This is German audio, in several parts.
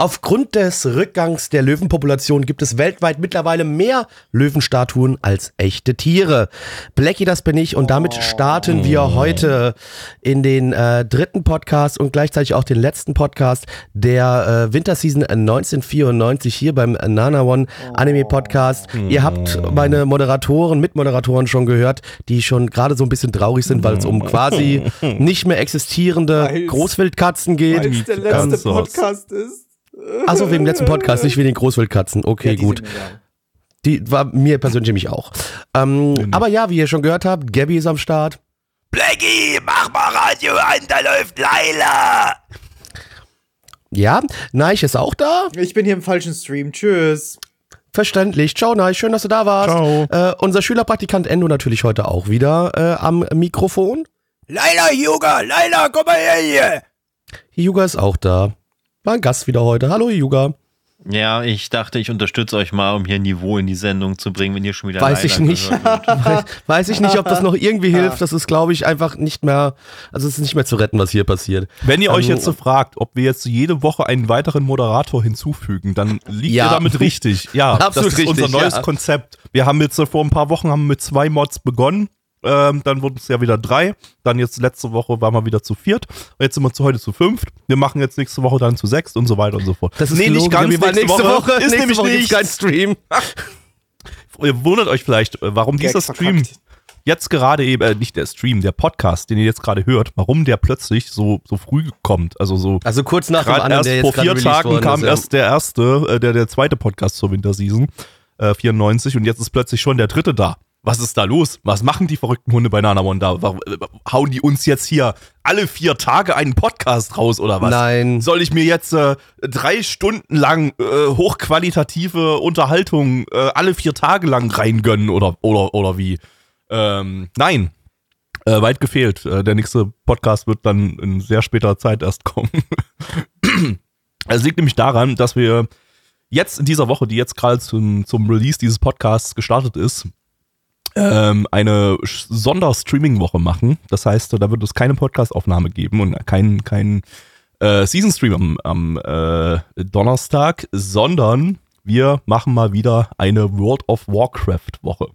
Aufgrund des Rückgangs der Löwenpopulation gibt es weltweit mittlerweile mehr Löwenstatuen als echte Tiere. Blackie, das bin ich und damit starten wir heute in den äh, dritten Podcast und gleichzeitig auch den letzten Podcast der äh, Winterseason 1994 hier beim Nana One Anime Podcast. Ihr habt meine Moderatoren, Mitmoderatoren schon gehört, die schon gerade so ein bisschen traurig sind, weil es um quasi nicht mehr existierende Großwildkatzen geht. Weil es der letzte. Podcast ist. Achso, wegen dem letzten Podcast, nicht wegen den Großwildkatzen. Okay, Ja, die gut. Die war mir persönlich nämlich auch. Ähm, aber ja, wie ihr schon gehört habt, Gabby ist am Start. Blackie, mach mal Radio an, da läuft Laila. Ja, Neich ist auch da. Ich bin hier im falschen Stream. Tschüss. Verständlich. Ciao, Neich. Schön, dass du da warst. Ciao. Äh, unser Schülerpraktikant Endo natürlich heute auch wieder äh, am Mikrofon. Laila, Yoga, Laila, komm mal her hier. Yuga ist auch da. War ein Gast wieder heute. Hallo, Yuga. Ja, ich dachte, ich unterstütze euch mal, um hier Niveau in die Sendung zu bringen, wenn ihr schon wieder Weiß ich nicht. Weiß, weiß ich nicht, ob das noch irgendwie hilft. Das ist, glaube ich, einfach nicht mehr, also es ist nicht mehr zu retten, was hier passiert. Wenn ihr euch Ähm, jetzt so fragt, ob wir jetzt jede Woche einen weiteren Moderator hinzufügen, dann liegt Ja. ihr damit richtig. Ja, Absolut das ist unser neues ja. Konzept. Wir haben jetzt vor ein paar Wochen haben wir mit zwei Mods begonnen. Ähm, dann wurden es ja wieder drei. Dann jetzt letzte Woche waren wir wieder zu viert. Jetzt sind wir zu heute zu fünft. Wir machen jetzt nächste Woche dann zu sechst und so weiter und so fort. Das ist nee, nicht ganz. Gabby, weil Nächste, Woche, ist nächste nämlich Woche nicht. kein Stream. Ihr wundert euch vielleicht, äh, warum Gag dieser Stream verkackt. jetzt gerade eben, äh, nicht der Stream, der Podcast, den ihr jetzt gerade hört, warum der plötzlich so, so früh kommt. Also so Also kurz nach dem anderen, erst der vor vier Tagen kam ist, ja. erst der erste, äh, der, der zweite Podcast zur Winterseason, äh, 94 und jetzt ist plötzlich schon der dritte da. Was ist da los? Was machen die verrückten Hunde bei Nanamon da? Warum, äh, hauen die uns jetzt hier alle vier Tage einen Podcast raus oder was? Nein. Soll ich mir jetzt äh, drei Stunden lang äh, hochqualitative Unterhaltung äh, alle vier Tage lang reingönnen oder, oder, oder wie? Ähm, nein. Äh, weit gefehlt. Äh, der nächste Podcast wird dann in sehr später Zeit erst kommen. Es liegt nämlich daran, dass wir jetzt in dieser Woche, die jetzt gerade zum, zum Release dieses Podcasts gestartet ist, ähm, eine Sonderstreaming-Woche machen. Das heißt, da wird es keine Podcast-Aufnahme geben und kein, kein äh, Season-Stream am, am äh, Donnerstag, sondern wir machen mal wieder eine World of Warcraft-Woche.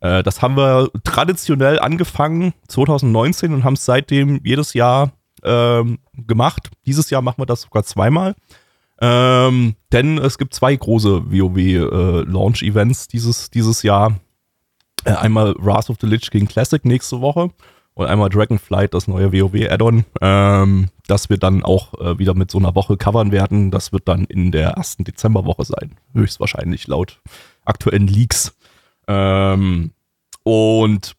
Äh, das haben wir traditionell angefangen 2019 und haben es seitdem jedes Jahr ähm, gemacht. Dieses Jahr machen wir das sogar zweimal. Ähm, denn es gibt zwei große WoW-Launch-Events dieses, dieses Jahr. Äh, einmal Wrath of the Lich King Classic nächste Woche und einmal Dragonflight, das neue WoW-Add-on, ähm, das wir dann auch äh, wieder mit so einer Woche covern werden. Das wird dann in der ersten Dezemberwoche sein, höchstwahrscheinlich laut aktuellen Leaks. Ähm, und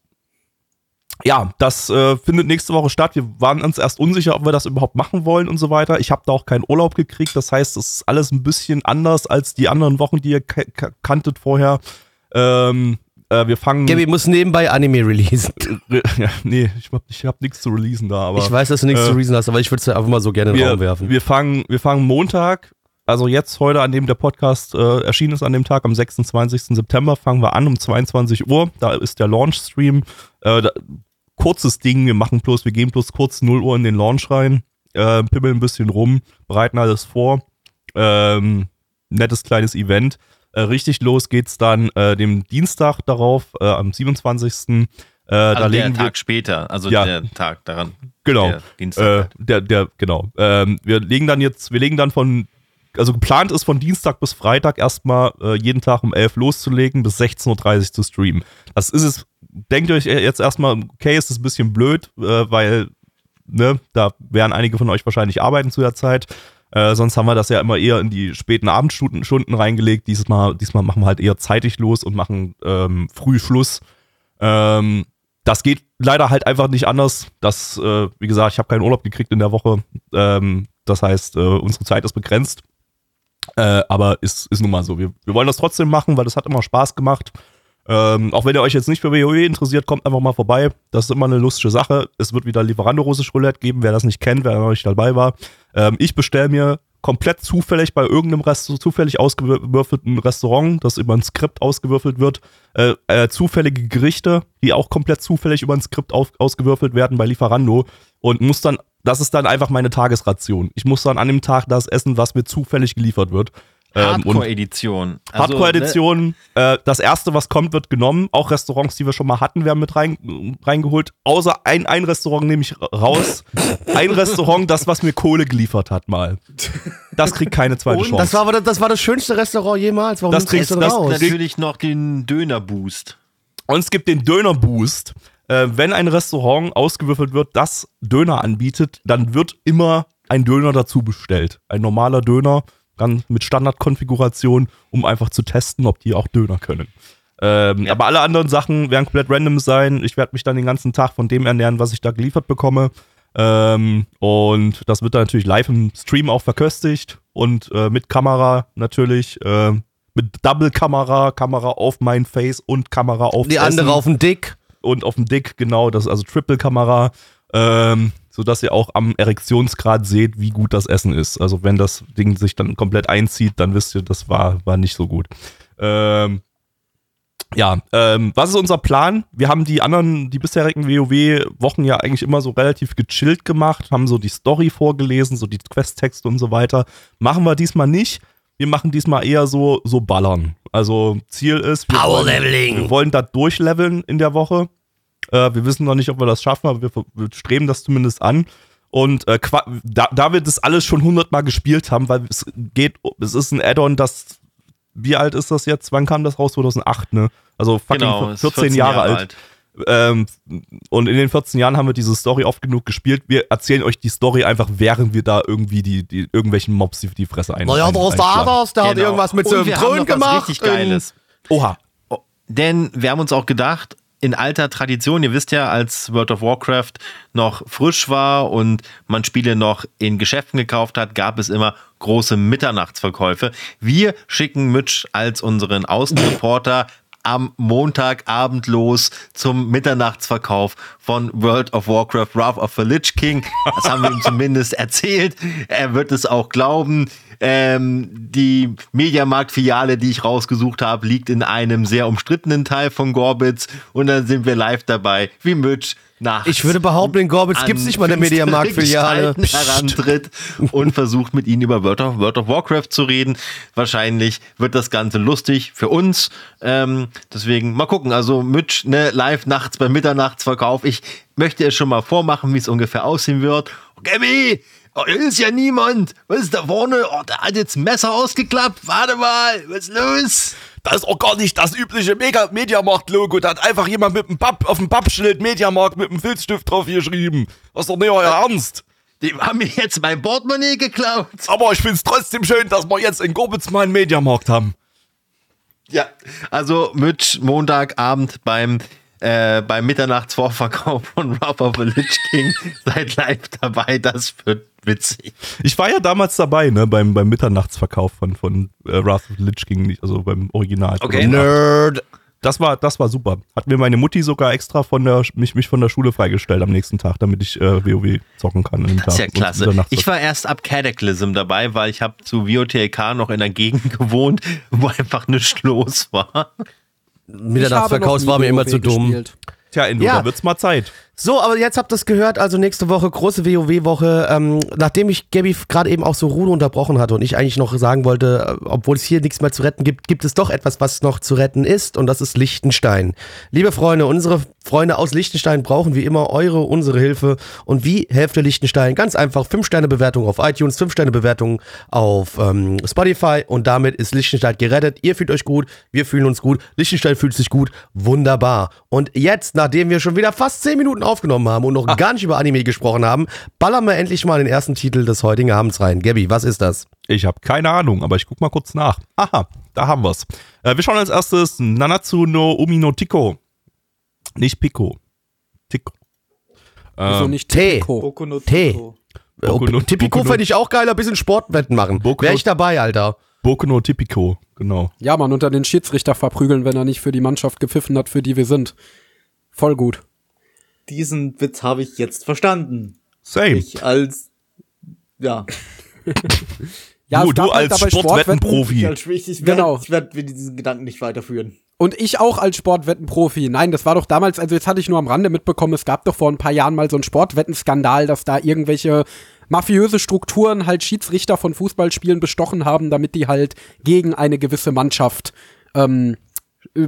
ja, das äh, findet nächste Woche statt. Wir waren uns erst unsicher, ob wir das überhaupt machen wollen und so weiter. Ich habe da auch keinen Urlaub gekriegt. Das heißt, es ist alles ein bisschen anders als die anderen Wochen, die ihr ka ka kanntet vorher. Ähm, äh, wir fangen. Gabby muss nebenbei Anime releasen. Re- ja, nee, ich hab, ich hab nichts zu releasen da, aber. ich weiß, dass du nichts äh, zu Reason hast, aber ich würde es einfach mal so gerne in den Raum wir, werfen. wir, fangen, wir fangen Montag, also jetzt heute, an dem der Podcast äh, erschienen ist, an dem Tag, am 26. September, fangen wir an um 22 Uhr. Da ist der Launch-Stream. Äh, da, kurzes Ding, wir machen bloß, wir gehen bloß kurz 0 Uhr in den Launch rein, äh, pimmeln ein bisschen rum, bereiten alles vor. Ähm, nettes kleines Event. Äh, richtig los geht's dann äh, dem Dienstag darauf, äh, am 27. Äh, da Also der legen wir Tag später, also Ja. der Tag daran. Genau. Der Dienstag. Äh, der, der, genau. Ähm, wir legen dann jetzt, wir legen dann von, also geplant ist von Dienstag bis Freitag erstmal äh, jeden Tag um 11 loszulegen, bis 16.30 Uhr zu streamen. Das ist es, denkt euch jetzt erstmal, okay, ist das ein bisschen blöd, äh, weil, ne, da werden einige von euch wahrscheinlich arbeiten zu der Zeit. Äh, sonst haben wir das ja immer eher in die späten Abendstunden Stunden reingelegt. Dieses Mal, diesmal machen wir halt eher zeitig los und machen ähm, früh Schluss. Ähm, das geht leider halt einfach nicht anders. Das, äh, wie gesagt, ich habe keinen Urlaub gekriegt in der Woche. Ähm, Das heißt, äh, unsere Zeit ist begrenzt. Äh, aber ist, ist nun mal so. Wir, wir wollen das trotzdem machen, weil das hat immer Spaß gemacht. Ähm, auch wenn ihr euch jetzt nicht für WoW interessiert, kommt einfach mal vorbei. Das ist immer eine lustige Sache. Es wird wieder Lieferando Russisch Roulette geben, wer das nicht kennt, wer noch nicht dabei war. Ähm, ich bestelle mir komplett zufällig bei irgendeinem Rest zufällig ausgewürfelten Restaurant, das über ein Skript ausgewürfelt wird, äh, äh, zufällige Gerichte, die auch komplett zufällig über ein Skript auf, ausgewürfelt werden bei Lieferando und muss dann, das ist dann einfach meine Tagesration. Ich muss dann an dem Tag das essen, was mir zufällig geliefert wird. Ähm, und Hardcore-Edition. Also, Hardcore-Edition, äh, das erste, was kommt, wird genommen. Auch Restaurants, die wir schon mal hatten, werden mit rein, reingeholt. Außer ein, ein Restaurant nehme ich raus. ein Restaurant, das, was mir Kohle geliefert hat, mal. Das kriegt keine zweite Chance. Das war, aber das, das war das schönste Restaurant jemals. Warum Das du kriegst- das- raus? natürlich noch den Döner-Boost. Und es gibt den Döner-Boost. Äh, wenn ein Restaurant ausgewürfelt wird, das Döner anbietet, dann wird immer ein Döner dazu bestellt. Ein normaler Döner, dann mit Standardkonfiguration, um einfach zu testen, ob die auch Döner können. Ähm, Aber alle anderen Sachen werden komplett random sein. Ich werde mich dann den ganzen Tag von dem ernähren, was ich da geliefert bekomme. Ähm, und das wird dann natürlich live im Stream auch verköstigt und äh, mit Kamera natürlich. Äh, mit Double-Kamera, Kamera auf mein Face und Kamera auf Die Essen andere auf dem Dick. und auf dem Dick, genau, das ist also Triple-Kamera, ähm, sodass ihr auch am Erektionsgrad seht, wie gut das Essen ist. Also wenn das Ding sich dann komplett einzieht, dann wisst ihr, das war, war nicht so gut. Ähm, ja, ähm, was ist unser Plan? Wir haben die anderen, die bisherigen WoW-Wochen ja eigentlich immer so relativ gechillt gemacht, haben so die Story vorgelesen, so die Questtexte und so weiter. Machen wir diesmal nicht. Wir machen diesmal eher so, so ballern. Also Ziel ist, wir, Power wollen, Leveling. wir wollen da durchleveln in der Woche. Äh, wir wissen noch nicht, ob wir das schaffen, aber wir, wir streben das zumindest an. Und äh, da, da wir das alles schon hundertmal gespielt haben, weil es geht, es ist ein Add-on, das, wie alt ist das jetzt? Wann kam das raus? 2008, ne? Also fucking Genau, ist 14, Jahre, alt. Ähm, und in den 14 Jahren haben wir diese Story oft genug gespielt. Wir erzählen euch die Story einfach, während wir da irgendwie die, die irgendwelchen Mobs die, die Fresse ein. Naja, der ist der der hat Genau. irgendwas mit Und so einem wir haben Thron noch was gemacht. richtig Geiles. Oha. Denn wir haben uns auch gedacht, in alter Tradition, ihr wisst ja, als World of Warcraft noch frisch war und man Spiele noch in Geschäften gekauft hat, gab es immer große Mitternachtsverkäufe. Wir schicken Mitch als unseren Außenreporter am Montagabend los zum Mitternachtsverkauf von World of Warcraft Wrath of the Lich King. Das haben wir ihm zumindest erzählt. Er wird es auch glauben. Ähm, die Mediamarkt-Filiale, die ich rausgesucht habe, liegt in einem sehr umstrittenen Teil von Gorbitz. Und dann sind wir live dabei, wie Mitch nachts Ich würde behaupten, in Gorbitz an gibt's nicht mal eine Mediamarkt-Filiale. Herantritt und versucht mit ihnen über World of, World of Warcraft zu reden. Wahrscheinlich wird das Ganze lustig für uns. Ähm, deswegen mal gucken. Also Mitch, ne, live nachts beim Mitternachtsverkauf. Ich möchte es schon mal vormachen, wie es ungefähr aussehen wird. Oh, Gabby! Oh, hier ist ja niemand. Was ist da vorne? Oh, der hat jetzt ein Messer ausgeklappt. Warte mal, was ist los? Das ist auch gar nicht das übliche Mega Mediamarkt-Logo. Da hat einfach jemand mit dem Papp, auf dem Pappschild Mediamarkt mit dem Filzstift drauf geschrieben. Das ist doch nicht euer Ernst. Die haben mir jetzt mein Portemonnaie geklaut. Aber ich find's trotzdem schön, dass wir jetzt in Gorbitz mal einen Mediamarkt haben. Ja, also Mitch Montagabend beim äh, beim Mitternachtsvorverkauf von the Lich King. Seid live dabei, das wird witzig. Ich war ja damals dabei, ne, beim, beim Mitternachtsverkauf von, von äh, Wrath of the Lich King, also beim Original. Okay. Nerd. Das war, das war super. Hat mir meine Mutti sogar extra von der, mich, mich von der Schule freigestellt am nächsten Tag, damit ich äh, WoW zocken kann. Das ist ja Tag. Klasse. Ich war erst ab Cataclysm dabei, weil ich habe zu VOTLK noch in der Gegend gewohnt, wo einfach nichts los war. Mitternachtsverkauf war mir immer zu dumm. Tja, Endo, Ja. da wird's mal Zeit. So, aber jetzt habt ihr es gehört, also nächste Woche große WoW-Woche. Ähm, nachdem ich Gabby gerade eben auch so rude unterbrochen hatte und ich eigentlich noch sagen wollte, äh, obwohl es hier nichts mehr zu retten gibt, gibt es doch etwas, was noch zu retten ist und das ist Liechtenstein. Liebe Freunde, unsere Freunde aus Liechtenstein brauchen wie immer eure, unsere Hilfe. Und wie helft ihr Liechtenstein? Ganz einfach, 5-Sterne-Bewertung auf iTunes, 5-Sterne-Bewertung auf ähm, Spotify und damit ist Liechtenstein gerettet. Ihr fühlt euch gut, wir fühlen uns gut, Liechtenstein fühlt sich gut, wunderbar. Und jetzt, nachdem wir schon wieder fast 10 Minuten aufgenommen haben und noch gar nicht über Anime gesprochen haben, ballern wir endlich mal den ersten Titel des heutigen Abends rein. Gabby, was ist das? Ich habe keine Ahnung, aber ich guck mal kurz nach. Aha, da haben wir's. Äh, wir schauen als erstes Nanatsu no Umi no Tiko. Nicht Pico. Tiko. Wieso Ähm, nicht Tee. Tico? Boku no Tee. Pico. Boku no- Tipico fände ich auch geiler, bisschen Sportwetten machen. Boku Wäre ich dabei, Alter. Boku no Tipico, genau. Ja, man, unter den Schiedsrichter verprügeln, wenn er nicht für die Mannschaft gepfiffen hat, für die wir sind. Voll gut. Diesen Witz habe ich jetzt verstanden. Same. Ich als, ja, Ja, du gab du halt als Sportwettenprofi. ich, als, ich, ich werde Genau. ich werd diesen Gedanken nicht weiterführen. Und ich auch als Sportwettenprofi. Nein, das war doch damals, also jetzt hatte ich nur am Rande mitbekommen, es gab doch vor ein paar Jahren mal so einen Sportwettenskandal, dass da irgendwelche mafiöse Strukturen halt Schiedsrichter von Fußballspielen bestochen haben, damit die halt gegen eine gewisse Mannschaft ähm, äh,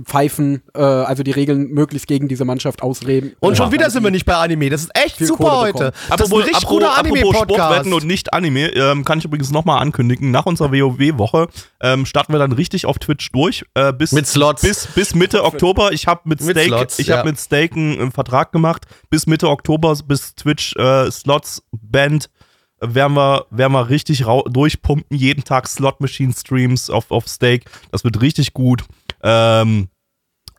pfeifen, äh, also die Regeln möglichst gegen diese Mannschaft ausreden. Und schon Ja. wieder sind wir nicht bei Anime. Das ist echt super Kohle heute. Das ist ein richtig guter Sportwetten Anime-Podcast. und nicht Anime, ähm, kann ich übrigens nochmal ankündigen. Nach unserer WoW-Woche ähm, starten wir dann richtig auf Twitch durch. Äh, bis, Mit Slots. Bis, bis Mitte Oktober. Ich habe mit Mit Stake, Slots, ich ja. habe mit Stake einen, einen Vertrag gemacht. Bis Mitte Oktober, bis Twitch äh, Slots band werden wir, werden wir richtig durchpumpen. Jeden Tag Slot-Machine-Streams auf, auf Stake. Das wird richtig gut. Ähm,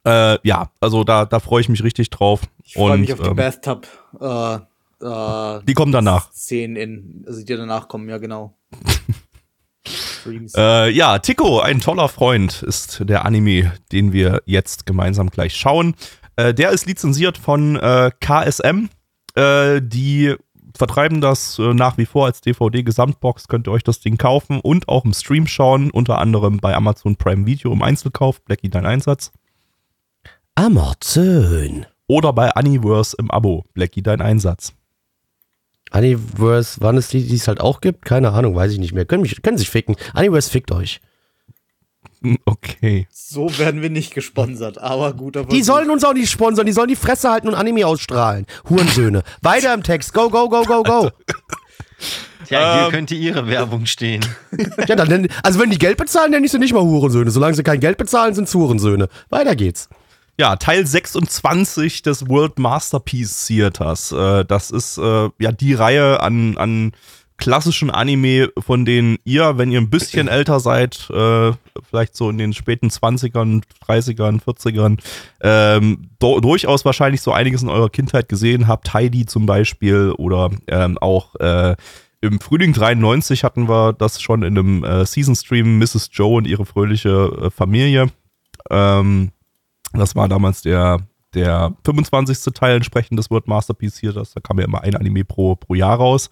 äh, ja, also da, da freue ich mich richtig drauf. Ich freue Und, mich auf die ähm, Bathtub, äh, äh, die kommen danach. Szenen in, also die danach kommen, ja genau. Äh, ja, Tico, ein toller Freund, ist der Anime, den wir jetzt gemeinsam gleich schauen. Äh, der ist lizenziert von äh, KSM. Äh, die vertreiben das äh, nach wie vor als DVD-Gesamtbox. Könnt ihr euch das Ding kaufen und auch im Stream schauen. Unter anderem bei Amazon Prime Video im Einzelkauf. Blackie, dein Einsatz. Amazon. Oder bei Aniverse im Abo. Blackie, dein Einsatz. Aniverse, wann es die, die es halt auch gibt? Keine Ahnung, weiß ich nicht mehr. Können, mich, können sich ficken. Aniverse fickt euch. Hm, Okay. so werden wir nicht gesponsert, aber guter Die sollen uns auch nicht sponsern, die sollen die Fresse halten und Anime ausstrahlen. Hurensöhne. Weiter im Text. Go, go, go, go, go. Ja, hier Ähm. könnte ihre Werbung stehen. Ja, dann, also wenn die Geld bezahlen, nenne ich sie nicht mal Hurensöhne. Solange sie kein Geld bezahlen, sind Hurensöhne. Weiter geht's. Ja, Teil 26 des World Masterpiece Theaters. Äh, das ist äh, ja die Reihe an, an klassischen Anime, von denen ihr, wenn ihr ein bisschen älter seid, äh, vielleicht so in den späten 20ern, 30ern, 40ern, ähm, do, durchaus wahrscheinlich so einiges in eurer Kindheit gesehen habt. Heidi zum Beispiel oder ähm, auch äh, im Frühling 93 hatten wir das schon in einem äh, Season-Stream, Mrs. Joe und ihre fröhliche äh, Familie. Ähm, das war damals der, der 25. Teil entsprechend des World Masterpiece hier. Das, da kam ja immer ein Anime pro, pro Jahr raus.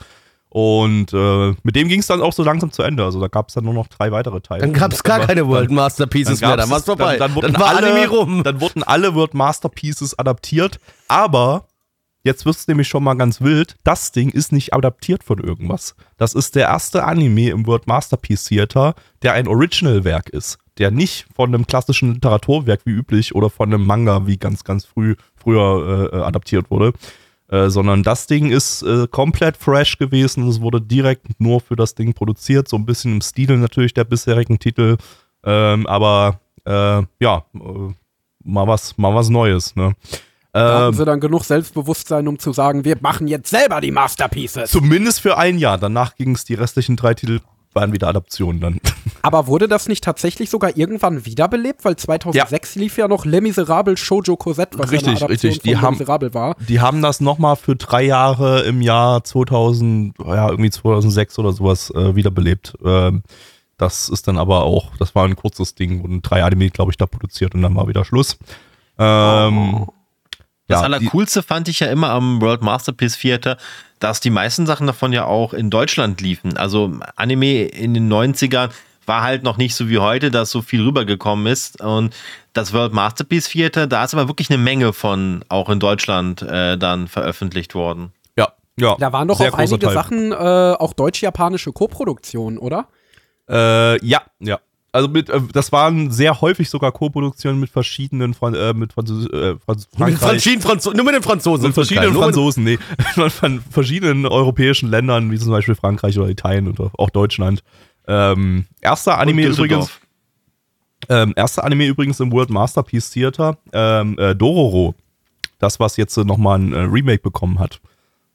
Und äh, mit dem ging es dann auch so langsam zu Ende. Also da gab es dann nur noch drei weitere Teile. Dann gab es gar keine World Masterpieces mehr. Dann war's es- vorbei. Dann, dann, wurden war alle, Anime rum. Dann wurden alle World Masterpieces adaptiert. Aber jetzt wird es nämlich schon mal ganz wild. Das Ding ist nicht adaptiert von irgendwas. Das ist der erste Anime im World Masterpiece Theater, der ein Original-Werk ist. Der nicht von einem klassischen Literaturwerk wie üblich oder von einem Manga wie ganz, ganz früh früher äh, adaptiert wurde. Äh, sondern das Ding ist äh, komplett fresh gewesen. Es wurde direkt nur für das Ding produziert, so ein bisschen im Stil natürlich der bisherigen Titel. Ähm, aber äh, ja, äh, mal was, mal was Neues. Ne? Da hatten Ähm, sie dann genug Selbstbewusstsein, um zu sagen, wir machen jetzt selber die Masterpieces. zumindest für ein Jahr. Danach ging es die restlichen drei Titel waren wieder Adaptionen dann. Aber wurde das nicht tatsächlich sogar irgendwann wiederbelebt? Weil 2006 lief ja noch Les Miserables Shoujo Cosette, was Richtig, ja eine Adaption richtig. Die von haben- Les Miserables war. Die haben das nochmal für drei Jahre im Jahr 2000, ja, irgendwie 2006 oder sowas äh, wiederbelebt. Ähm, das ist dann aber auch, das war ein kurzes Ding, wurden drei Anime, glaube ich, da produziert und dann war wieder Schluss. Ähm, Das ja, Allercoolste fand ich ja immer am World Masterpiece Theater, dass die meisten Sachen davon ja auch in Deutschland liefen. Also Anime in den 90ern war halt noch nicht so wie heute, dass so viel rübergekommen ist. Und das World Masterpiece Theater, da ist aber wirklich eine Menge von auch in Deutschland äh, dann veröffentlicht worden. ja, ja. Da waren doch sehr auch einige Teil. Sachen, äh, auch deutsch-japanische Koproduktionen, oder? Äh, ja, ja. Also mit, äh, das waren sehr häufig sogar Co-Produktionen mit verschiedenen Fran äh, mit Französ äh, Franz Mit Frankreich. verschiedenen Franzo nur mit den Franzosen. Mit verschiedenen mit- Franzosen, nee. Von verschiedenen europäischen Ländern, wie zum Beispiel Frankreich oder Italien oder auch Deutschland. Ähm, erster Anime übrigens. Ähm, erster Anime übrigens im World Masterpiece Theater. Ähm, äh, Dororo. Das, was jetzt äh, nochmal ein äh, Remake bekommen hat.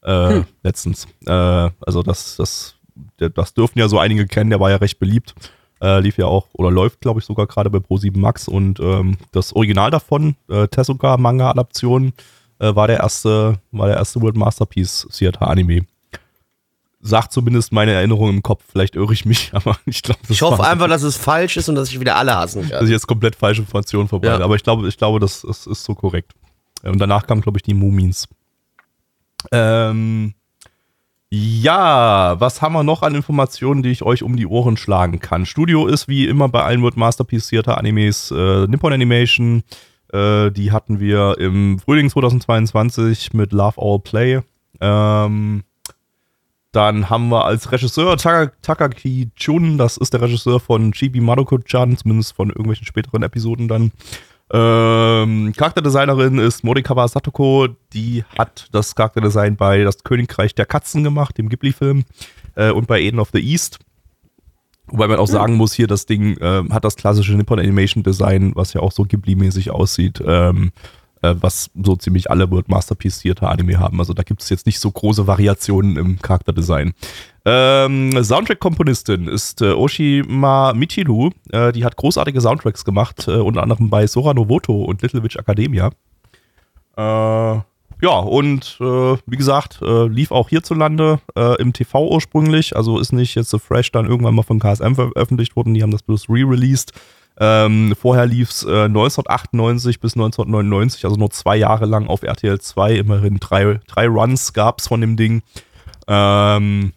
Äh, Letztens. Äh, also das, das, das dürften ja so einige kennen, der war ja recht beliebt. Äh, lief ja auch, oder läuft, glaube ich, sogar gerade bei Pro7 Max. Und ähm, das Original davon, äh, Tezuka Manga-Adaption, äh, war der erste, war der erste World Masterpiece Theater Anime. sagt zumindest meine Erinnerung im Kopf. Vielleicht irre ich mich, aber ich glaube, Ich hoffe einfach, dass es falsch ist und dass ich wieder alle hassen dass kann. ich jetzt komplett falsche Informationen verbreite. Ja. Aber ich glaube, ich glaube, das ist, ist so korrekt. Und danach kamen, glaube ich, die Mumins. Ähm, ja, was haben wir noch an Informationen, die ich euch um die Ohren schlagen kann? Studio ist wie immer bei allen World Masterpiece Theater Animes äh, Nippon Animation. Äh, die hatten wir im Frühling 2022 mit Love All Play. Ähm, dann haben wir als Regisseur Taka, Takaki Chun, das ist der Regisseur von Chibi Madoko-chan, zumindest von irgendwelchen späteren Episoden dann. Ähm, Charakterdesignerin ist Morikawa Satoko, die hat das Charakterdesign bei Das Königreich der Katzen gemacht, dem Ghibli-Film, äh, und bei Eden of the East. Wobei man auch sagen muss, hier das Ding äh, hat das klassische Nippon Animation Design, was ja auch so Ghibli-mäßig aussieht, ähm, äh, was so ziemlich alle World Masterpiece Theater Anime haben. Also da gibt es jetzt nicht so große Variationen im Charakterdesign. Ähm, Soundtrack-Komponistin ist äh, Oshima Michiru. Äh, die hat großartige Soundtracks gemacht, äh, unter anderem bei Sora Novoto und Little Witch Academia. Äh, ja, und äh, wie gesagt, äh, lief auch hierzulande im TV ursprünglich, also ist nicht jetzt so fresh dann irgendwann mal von KSM veröffentlicht worden, die haben das bloß re-released. Ähm, vorher lief es äh, 1998 bis 1999, also nur zwei Jahre lang auf RTL 2, immerhin drei, drei Runs gab es von dem Ding. Ähm,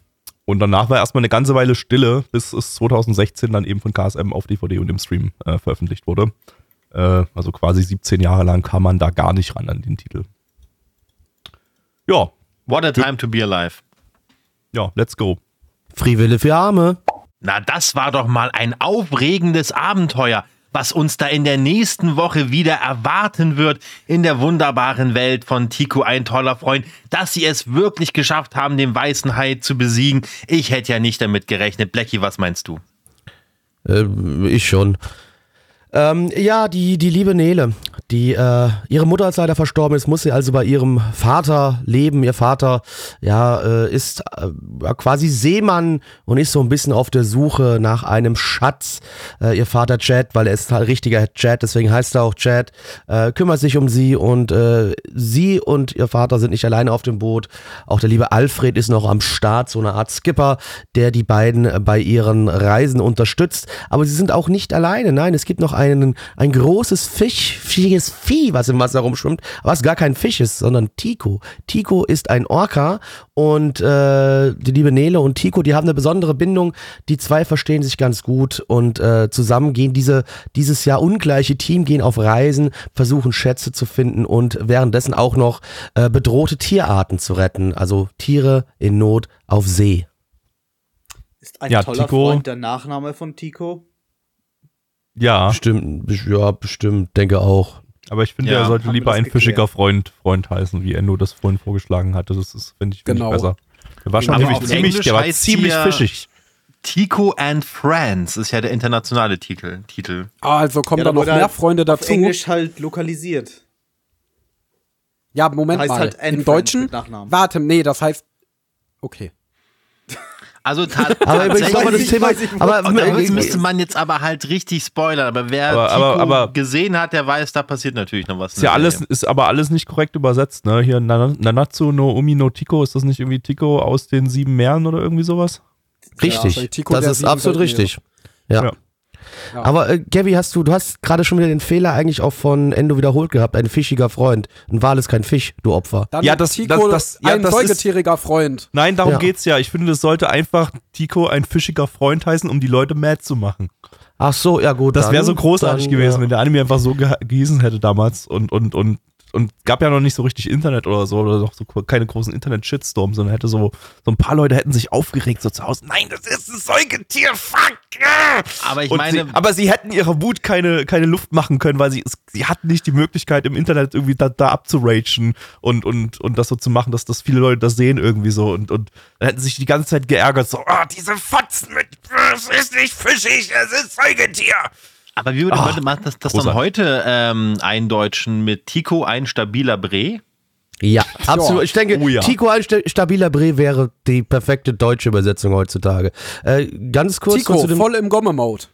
und danach war erstmal eine ganze Weile Stille, bis es 2016 dann eben von KSM auf DVD und im Stream äh, veröffentlicht wurde. Äh, also quasi 17 Jahre lang kam man da gar nicht ran an den Titel. Ja, What a time to be alive. ja, let's go. Friwille für Arme. Na, das war doch mal ein aufregendes Abenteuer, was uns da in der nächsten Woche wieder erwarten wird in der wunderbaren Welt von Tico, ein toller Freund, dass sie es wirklich geschafft haben, den weißen Hai zu besiegen. Ich hätte ja nicht damit gerechnet. Blackie, was meinst du? Äh, ich schon. Ähm, ja, die, die liebe Nele, die, äh, ihre Mutter ist leider verstorben ist, muss sie also bei ihrem Vater leben. Ihr Vater, ja, äh, ist äh, quasi Seemann und ist so ein bisschen auf der Suche nach einem Schatz. Äh, ihr Vater Chad, weil er ist halt richtiger Chad, deswegen heißt er auch Chad, äh, kümmert sich um sie und äh, sie und ihr Vater sind nicht alleine auf dem Boot. Auch der liebe Alfred ist noch am Start, so eine Art Skipper, der die beiden bei ihren Reisen unterstützt. Aber sie sind auch nicht alleine. Nein, es gibt noch einen, ein großes Fisch, fischiges Vieh, was im Wasser rumschwimmt, was gar kein Fisch ist, sondern Tico. Tico ist ein Orca und äh, die liebe Nele und Tico, die haben eine besondere Bindung. Die zwei verstehen sich ganz gut und äh, zusammen gehen diese, dieses Jahr ungleiche Team, gehen auf Reisen, versuchen Schätze zu finden und währenddessen auch noch äh, bedrohte Tierarten zu retten. Also Tiere in Not auf See. Ist ein Ja, toller Tico- Freund der Nachname von Tico. Ja, Bestimmt, ja, bestimmt, denke auch. aber ich finde, Ja, er sollte lieber ein geklärt. fischiger Freund, Freund heißen, wie Endo das vorhin vorgeschlagen hatte. Das ist, finde ich, find Genau. ich besser. Der war schon Aber auf ziemlich, Englisch der war ziemlich fischig. Tico and Friends ist ja der internationale Titel. Titel. Ah, Also kommen Ja, da noch mehr halt Freunde Auf dazu. Englisch halt lokalisiert. Ja, Moment Heißt mal. halt Im Deutschen? Warte, nee, das heißt. Okay. Also ta Aber übrigens tatsächlich- nochmal das ich Thema. wo- aber äh, müsste man jetzt aber halt richtig spoilern. Aber wer Aber- Tico aber- aber- gesehen hat, der weiß, da passiert natürlich noch was. Ist ja alles, Serie. ist aber alles nicht korrekt übersetzt, ne? Hier Nana- Nanatsu no Umi no Tiko, ist das nicht irgendwie Tiko aus den sieben Meeren oder irgendwie sowas? richtig. Ja, Tico das ist absolut richtig. Ja. Ja. Ja. Aber äh, Gabby, hast du, du hast gerade schon wieder den Fehler eigentlich auch von Endo wiederholt gehabt. Ein fischiger Freund. Ein Wal ist kein Fisch, du Opfer. Dann Ja, das- Tico, das- das- ja, ein das ist- säugetieriger Freund. Nein, darum Ja. geht's ja. Ich finde, das sollte einfach Tiko ein fischiger Freund heißen, um die Leute mad zu machen. Ach so, ja gut. Das wäre so großartig dann, gewesen, ja. wenn der Anime einfach so ge gehießen hätte damals und, und, und, und gab ja noch nicht so richtig Internet oder so oder noch so keine großen Internet-Shitstorms, sondern hätte so, so ein paar Leute hätten sich aufgeregt so zu Hause. Nein, das ist ein Säugetier, fuck! ah!" Aber ich Und meine, sie, aber sie hätten ihrer Wut keine, keine Luft machen können, weil sie, sie hatten nicht die Möglichkeit im Internet irgendwie da, da abzuragen und, und, und das so zu machen, dass, dass viele Leute das sehen irgendwie so und, und dann hätten sie sich die ganze Zeit geärgert, so, ah, diese Fotzen mit, es ist nicht fischig, es ist Säugetier. Aber wie würde, Ah, man das, das dann heute ähm, eindeutschen mit Tico ein stabiler Bre? Ja, absolut. Ich denke, Oh ja. Tico ein sta- stabiler Bre wäre die perfekte deutsche Übersetzung heutzutage. Äh, ganz kurz Tico, zu dem. voll im Gomme-Mode.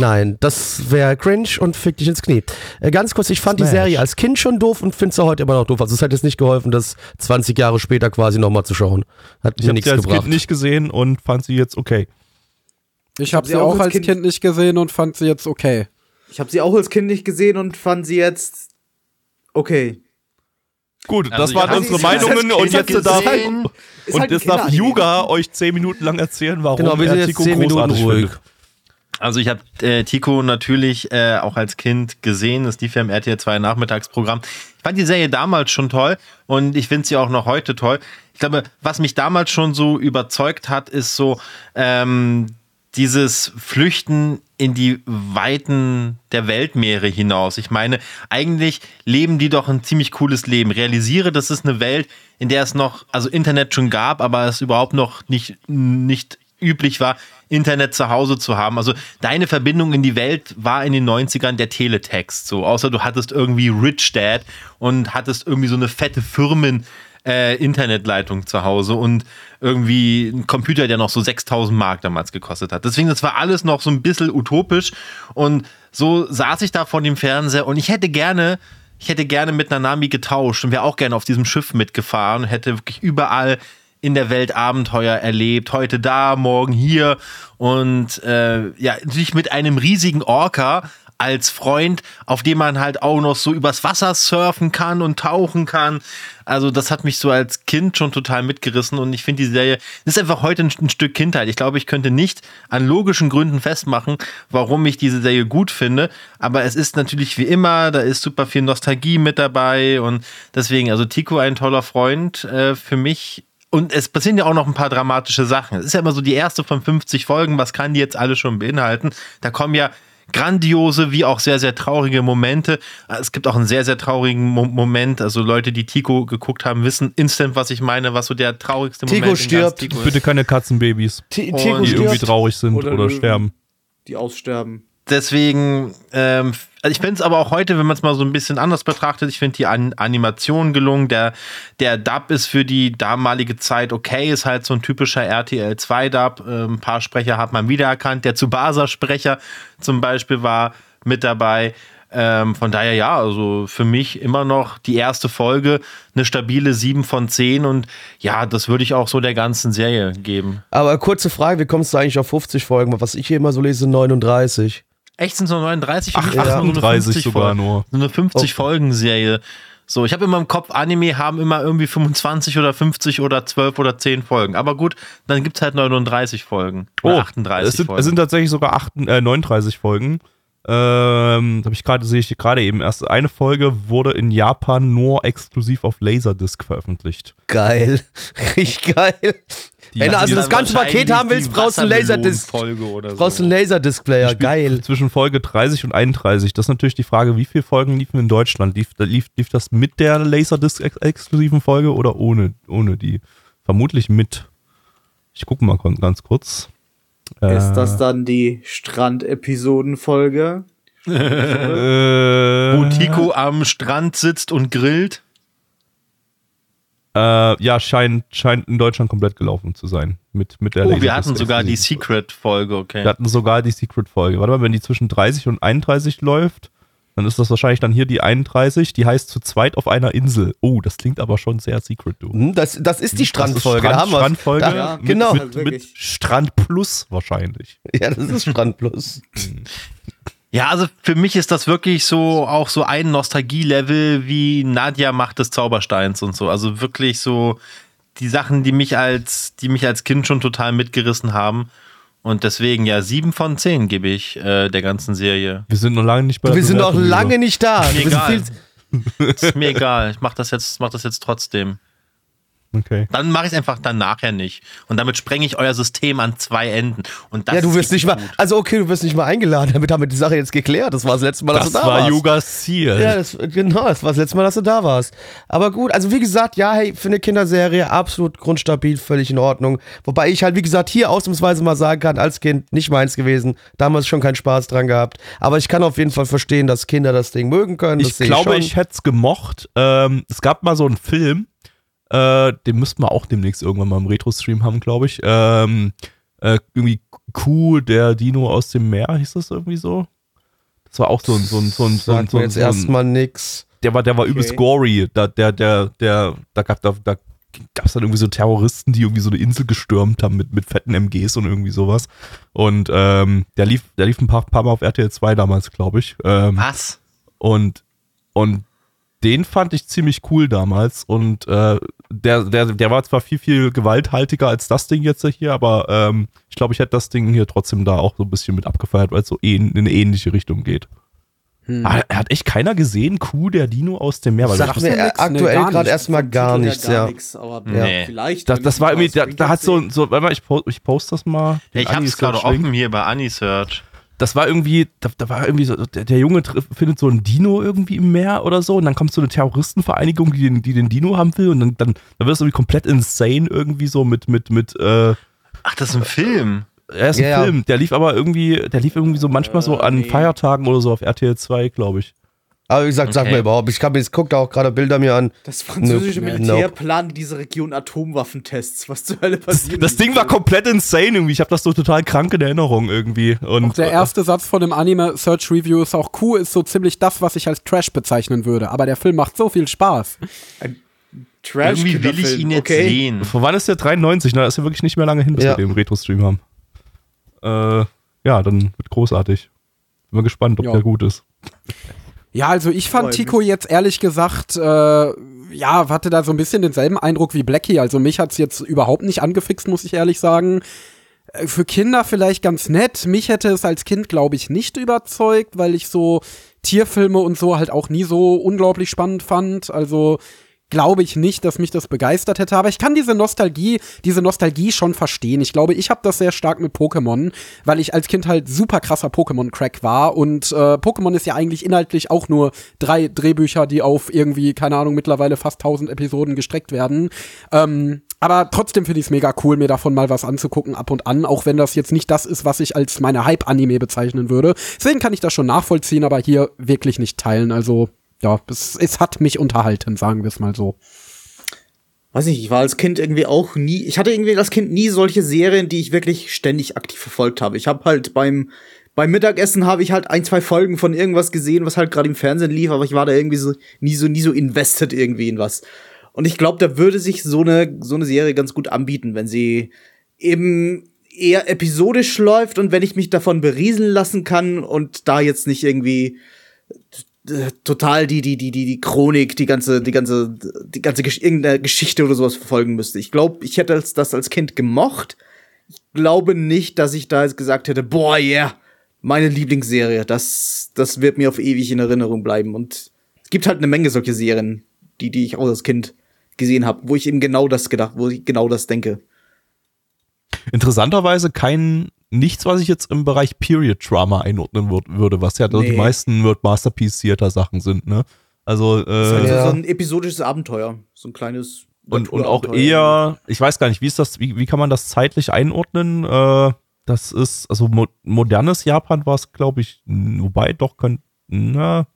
Nein, das wäre cringe und fick dich ins Knie. Äh, ganz kurz, ich fand die Smash. Serie als Kind schon doof und finde sie heute immer noch doof. Also es hat jetzt nicht geholfen, das 20 Jahre später quasi nochmal zu schauen. Hat Ich mir habe nichts sie als gebracht. Kind nicht gesehen und fand sie jetzt okay. Ich habe sie auch als kind, nicht gesehen und fand sie jetzt okay. Ich habe sie auch als Kind nicht gesehen und fand sie jetzt okay. Gut, Also das ich waren hab unsere Meinungen hab's und jetzt gesehen. darf, Gesehen. Ist und halt jetzt darf Kinderanime. Yuga euch 10 Minuten lang erzählen, warum Genau, wir sind jetzt Tico 10 Minuten großartig ruhig. findet. Also ich habe äh, Tico natürlich äh, auch als Kind gesehen. Das lief ja im RTL 2 Nachmittagsprogramm. Ich fand die Serie damals schon toll und ich finde sie auch noch heute toll. Ich glaube, was mich damals schon so überzeugt hat, ist so ähm, dieses Flüchten in die Weiten der Weltmeere hinaus. Ich meine, eigentlich leben die doch ein ziemlich cooles Leben. Realisiere, das ist eine Welt, in der es noch, also Internet schon gab, aber es überhaupt noch nicht, nicht üblich war, Internet zu Hause zu haben. Also deine Verbindung in die Welt war in den 90ern der Teletext. So, außer du hattest irgendwie Rich Dad und hattest irgendwie so eine fette Firmen. Äh, Internetleitung zu Hause und irgendwie ein Computer, der noch so 6000 Mark damals gekostet hat. Deswegen, das war alles noch so ein bisschen utopisch und so saß ich da vor dem Fernseher und ich hätte gerne, ich hätte gerne mit Nanami getauscht und wäre auch gerne auf diesem Schiff mitgefahren, hätte wirklich überall in der Welt Abenteuer erlebt, heute da, morgen hier und äh, ja, natürlich mit einem riesigen Orca als Freund, auf dem man halt auch noch so übers Wasser surfen kann und tauchen kann. Also das hat mich so als Kind schon total mitgerissen und ich finde die Serie ist einfach heute ein, ein Stück Kindheit. Ich glaube, ich könnte nicht an logischen Gründen festmachen, warum ich diese Serie gut finde, aber es ist natürlich wie immer, da ist super viel Nostalgie mit dabei und deswegen, also Tico ein toller Freund äh, für mich und es passieren ja auch noch ein paar dramatische Sachen. Es ist ja immer so die erste von 50 Folgen. Was kann die jetzt alle schon beinhalten? Da kommen ja grandiose wie auch sehr, sehr traurige Momente. Es gibt auch einen sehr, sehr traurigen Mo Moment. Also Leute, die Tico geguckt haben, wissen instant, was ich meine, was so der traurigste Tico Moment stirbt. Tico ist. Bitte keine Katzenbabys, T- Tico die irgendwie stirbt. traurig sind Oder oder, sterben. Die aussterben. Deswegen, ähm, also ich finde es aber auch heute, wenn man es mal so ein bisschen anders betrachtet, ich finde die An Animation gelungen. Der, der Dub ist für die damalige Zeit okay, ist halt so ein typischer RTL 2 Dub. Ähm, ein paar Sprecher hat man wiedererkannt. Der Tsubasa-Sprecher zum Beispiel war mit dabei. Ähm, von daher ja, also für mich immer noch die erste Folge eine stabile 7 von 10 und ja, das würde ich auch so der ganzen Serie geben. Aber kurze Frage, wie kommst du eigentlich auf 50 Folgen? Was ich hier immer so lese, sind 39. Echt sind es nur 39? Für Ach, mich war es nur eine 38 50 sogar Folgen. nur. So eine 50-Folgen-Serie. So, ich habe immer im Kopf, Anime haben immer irgendwie 25 oder 50 oder 12 oder 10 Folgen. Aber gut, dann gibt es halt 39 Folgen. Oder 38 Oh, es sind, Folgen. es sind tatsächlich sogar 8, äh, 39 Folgen. Ähm, habe ich gerade, sehe ich gerade eben erst. Eine Folge wurde in Japan nur exklusiv auf Laserdisc veröffentlicht. Geil. Richtig geil. Wenn du also das ganze Paket haben willst, brauchst du einen Laserdisc. Folge oder Brauchst du so. einen Laserdisc-Player. Geil. Zwischen Folge 30 und 31. Das ist natürlich die Frage, wie viele Folgen liefen in Deutschland? Lief, lief, lief das mit der Laserdisc-exklusiven Folge oder ohne, ohne die? Vermutlich mit. Ich gucke mal ganz kurz. Ist Äh, das dann die Strand-Episoden-Folge? Äh, Wo Tico am Strand sitzt und grillt. Äh, ja, scheint, scheint in Deutschland komplett gelaufen zu sein. Mit, mit der Oh, wir Laserdisc hatten sogar die Secret-Folge, okay. Wir hatten sogar die Secret-Folge. Warte mal, wenn die zwischen 30 und 31 läuft, dann ist das wahrscheinlich dann hier die 31. Die heißt zu zweit auf einer Insel. Oh, das klingt aber schon sehr Secret, du. Hm, Das, das ist die Strandfolge. Das da ist haben wir's. Strandfolge. Da, Ja, mit, genau. Mit, mit. Strand Plus wahrscheinlich. Ja, das ist Strand Plus. Ja, also für mich ist das wirklich so auch so ein Nostalgie-Level wie Nadja Macht des Zaubersteins und so. Also wirklich so die Sachen, die mich als, die mich als Kind schon total mitgerissen haben. Und deswegen ja, sieben von zehn gebe ich äh, der ganzen Serie. Wir sind noch lange nicht bei der Wir sind noch lange nicht da. Mir egal. Ist mir egal. Ich mach das jetzt, mach das jetzt trotzdem. Okay. Dann mache ich es einfach dann nachher nicht. Und damit sprenge ich euer System an zwei Enden. Und das Ja, du wirst nicht richtig mal, gut. also okay, du wirst nicht mal eingeladen, damit haben wir die Sache jetzt geklärt. Das war das letzte Mal, dass Das du da war warst. Yugas Ziel. Ja, das, genau, das war das letzte Mal, dass du da warst. Aber gut, also wie gesagt, ja, hey, für eine Kinderserie absolut grundstabil, völlig in Ordnung. Wobei ich halt, wie gesagt, hier ausnahmsweise mal sagen kann, als Kind nicht meins gewesen, damals schon keinen Spaß dran gehabt. Aber ich kann auf jeden Fall verstehen, dass Kinder das Ding mögen können. Das ich glaube, schon. ich hätte es gemocht. Ähm, es gab mal so einen Film, äh, den müssten wir auch demnächst irgendwann mal im Retro-Stream haben, glaube ich. Ähm, äh, irgendwie Kuh, der Dino aus dem Meer, hieß das irgendwie so? Das war auch so ein, so ein, so ein, so ein, so ein, jetzt so ein erstmal nix. der war, der war übelst gory. Da, der, der, der, da gab, da, da gab's dann irgendwie so Terroristen, die irgendwie so eine Insel gestürmt haben mit, mit fetten MGs und irgendwie sowas. Und ähm, der lief, der lief ein paar, paar Mal auf RTL 2 damals, glaube ich. Ähm, Was? und, und den fand ich ziemlich cool damals. Und äh, der, der, der war zwar viel, viel gewalthaltiger als das Ding jetzt hier, aber ähm, ich glaube, ich hätte das Ding hier trotzdem da auch so ein bisschen mit abgefeiert, weil es so ähn, in eine ähnliche Richtung geht. Ah, er hat echt keiner gesehen, Kuh, der Dino aus dem Meer. Weil Sagt das, mir nix, nee, aktuell gar gerade nicht. erstmal gar nichts, ja. nix, aber Nee. vielleicht. das, das ich war irgendwie, da, da hat so, so, warte mal, ich, post, ich poste das mal. Ich hab's Ani gerade offen hier bei Anisearch. Das war irgendwie, da, da war irgendwie so, der, der Junge triff, findet so einen Dino irgendwie im Meer oder so und dann kommt so eine Terroristenvereinigung, die den, die den Dino haben will und dann, dann, dann wird es irgendwie komplett insane irgendwie so mit, mit, mit, äh, Ach, das ist ein Film. er ist ein Ja, ja. Film, der lief aber irgendwie, der lief irgendwie so manchmal so an nee. Feiertagen oder so auf RTL 2, glaube ich. Aber wie gesagt, sag Okay. mir überhaupt, ich, kann, ich guck da auch gerade Bilder mir an. Das französische Nope. Militär Nope. plant in dieser Region Atomwaffentests. Was zur Hölle passiert? Das Ding war komplett insane irgendwie. Ich habe das so total krank in Erinnerung irgendwie. Und Auch der erste Satz von dem Anime Search Review ist auch cool, ist so ziemlich das, was ich als Trash bezeichnen würde. Aber der Film macht so viel Spaß. Trash Irgendwie will ich ihn jetzt okay. sehen. Von wann ist der 93? Na, das ist ja wirklich nicht mehr lange hin, bis Ja. wir den Retro-Stream haben. Äh, ja, dann wird großartig. Bin mal gespannt, ob Ja. der gut ist. Ja, also ich fand Tico jetzt ehrlich gesagt, äh, ja, hatte da so ein bisschen denselben Eindruck wie Blackie. Also mich hat's jetzt überhaupt nicht angefixt, muss ich ehrlich sagen. Äh, Für Kinder vielleicht ganz nett. Mich hätte es als Kind, glaube ich, nicht überzeugt, weil ich so Tierfilme und so halt auch nie so unglaublich spannend fand. Also glaube ich nicht, dass mich das begeistert hätte. Aber ich kann diese Nostalgie, diese Nostalgie schon verstehen. Ich glaube, ich habe das sehr stark mit Pokémon, weil ich als Kind halt super krasser Pokémon-Crack war. Und äh, Pokémon ist ja eigentlich inhaltlich auch nur drei Drehbücher, die auf irgendwie, keine Ahnung, mittlerweile fast 1000 Episoden gestreckt werden. Ähm, aber trotzdem finde ich es mega cool, mir davon mal was anzugucken ab und an, auch wenn das jetzt nicht das ist, was ich als meine Hype-Anime bezeichnen würde. Deswegen kann ich das schon nachvollziehen, aber hier wirklich nicht teilen. Also ja, es, es hat mich unterhalten, sagen wir es mal so. Weiß nicht, ich war als Kind irgendwie auch nie, ich hatte irgendwie als Kind nie solche Serien, die ich wirklich ständig aktiv verfolgt habe. Ich habe halt beim beim Mittagessen habe ich halt ein, zwei Folgen von irgendwas gesehen, was halt gerade im Fernsehen lief, aber ich war da irgendwie so nie so nie so invested irgendwie in was. Und ich glaube, da würde sich so eine so eine Serie ganz gut anbieten, wenn sie eben eher episodisch läuft und wenn ich mich davon berieseln lassen kann und da jetzt nicht irgendwie total die die die die die Chronik die ganze die ganze die ganze Gesch irgendeine Geschichte oder sowas verfolgen müsste. Ich glaube, ich hätte das als Kind gemocht. Ich glaube nicht, dass ich da jetzt gesagt hätte, boah, yeah, meine Lieblingsserie, das das wird mir auf ewig in Erinnerung bleiben und es gibt halt eine Menge solche Serien, die die ich auch als Kind gesehen habe, wo ich eben genau das gedacht, wo ich genau das denke. Interessanterweise kein nichts, was ich jetzt im Bereich Period Drama einordnen würd, würde, was ja Nee. die meisten World Masterpiece Theater Sachen sind, ne? Also, äh, Also Ja. so ein episodisches Abenteuer, so ein kleines und, und auch eher, ich weiß gar nicht, wie ist das, wie, wie kann man das zeitlich einordnen? Äh, das ist, also mo modernes Japan war es, glaube ich, wobei doch könnte, na,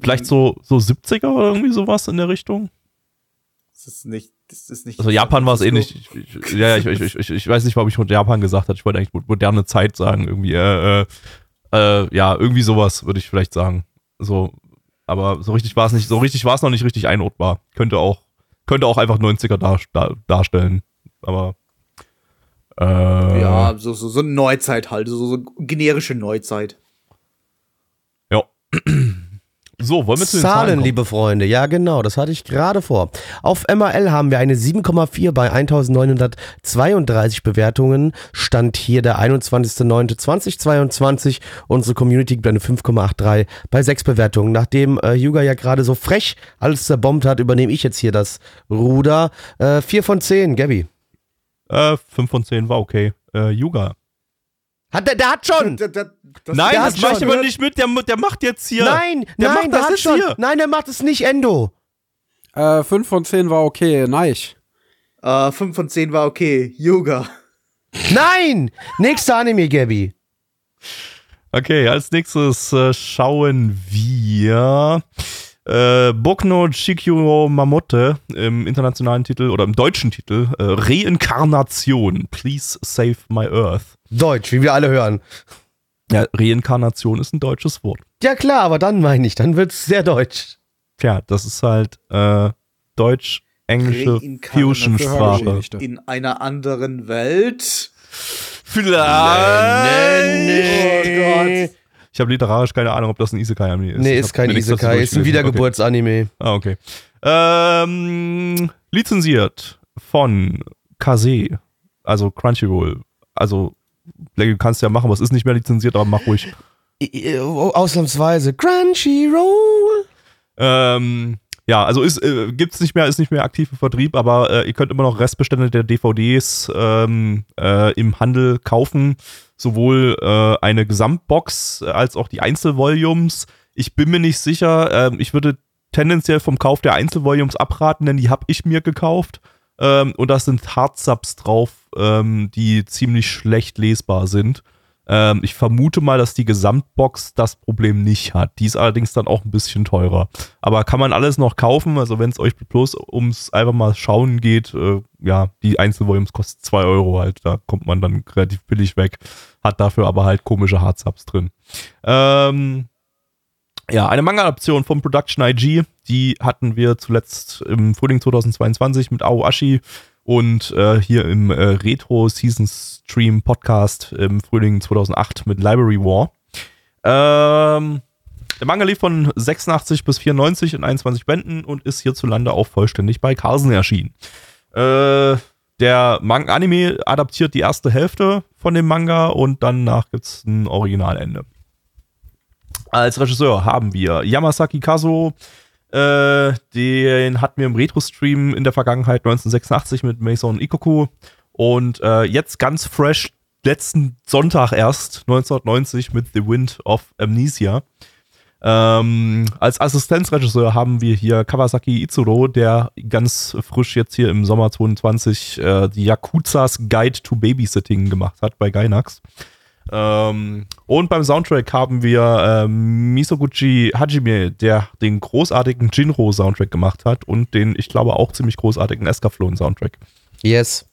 vielleicht so, so 70er oder irgendwie sowas in der Richtung. Das ist nicht, das ist nicht. Also Japan war es ähnlich. Ich, ja, ich, ich, ich, ich weiß nicht, warum ich Japan gesagt habe. Ich wollte eigentlich mo- moderne Zeit sagen, irgendwie. Äh, äh, äh, ja, irgendwie sowas würde ich vielleicht sagen. So, aber so richtig war es nicht, so richtig war es noch nicht richtig einordbar. Könnte auch, könnte auch einfach 90er dar, dar, darstellen. Aber äh, Ja, so, so, so Neuzeit halt, so, so generische Neuzeit. ja. So, wollen wir zu den Zahlen, Zahlen liebe Freunde. Ja, genau, das hatte ich gerade vor. Auf MRL haben wir eine 7,4 bei 1932 Bewertungen. Stand hier der 21.09.2022. Unsere Community gibt eine 5,83 bei 6 Bewertungen. Nachdem äh, Yuga ja gerade so frech alles zerbombt hat, übernehme ich jetzt hier das Ruder. Äh, 4 von 10, Gabby. Äh, 5 von 10 war okay. Äh, Yuga. Hat der, der hat schon! Das, das, das, Nein, der das mach ich schon. aber nicht mit. Der, der macht jetzt hier. Nein, der nein, macht der das hat schon. hier. Nein, der macht es nicht, Endo. Äh, 5 von 10 war okay, nice. Äh, 5 von 10 war okay. Yoga. Nein! Nächster Anime, Gabby. Okay, als nächstes äh, schauen wir Äh, Bokno Chikyo Mamote im internationalen Titel oder im deutschen Titel äh, Reinkarnation. Please save my earth. Deutsch, wie wir alle hören. Ja, Reinkarnation ist ein deutsches Wort. Ja klar, aber dann meine ich, dann wird's sehr deutsch. Tja, das ist halt äh, deutsch-englische. Fusion-Sprache. In einer anderen Welt. Vielleicht. Ich habe literarisch keine Ahnung, ob das ein Isekai-Anime ist. Nee, ist hab kein Isekai, ist ein. Wiedergeburtsanime. Okay. Ah, okay. Ähm, lizenziert von Kase, also Crunchyroll. Also, du kannst ja machen, es ist nicht mehr lizenziert, aber mach ruhig. I- Ausnahmsweise. Crunchyroll. Ähm, ja, also ist, äh, gibt's nicht mehr, ist nicht mehr aktiv im Vertrieb, aber äh, ihr könnt immer noch Restbestände der DVDs ähm, äh, im Handel kaufen. Sowohl äh, eine Gesamtbox als auch die Einzelvolumes. Ich bin mir nicht sicher. ähm, ich würde tendenziell vom Kauf der Einzelvolumes abraten, denn die habe ich mir gekauft. Ähm, und da sind Hardsubs drauf, ähm, die ziemlich schlecht lesbar sind. Ähm, ich vermute mal, dass die Gesamtbox das Problem nicht hat. Die ist allerdings dann auch ein bisschen teurer. Aber kann man alles noch kaufen? Also wenn es euch bloß ums einfach mal schauen geht, äh, ja, die Einzelvolumes kosten 2 Euro halt. Da kommt man dann relativ billig weg. Hat dafür aber halt komische Hardsubs drin. Ähm, ja, eine Manga-Adaption von Production IG, die hatten wir zuletzt im Frühling 2022 mit Aoashi und äh, hier im äh, Retro Season Stream Podcast im Frühling 2008 mit Library War. Ähm, der Manga lief von 86 bis 94 in 21 Bänden und ist hierzulande auch vollständig bei Carlsen erschienen. Äh, der Manga Anime adaptiert die erste Hälfte von dem Manga und danach gibt's ein Originalende. Als Regisseur haben wir Yamasaki Kazo, äh, den hatten wir im Retro-Stream in der Vergangenheit 1986 mit Mason Ikoku und äh, jetzt ganz fresh letzten Sonntag erst 1990 mit The Wind of Amnesia. Ähm, als Assistenzregisseur haben wir hier Kawasaki Izuro, der ganz frisch jetzt hier im Sommer 22 äh, die Yakuzas Guide to Babysitting gemacht hat bei Gainax. Ähm, und beim Soundtrack haben wir ähm, Misoguchi Hajime, der den großartigen Jinro-Soundtrack gemacht hat und den, ich glaube, auch ziemlich großartigen Escaflowne-Soundtrack. Yes.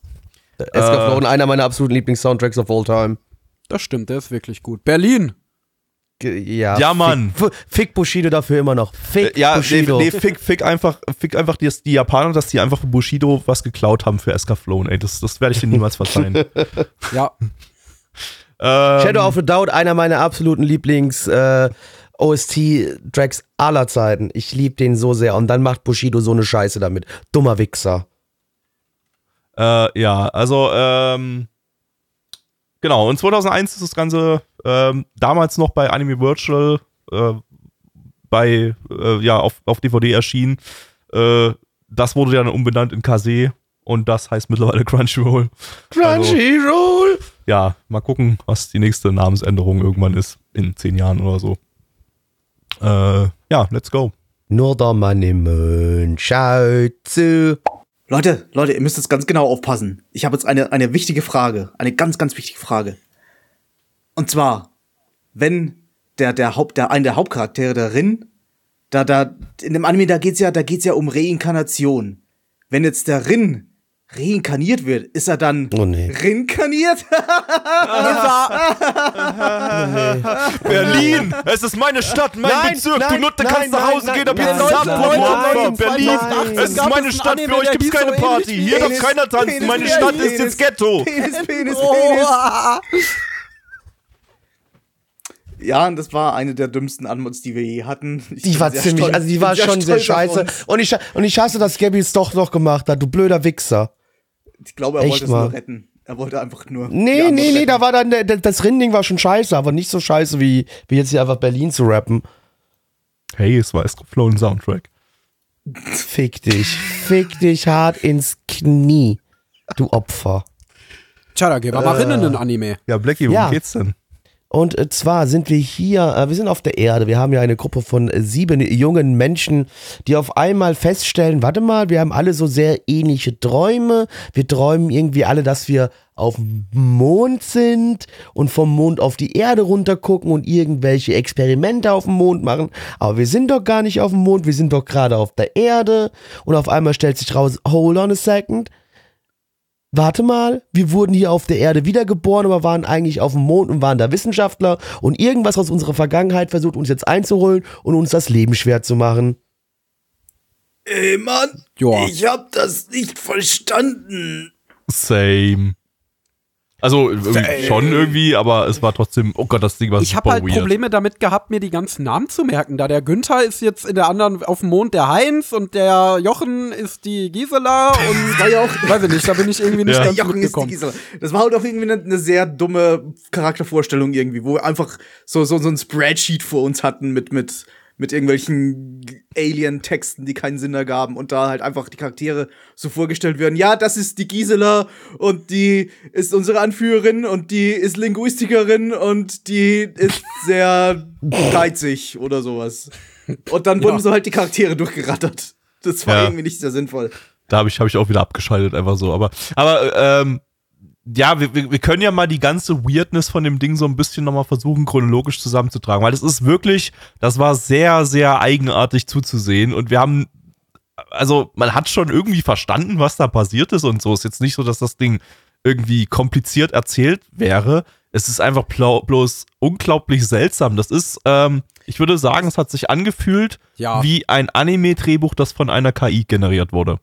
Escaflowne, einer meiner absoluten Lieblings-Soundtracks of all time. Das stimmt, der ist wirklich gut. Berlin. Ja, Ja, Mann. Fick, fick Bushido dafür immer noch. Fick Äh, ja, nee, Bushido. nee, fick, fick einfach, fick einfach die, die Japaner, dass die einfach für Bushido was geklaut haben für Escaflowne, ey. Das, das werde ich dir niemals verzeihen. Ja, ähm, Shadow of a Doubt, einer meiner absoluten Lieblings äh, OST-Tracks aller Zeiten. Ich liebe den so sehr. Und dann macht Bushido so eine Scheiße damit. Dummer Wichser. Äh, ja, also, ähm, genau. Und 2001 ist das Ganze ähm, damals noch bei Anime Virtual äh, bei, äh, ja, auf, auf DVD erschienen. Äh, das wurde dann umbenannt in Kase und das heißt mittlerweile Crunchyroll. Crunchyroll! Ja, mal gucken, was die nächste Namensänderung irgendwann ist. In zehn Jahren oder so. Äh, ja, let's go. Nur der Mann im Mond schaut zu. Leute, Leute, ihr müsst jetzt ganz genau aufpassen. Ich habe jetzt eine, eine wichtige Frage. Eine ganz, ganz wichtige Frage. Und zwar, wenn der, der Haupt, der, einer der Hauptcharaktere, der Rin, da, da, in dem Anime, da geht's ja, da geht's ja um Reinkarnation. Wenn jetzt der Rin reinkarniert wird, ist er dann Oh nee. reinkarniert? Berlin! Es ist meine Stadt, mein Nein, Bezirk! nein, du Nutte nein, kannst nach Hause nein, gehen, Saft nein, oder nein, Opfer! Berlin! 2018 Es ist meine es Stadt, für euch gibt's keine so Party! wie Hier darf Penis, keiner tanzen! Penis, Meine Penis, Stadt ist Penis. jetzt Ghetto! Penis, Penis, Oh. Penis. Ja, und das war eine der dümmsten Anmods, die wir je hatten. Ich Die war ziemlich, stolz- also die war sehr schon sehr scheiße. Und ich, und ich hasse, dass Gabby es doch noch gemacht hat, du blöder Wichser. Ich glaube, er Echt wollte es mal. nur retten. Er wollte einfach nur. Nee, nee, nee, retten. da war dann, das Rinnding war schon scheiße, aber nicht so scheiße, wie, wie jetzt hier einfach Berlin zu rappen. Hey, es war Escaflowne Soundtrack. Fick dich. Fick dich hart ins Knie. Du Opfer. tja, da gehen wir mal rein in den Anime. Ja, Blackie, worum Ja. geht's denn? Und äh, zwar sind wir hier, äh, wir sind auf der Erde. Wir haben ja eine Gruppe von äh, sieben jungen Menschen, die auf einmal feststellen, warte mal, wir haben alle so sehr ähnliche Träume. Wir träumen irgendwie alle, dass wir auf dem Mond sind und vom Mond auf die Erde runtergucken und irgendwelche Experimente auf dem Mond machen. Aber wir sind doch gar nicht auf dem Mond, wir sind doch gerade auf der Erde. Und auf einmal stellt sich raus, hold on a second. Warte mal, wir wurden hier auf der Erde wiedergeboren, aber waren eigentlich auf dem Mond und waren da Wissenschaftler und irgendwas aus unserer Vergangenheit versucht uns jetzt einzuholen und uns das Leben schwer zu machen. Ey, Mann, Joa. ich hab das nicht verstanden. Same. Also irgendwie schon irgendwie, aber es war trotzdem, oh Gott, das Ding war Ich habe halt weird. Probleme damit gehabt, mir die ganzen Namen zu merken. Da der Günther ist jetzt in der anderen auf dem Mond der Heinz und der Jochen ist die Gisela und War ja auch. weiß ich nicht, da bin ich irgendwie nicht Ja. ganz Jochen ist die mitgekommen. Gisela. Das war halt auch irgendwie eine, eine sehr dumme Charaktervorstellung irgendwie, wo wir einfach so, so, so ein Spreadsheet vor uns hatten mit, mit, mit irgendwelchen Alien-Texten, die keinen Sinn ergaben und da halt einfach die Charaktere so vorgestellt werden. Ja, das ist die Gisela und die ist unsere Anführerin und die ist Linguistikerin und die ist sehr geizig oder sowas. Und dann wurden so halt die Charaktere durchgerattert. Das war Ja. irgendwie nicht sehr sinnvoll. Da habe ich, hab ich auch wieder abgeschaltet, einfach so. Aber, aber ähm, ja, wir, wir können ja mal die ganze Weirdness von dem Ding so ein bisschen nochmal versuchen, chronologisch zusammenzutragen. Weil das ist wirklich, das war sehr, sehr eigenartig zuzusehen. Und wir haben, also man hat schon irgendwie verstanden, was da passiert ist und so. Ist jetzt nicht so, dass das Ding irgendwie kompliziert erzählt wäre. Es ist einfach bloß unglaublich seltsam. Das ist, ähm, ich würde sagen, es hat sich angefühlt Ja. wie ein Anime-Drehbuch, das von einer KI generiert wurde.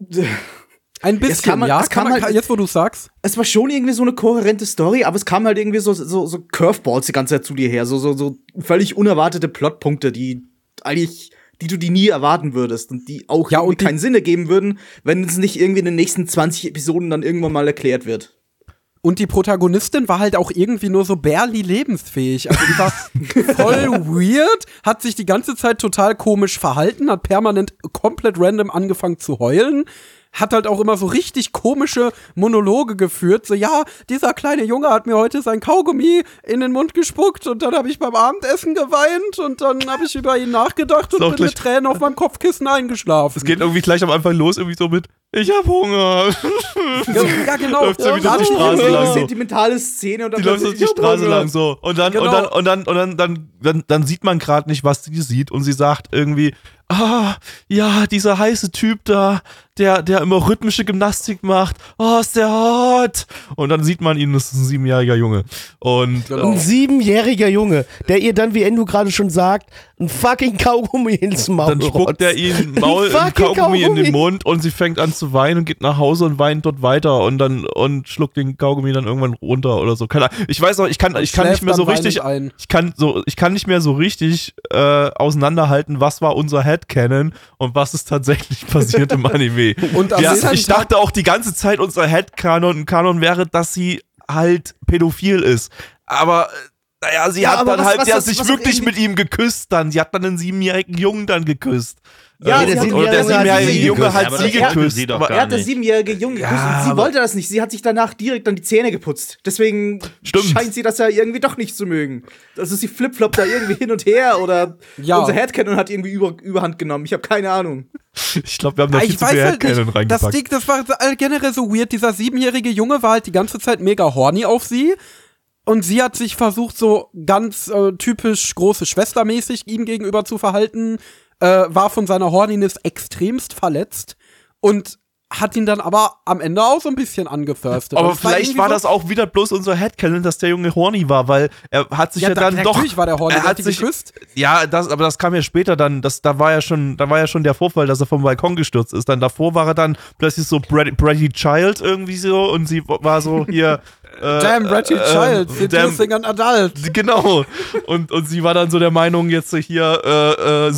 Ein bisschen, man- ja, es kann kann man, halt- jetzt wo du sagst. es war schon irgendwie so eine kohärente Story, aber es kam halt irgendwie so, so, so Curveballs die ganze Zeit zu dir her. So, so, so völlig unerwartete Plotpunkte, die eigentlich, die du die nie erwarten würdest und die auch Ja, und die- keinen Sinn ergeben würden, wenn es nicht irgendwie in den nächsten 20 Episoden dann irgendwann mal erklärt wird. Und die Protagonistin war halt auch irgendwie nur so barely lebensfähig. Also die war voll weird, hat sich die ganze Zeit total komisch verhalten, hat permanent komplett random angefangen zu heulen. Hat halt auch immer so richtig komische Monologe geführt. So, ja, dieser kleine Junge hat mir heute sein Kaugummi in den Mund gespuckt und dann habe ich beim Abendessen geweint und dann habe ich über ihn nachgedacht und bin mit Tränen auf meinem Kopfkissen eingeschlafen. Es geht irgendwie gleich am Anfang los, irgendwie so mit, ich hab Hunger. ja, genau. Läuft so Ja, wieder die Straße lang so. sentimentale Szene und dann Die läuft so die Straße "Ja, lang so. Und dann, und Genau. dann, und dann, und dann, dann, dann, dann sieht man gerade nicht, was sie sieht. Und sie sagt irgendwie, ah, ja, dieser heiße Typ da, der, der immer rhythmische Gymnastik macht. Oh, ist der hot. Und dann sieht man ihn, das ist ein siebenjähriger Junge. Und Genau. Ein siebenjähriger Junge, der ihr dann, wie Endo gerade schon sagt, ein fucking Kaugummi ins Maul Dann spuckt er ihn Maul fucking Kaugummi in den Kaugummi. Mund und sie fängt an zu weinen und geht nach Hause und weint dort weiter und dann und schluckt den Kaugummi dann irgendwann runter oder so. Keine Ahnung. Ich weiß auch, ich kann, ich kann nicht mehr so richtig, ein. ich kann so, ich kann nicht mehr so richtig äh, auseinanderhalten, was war unser Headcanon und was ist tatsächlich passiert im Anime. Und ja, ich dachte auch die ganze Zeit, unser Headcanon Kanon wäre, dass sie halt pädophil ist. Aber äh, naja, sie Ja, hat dann was- halt, was sie hat das- sich was auch wirklich mit ihm geküsst dann. Sie hat dann einen siebenjährigen Jungen dann geküsst. Ja, Äh, der der Siebenjährige siebenjährige sie Junge hat sie geküsst. sie aber Er hat nicht. siebenjährige Junge geküsst und sie wollte das nicht. Sie hat sich danach direkt dann die Zähne geputzt. Deswegen Stimmt. scheint sie das ja irgendwie doch nicht zu mögen. Also sie flipfloppt da irgendwie hin und her oder Ja. unser Headcanon hat irgendwie über, Überhand genommen. Ich habe keine Ahnung. ich glaube, wir haben da viel ich zu weiß viel halt Headcanon nicht. Das. Ding, das war generell so weird. Dieser siebenjährige Junge war halt die ganze Zeit mega horny auf sie. Und sie hat sich versucht, so ganz äh, typisch große Schwestermäßig ihm gegenüber zu verhalten, äh, war von seiner Horniness extremst verletzt und hat ihn dann aber am Ende auch so ein bisschen angethirstet. aber war vielleicht war so- das auch wieder bloß unser Headcanon, dass der Junge horny war, weil er hat sich ja, Ja, da- dann doch. natürlich war der horny, er hat sich, geküsst. Ja, das, aber das kam ja später dann. Das, da war ja schon, da war ja schon der Vorfall, dass er vom Balkon gestürzt ist. Dann davor war er dann plötzlich so Brady, Brady Child irgendwie so und sie war so hier. Äh, Damn, Ratty äh, Child, äh, damn, seducing an adult. Genau. Und, und sie war dann so der Meinung, jetzt hier äh, äh,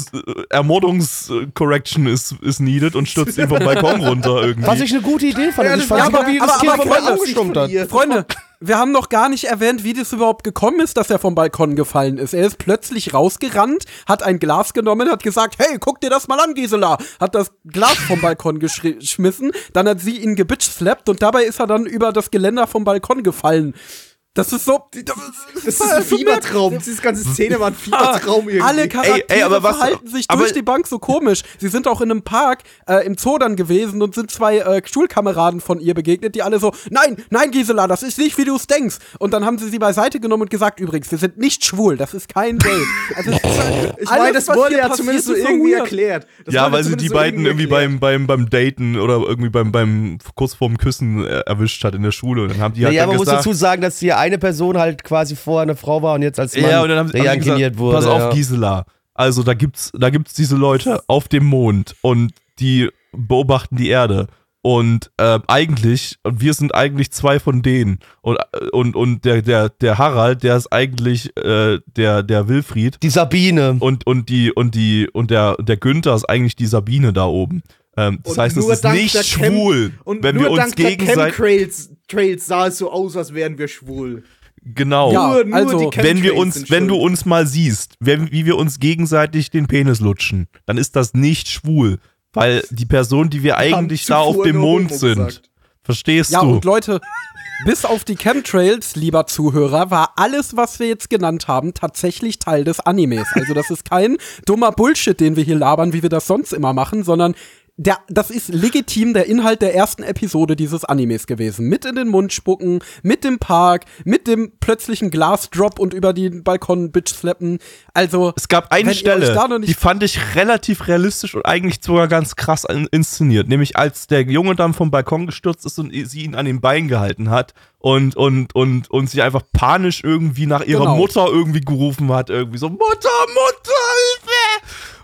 Ermordungscorrection ist, ist needed und stürzt ihn vom Balkon runter irgendwie. Was ich eine gute Idee fand. Ja, ich fand super, aber- wie aber- das Kind aber von Freunde, Augen gestummt hat. Ihr- Freunde, wir haben noch gar nicht erwähnt, wie das überhaupt gekommen ist, dass er vom Balkon gefallen ist. Er ist plötzlich rausgerannt, hat ein Glas genommen, hat gesagt, hey, guck dir das mal an, Gisela. Hat das Glas vom Balkon geschmissen, dann hat sie ihn gebitchslappt und dabei ist er dann über das Geländer vom Balkon gefallen. Das ist so. Das ist ein Fiebertraum. Diese ganze Szene war ein Fiebertraum irgendwie. Alle Charaktere Ey, ey, aber was- verhalten sich aber- durch die Bank so komisch. Sie sind auch in einem Park äh, im Zoo dann gewesen und sind zwei äh, Schulkameraden von ihr begegnet, die alle so, nein, nein, Gisela, das ist nicht, wie du es denkst. Und dann haben sie sie beiseite genommen und gesagt, übrigens, wir sind nicht schwul, das ist kein Date. Also, äh, ich alles, meine, das wurde ja zumindest so irgendwie weird. erklärt. Das ja, weil sie die so beiden irgendwie erklärt. beim, beim, beim Daten oder irgendwie beim, beim kurz vorm Küssen äh, erwischt hat in der Schule. Und dann haben die halt ja, dann man muss gesagt, dazu sagen, dass die eine Person halt quasi vorher eine Frau war und jetzt als Mann ja, und dann haben, haben gesagt, wurde. pass auf, ja. Gisela. Also da gibt's, da gibt's diese Leute auf dem Mond und die beobachten die Erde. Und äh, eigentlich, und wir sind eigentlich zwei von denen. Und, äh, und, und der, der, der Harald, der ist eigentlich äh, der, der Wilfried. Die Sabine. Und, und die, und die, und der, der Günther ist eigentlich die Sabine da oben. Ähm, das Und heißt, es nur ist dank nicht schwul, Und wenn wir uns dank der gegenseitig. Chemtrails Trails sah es so aus, als wären wir schwul. Genau. Ja, nur, nur also, die wenn wir uns, wenn du uns mal siehst, wenn, wie wir uns gegenseitig den Penis lutschen, dann ist das nicht schwul, weil die Person, die wir eigentlich da auf dem Mond sind, gesagt. verstehst Ja, du? und Leute, bis auf die Chemtrails, lieber Zuhörer, war alles, was wir jetzt genannt haben, tatsächlich Teil des Animes. Also das ist kein dummer Bullshit, den wir hier labern, wie wir das sonst immer machen, sondern der, das ist legitim der Inhalt der ersten Episode dieses Animes gewesen. Mit in den Mund spucken, mit dem Park, mit dem plötzlichen Glasdrop und über den Balkon bitch slappen. Also es gab eine Stelle, die fand ich relativ realistisch und eigentlich sogar ganz krass in- inszeniert. Nämlich als der Junge dann vom Balkon gestürzt ist und sie ihn an den Bein gehalten hat und, und, und, und sie einfach panisch irgendwie nach ihrer Genau. Mutter irgendwie gerufen hat. Irgendwie so, Mutter, Mutter!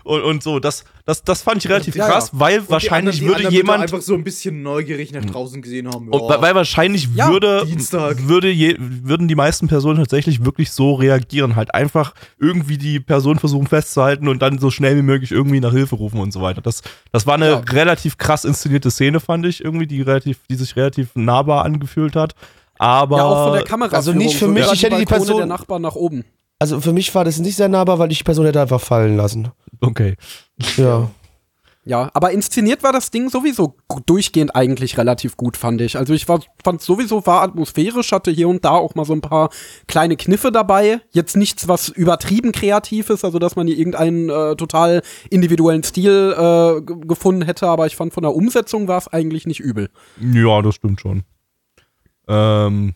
Und, und so, das, das, das fand ich relativ Ja, ja. krass, weil Und die wahrscheinlich anderen- die würde jemand einfach so ein bisschen neugierig nach draußen gesehen haben. Und weil- wahrscheinlich Ja, würde, Dienstag. würde je, würden die meisten Personen tatsächlich wirklich so reagieren. Halt einfach irgendwie die Person versuchen festzuhalten und dann so schnell wie möglich irgendwie nach Hilfe rufen und so weiter. Das, das war eine Ja. relativ krass inszenierte Szene, fand ich irgendwie, die, relativ, die sich relativ nahbar angefühlt hat. Aber ja auch von der Kamera. also nicht für mich, ich hätte die Person- der Nachbarn nach oben. Also für mich war das nicht sehr nahbar, weil ich die Person hätte einfach fallen lassen. Okay. Ja. Ja, aber inszeniert war das Ding sowieso durchgehend eigentlich relativ gut, fand ich. Also ich war, fand sowieso war atmosphärisch, hatte hier und da auch mal so ein paar kleine Kniffe dabei. Jetzt nichts, was übertrieben kreativ ist, also dass man hier irgendeinen äh, total individuellen Stil äh, gefunden hätte, aber ich fand von der Umsetzung war es eigentlich nicht übel. Ja, das stimmt schon. Ähm,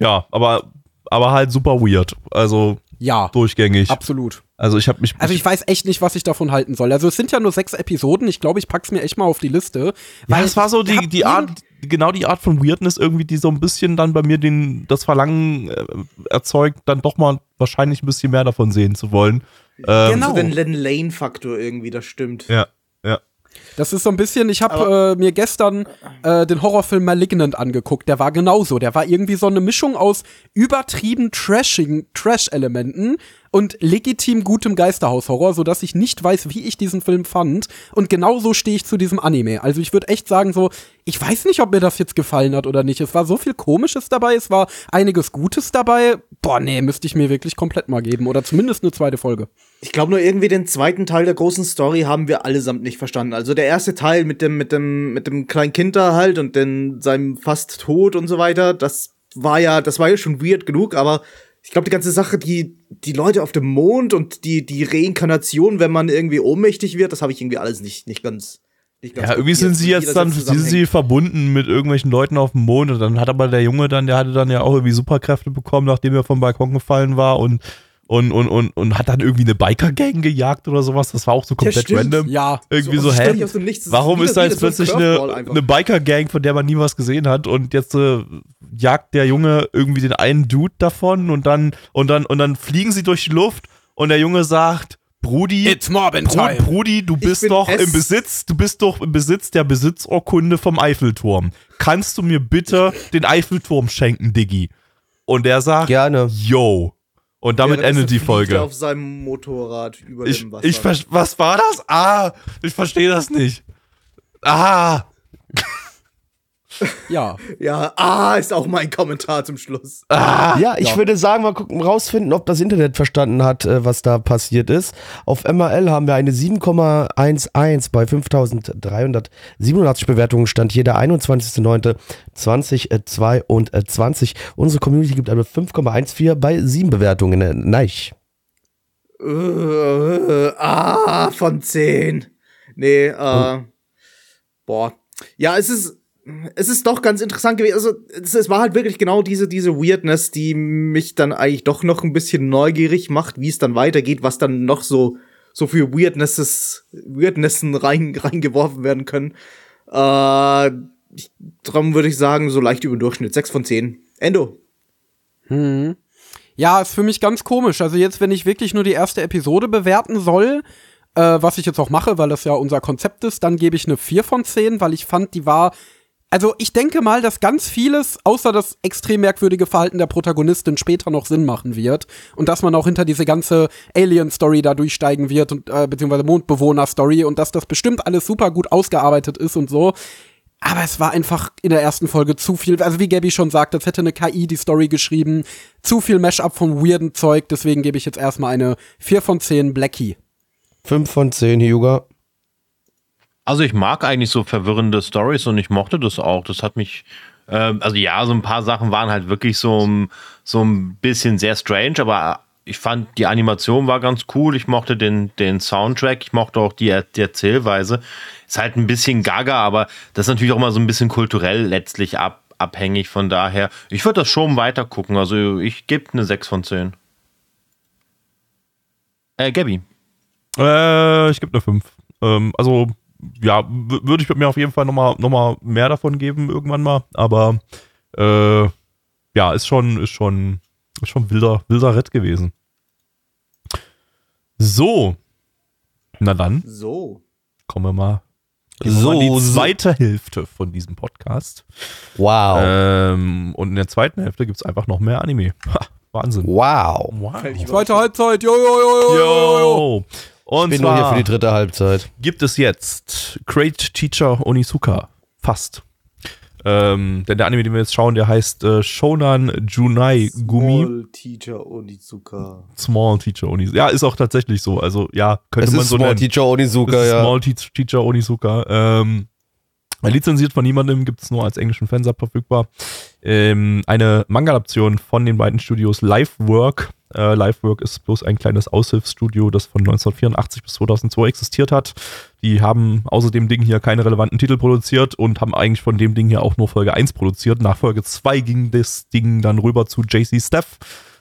ja, aber, aber halt super weird. Also Ja, durchgängig. absolut. Also ich habe mich. Also ich weiß echt nicht, was ich davon halten soll. Also es sind ja nur sechs Episoden. Ich glaube, ich pack's mir echt mal auf die Liste. Ja, es war so die, die Art, genau die Art von Weirdness irgendwie, die so ein bisschen dann bei mir den, das Verlangen äh, erzeugt, dann doch mal wahrscheinlich ein bisschen mehr davon sehen zu wollen. Ähm, Genau. So den Len Lane-Faktor irgendwie, das stimmt. Ja, ja. Das ist so ein bisschen, ich habe äh, mir gestern äh, den Horrorfilm Malignant angeguckt, der war genauso. Der war irgendwie so eine Mischung aus übertrieben Trashing, Trash-Elementen und legitim gutem Geisterhaushorror, sodass ich nicht weiß, wie ich diesen Film fand. Und genauso stehe ich zu diesem Anime. Also ich würde echt sagen, so, ich weiß nicht, ob mir das jetzt gefallen hat oder nicht. Es war so viel Komisches dabei, es war einiges Gutes dabei. Boah, nee, müsste ich mir wirklich komplett mal geben. Oder zumindest eine zweite Folge. Ich glaube nur irgendwie den zweiten Teil der großen Story haben wir allesamt nicht verstanden. Also der erste Teil mit dem mit dem mit dem kleinen Kind da halt und den seinem fast Tod und so weiter, das war ja das war ja schon weird genug, aber ich glaube die ganze Sache, die die Leute auf dem Mond und die die Reinkarnation, wenn man irgendwie ohnmächtig wird, das habe ich irgendwie alles nicht nicht ganz nicht ganz Ja, irgendwie sind sie jetzt dann, sind sie verbunden mit irgendwelchen Leuten auf dem Mond und dann hat aber der Junge dann, der hatte dann ja auch irgendwie Superkräfte bekommen, nachdem er vom Balkon gefallen war und und, und, und, und hat dann irgendwie eine Biker-Gang gejagt oder sowas. Das war auch so komplett stimmt. random. Ja. Irgendwie So so, hä? Nichts. Warum ist da jetzt plötzlich eine, eine Biker-Gang, von der man nie was gesehen hat und jetzt äh, jagt der Junge irgendwie den einen Dude davon und dann, und dann, und dann fliegen sie durch die Luft und der Junge sagt, Brudi, It's Morbin Time. Brudi, du bist doch S. im Besitz, du bist doch im Besitz der Besitzurkunde vom Eiffelturm. Kannst du mir bitte den Eiffelturm schenken, Diggi? Und er sagt, Gerne. yo. Und damit endet die Folge. auf seinem Motorrad über Ich, dem Wasser. ich was war das? Ah, ich verstehe das nicht. Ah. Ja. Ja, ah, ist auch mein Kommentar zum Schluss. ja, ich würde sagen, mal gucken, rausfinden, ob das Internet verstanden hat, äh, was da passiert ist. Auf MRL haben wir eine 7,11 bei 5387 Bewertungen, stand hier der 21.09.2022. Unsere Community gibt eine 5,14 bei 7 Bewertungen. Äh, Neich. Äh, ah, von 10. Nee, äh, boah. Ja, es ist, es ist doch ganz interessant gewesen. Also, es, es war halt wirklich genau diese, diese Weirdness, die mich dann eigentlich doch noch ein bisschen neugierig macht, wie es dann weitergeht, was dann noch so, so für Weirdnesses, Weirdnessen rein, reingeworfen werden können. Äh, ich, darum würde ich sagen, so leicht über Durchschnitt. 6 von 10. Endo. Hm. Ja, ist für mich ganz komisch. Also jetzt, wenn ich wirklich nur die erste Episode bewerten soll, äh, was ich jetzt auch mache, weil das ja unser Konzept ist, dann gebe ich eine 4 von 10, weil ich fand, die war. Also ich denke mal, dass ganz vieles, außer das extrem merkwürdige Verhalten der Protagonistin, später noch Sinn machen wird. Und dass man auch hinter diese ganze Alien-Story da durchsteigen wird, und, äh, beziehungsweise Mondbewohner-Story und dass das bestimmt alles super gut ausgearbeitet ist und so. Aber es war einfach in der ersten Folge zu viel. Also wie Gabby schon sagt, als hätte eine KI die Story geschrieben. Zu viel Mashup von weirden Zeug. Deswegen gebe ich jetzt erstmal eine 4 von 10 Blackie. 5 von 10, Hyuga. Also ich mag eigentlich so verwirrende Stories und ich mochte das auch. Das hat mich, äh, also ja, so ein paar Sachen waren halt wirklich so, so ein bisschen sehr strange, aber ich fand die Animation war ganz cool. Ich mochte den, den Soundtrack, ich mochte auch die, die Erzählweise. Ist halt ein bisschen gaga, aber das ist natürlich auch mal so ein bisschen kulturell letztlich ab, abhängig. Von daher, ich würde das schon weiter gucken. Also ich gebe eine 6 von 10. Äh, Gabby. Äh, ich gebe eine 5. Ähm, also, ja, würde ich mir auf jeden Fall nochmal noch mal mehr davon geben, irgendwann mal. Aber äh, ja, ist schon, ist schon, ist schon wilder, wilder Ritt gewesen. So. Na dann, So. kommen wir mal, So, mal in die so. zweite Hälfte von diesem Podcast. Wow. Ähm, und in der zweiten Hälfte gibt es einfach noch mehr Anime. Ha, Wahnsinn. wow. Wow. Zweite Halbzeit. Jo, jo, jo, jo, jo, jo. Und Ich bin nur hier zwar für die dritte Halbzeit. gibt es jetzt Great Teacher Onizuka. Fast. Ähm, denn der Anime, den wir jetzt schauen, der heißt äh, Shonan Junai Gumi. Small Teacher Onizuka. Small Teacher Onizuka. Ja, ist auch tatsächlich so. Also, ja, könnte Es man ist so Small nennen. Teacher Onizuka, ja. Small Te Teacher Onizuka. Ähm, lizenziert von niemandem, gibt es nur als englischen Fansub verfügbar. Ähm, eine Manga-Adaption von den beiden Studios Lifework. Äh, Lifework ist bloß ein kleines Aushilfsstudio, das von 1984 bis 2002 existiert hat. Die haben außer dem Ding hier keine relevanten Titel produziert und haben eigentlich von dem Ding hier auch nur Folge 1 produziert. Nach Folge 2 ging das Ding dann rüber zu JC Steph.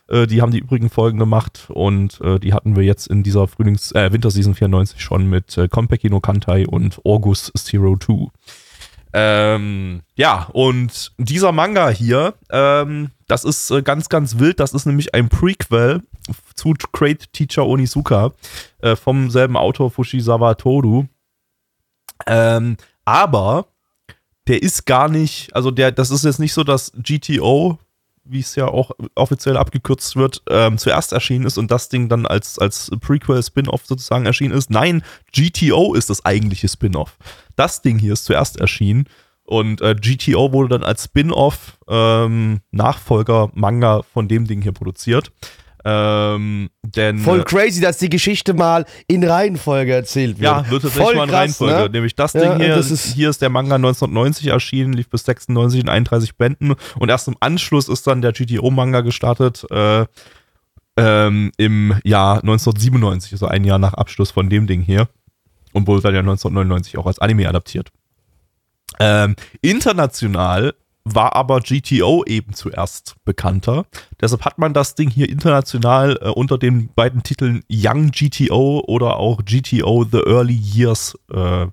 Äh, die haben die übrigen Folgen gemacht und äh, die hatten wir jetzt in dieser Frühlings-, äh, Winterseason 94 schon mit äh, Konpeki no Kantai und Orgus Zero Two. Ähm, ja, und dieser Manga hier, ähm, das ist äh, ganz, ganz wild. Das ist nämlich ein Prequel zu Great Teacher Onizuka äh, vom selben Autor Fushisawa Toru. Ähm, aber der ist gar nicht, also der, das ist jetzt nicht so, dass GTO, wie es ja auch offiziell abgekürzt wird, ähm, zuerst erschienen ist und das Ding dann als, als Prequel-Spin-Off sozusagen erschienen ist. Nein, GTO ist das eigentliche Spin-Off. Das Ding hier ist zuerst erschienen und äh, GTO wurde dann als Spin-Off ähm, Nachfolger-Manga von dem Ding hier produziert. Ähm, denn Voll äh, crazy, dass die Geschichte mal in Reihenfolge erzählt wird. ja, wird tatsächlich Voll mal in krass, Reihenfolge. ne? Nämlich das Ja, Ding hier, das ist- hier ist der Manga 1990 erschienen, lief bis 96 in 31 Bänden und erst im Anschluss ist dann der GTO-Manga gestartet, äh, ähm, im Jahr 1997, also ein Jahr nach Abschluss von dem Ding hier und wurde dann ja 1999 auch als Anime adaptiert. Ähm, international war aber GTO eben zuerst bekannter. Deshalb hat man das Ding hier international äh, unter den beiden Titeln Young GTO oder auch GTO The Early Years äh,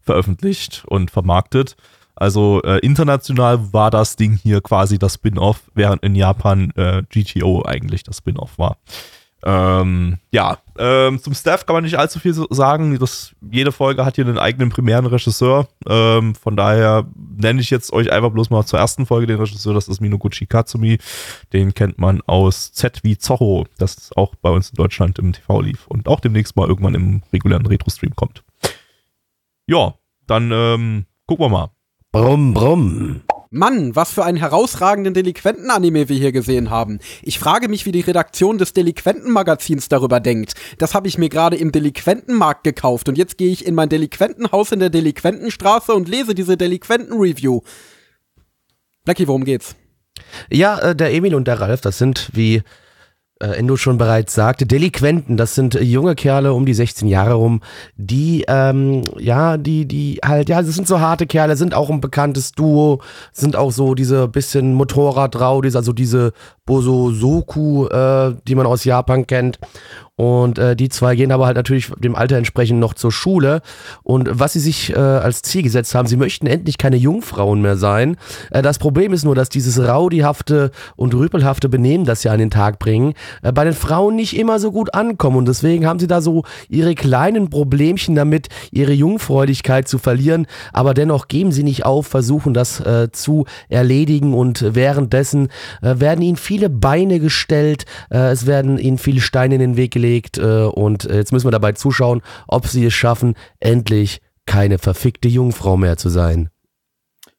veröffentlicht und vermarktet. Also äh, international war das Ding hier quasi das Spin-off, während in Japan äh, GTO eigentlich das Spin-off war. Ähm, ja, ähm, zum Staff kann man nicht allzu viel sagen. Das, jede Folge hat hier einen eigenen primären Regisseur. Ähm, von daher nenne ich jetzt euch einfach bloß mal zur ersten Folge den Regisseur. Das ist Minoguchi Katsumi. Den kennt man aus Z wie Zorro, das auch bei uns in Deutschland im TV lief und auch demnächst mal irgendwann im regulären Retro-Stream kommt. Ja, dann ähm, gucken wir mal. Brumm, brumm. Mann, was für einen herausragenden Delinquenten-Anime wir hier gesehen haben. Ich frage mich, wie die Redaktion des Delinquenten-Magazins darüber denkt. Das habe ich mir gerade im Delinquentenmarkt gekauft und jetzt gehe ich in mein Delinquentenhaus in der Delinquentenstraße und lese diese Delinquenten-Review. Blackie, worum geht's? Ja, äh, der Emil und der Ralf, das sind, wie äh, Endo schon bereits sagte, Delinquenten, das sind äh, junge Kerle um die 16 Jahre rum, die, ähm, ja, die, die halt, ja, das sind so harte Kerle, sind auch ein bekanntes Duo, sind auch so diese bisschen Motorradraudis, also diese Boso Soku, äh, die man aus Japan kennt. Und äh, die zwei gehen aber halt natürlich dem Alter entsprechend noch zur Schule. Und was sie sich äh, als Ziel gesetzt haben, sie möchten endlich keine Jungfrauen mehr sein. Äh, das Problem ist nur, dass dieses raudihafte und rüpelhafte Benehmen, das sie an den Tag bringen, äh, bei den Frauen nicht immer so gut ankommen. Und deswegen haben sie da so ihre kleinen Problemchen damit, ihre Jungfräulichkeit zu verlieren. Aber dennoch geben sie nicht auf, versuchen das äh, zu erledigen. Und währenddessen äh, werden ihnen viele Beine gestellt, äh, es werden ihnen viele Steine in den Weg gelegt äh, und äh, jetzt müssen wir dabei zuschauen, ob sie es schaffen, endlich keine verfickte Jungfrau mehr zu sein.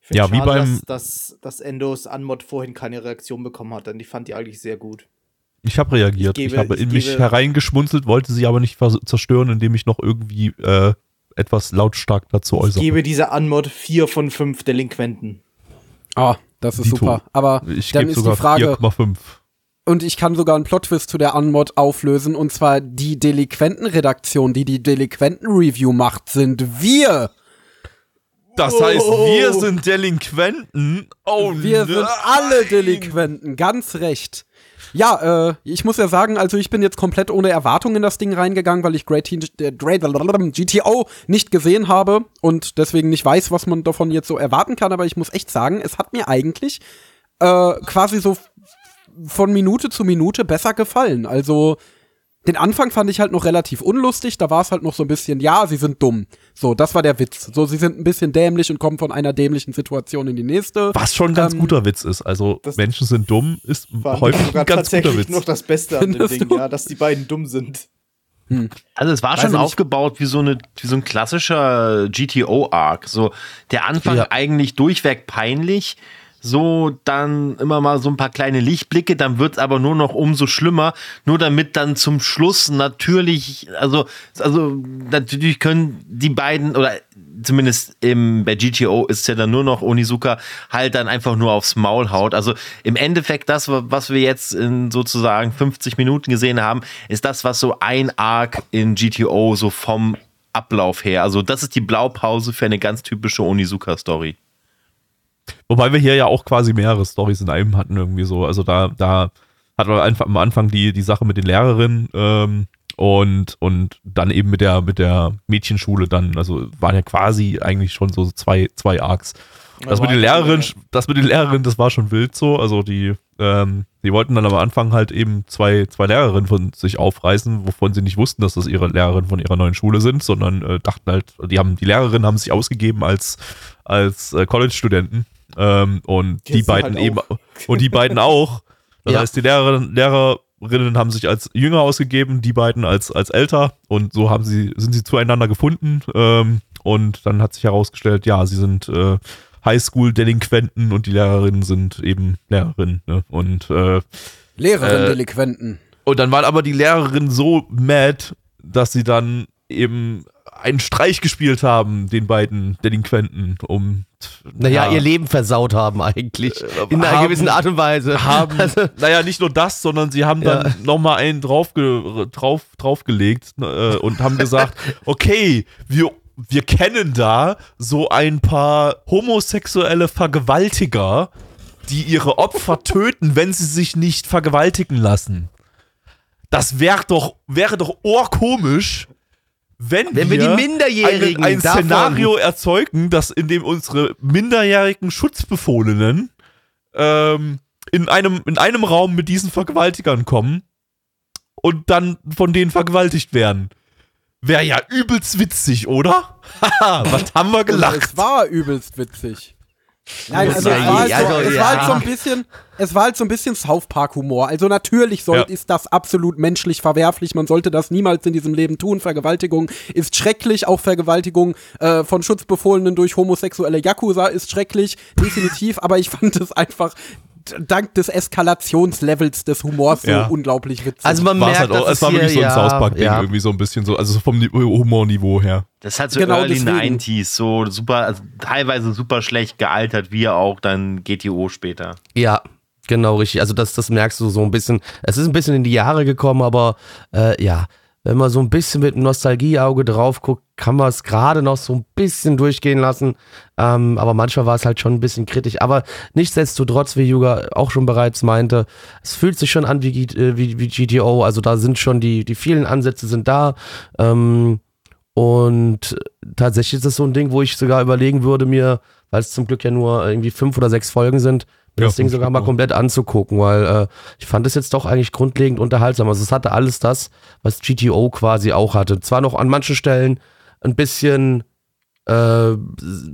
Ich Ja, wie schade, beim- Dass, dass, dass Endos Anmod vorhin keine Reaktion bekommen hat, denn die fand die eigentlich sehr gut. Ich habe reagiert. Ich Ich, gebe- habe in ich mich gebe- hereingeschmunzelt, wollte sie aber nicht zerstören, indem ich noch irgendwie äh, etwas lautstark dazu Ich äußere. gebe dieser Anmod vier von fünf Delinquenten. Ah, das ist Dito. super. Aber Ich dann ist die Frage, 4,5. und ich kann sogar einen Plot-Twist zu der Unmod auflösen, und zwar die Delinquenten-Redaktion, die die Delinquenten-Review macht, sind wir. Das heißt, wir sind Delinquenten. Oh Wir sind nein. alle Delinquenten, ganz recht. Ja, äh, ich muss ja sagen, also ich bin jetzt komplett ohne Erwartung in das Ding reingegangen, weil ich Great äh, GTO nicht gesehen habe und deswegen nicht weiß, was man davon jetzt so erwarten kann. Aber ich muss echt sagen, es hat mir eigentlich äh, quasi so von Minute zu Minute besser gefallen. Also den Anfang fand ich halt noch relativ unlustig. Da war es halt noch so ein bisschen, ja, sie sind dumm. So, das war der Witz. So, sie sind ein bisschen dämlich und kommen von einer dämlichen Situation in die nächste. Was schon ein ganz Ähm, guter Witz ist. Also das Menschen sind dumm, ist häufig sogar ein ganz guter tatsächlich Witz. noch das Beste an dem Findest Ding, du? ja, dass die beiden dumm sind. Also es war Weiß schon aufgebaut wie so, eine, wie so ein klassischer GTO-Arc. So der Anfang Ja. eigentlich durchweg peinlich. So dann immer mal so ein paar kleine Lichtblicke, dann wird es aber nur noch umso schlimmer, nur damit dann zum Schluss natürlich, also, also natürlich können die beiden, oder zumindest im, bei GTO ist ja dann nur noch Onizuka halt dann einfach nur aufs Maul haut. Also im Endeffekt das, was wir jetzt in sozusagen 50 Minuten gesehen haben, ist das, was so ein Arc in GTO so vom Ablauf her, also das ist die Blaupause für eine ganz typische Onizuka-Story. Wobei wir hier ja auch quasi mehrere Stories in einem hatten irgendwie so. Also da, da hatten wir einfach am Anfang die, die Sache mit den Lehrerinnen ähm, und, und dann eben mit der, mit der Mädchenschule dann, also waren ja quasi eigentlich schon so zwei, zwei Arcs. Das mit den Lehrerinnen, das mit den Lehrerinnen, das war schon wild so. Also die, ähm, die wollten dann am Anfang halt eben zwei, zwei Lehrerinnen von sich aufreißen, wovon sie nicht wussten, dass das ihre Lehrerinnen von ihrer neuen Schule sind, sondern äh, dachten halt, die haben, die Lehrerinnen haben sich ausgegeben als, als äh, College-Studenten. Ähm, und die Jetzt sie beiden halt eben, auch. und die beiden auch. Das Ja. heißt, die Lehrerinnen, Lehrerinnen haben sich als jünger ausgegeben, die beiden als, als älter und so haben sie, sind sie zueinander gefunden. Ähm, und dann hat sich herausgestellt, ja, sie sind äh, Highschool-Delinquenten und die Lehrerinnen sind eben Lehrerinnen. Ne? Und, äh, Lehrerin Äh, Delinquenten. und dann waren aber die Lehrerinnen so mad, dass sie dann eben einen Streich gespielt haben, den beiden Delinquenten, um Naja, ja, ihr Leben versaut haben eigentlich. In einer haben- gewissen Art und Weise. haben, Also, naja, nicht nur das, sondern sie haben dann Ja. nochmal einen draufge, drauf, draufgelegt äh, und haben gesagt, okay, wir, wir kennen da so ein paar homosexuelle Vergewaltiger, die ihre Opfer töten, wenn sie sich nicht vergewaltigen lassen. Das wäre doch, wäre doch ohrkomisch, wenn, Wenn wir die Minderjährigen ein, ein davon- Szenario erzeugen, das in dem unsere minderjährigen Schutzbefohlenen ähm, in, einem, in einem Raum mit diesen Vergewaltigern kommen und dann von denen vergewaltigt werden. Wäre ja übelst witzig, oder? Haha, was haben wir gelacht? Es war übelst witzig. Nein, also, es, war halt so, also, es war halt so ein bisschen, es war halt so ein bisschen South Park Humor. Also natürlich soll, Ja. ist das absolut menschlich verwerflich. Man sollte das niemals in diesem Leben tun. Vergewaltigung ist schrecklich. Auch Vergewaltigung äh, von Schutzbefohlenen durch homosexuelle Yakuza ist schrecklich, definitiv. Aber ich fand es einfach dank des Eskalationslevels des Humors so Ja. unglaublich witzig. Also man merkt, halt auch, dass es war hier, wirklich so ein ja, South Park-Ding, ja. irgendwie so ein bisschen so, also so vom Ni- Humorniveau her. Das halt so Genau Early deswegen. 90s, so super, also teilweise super schlecht gealtert, wie auch dann GTO später. Ja, genau richtig. Also das, das merkst du so ein bisschen. Es ist ein bisschen in die Jahre gekommen, aber äh, ja, wenn man so ein bisschen mit einem Nostalgieauge drauf guckt, kann man es gerade noch so ein bisschen durchgehen lassen. Ähm, aber manchmal war es halt schon ein bisschen kritisch. Aber nichtsdestotrotz, wie Yuga auch schon bereits meinte, es fühlt sich schon an wie, äh, wie, wie GTO. Also da sind schon die, die vielen Ansätze sind da. Ähm, und tatsächlich ist das so ein Ding, wo ich sogar überlegen würde, mir, weil es zum Glück ja nur irgendwie fünf oder sechs Folgen sind, mir Ja, das Ding sogar mal komplett anzugucken, weil äh, ich fand es jetzt doch eigentlich grundlegend unterhaltsam. Also es hatte alles das, was GTO quasi auch hatte. Zwar noch an manchen Stellen ein bisschen äh,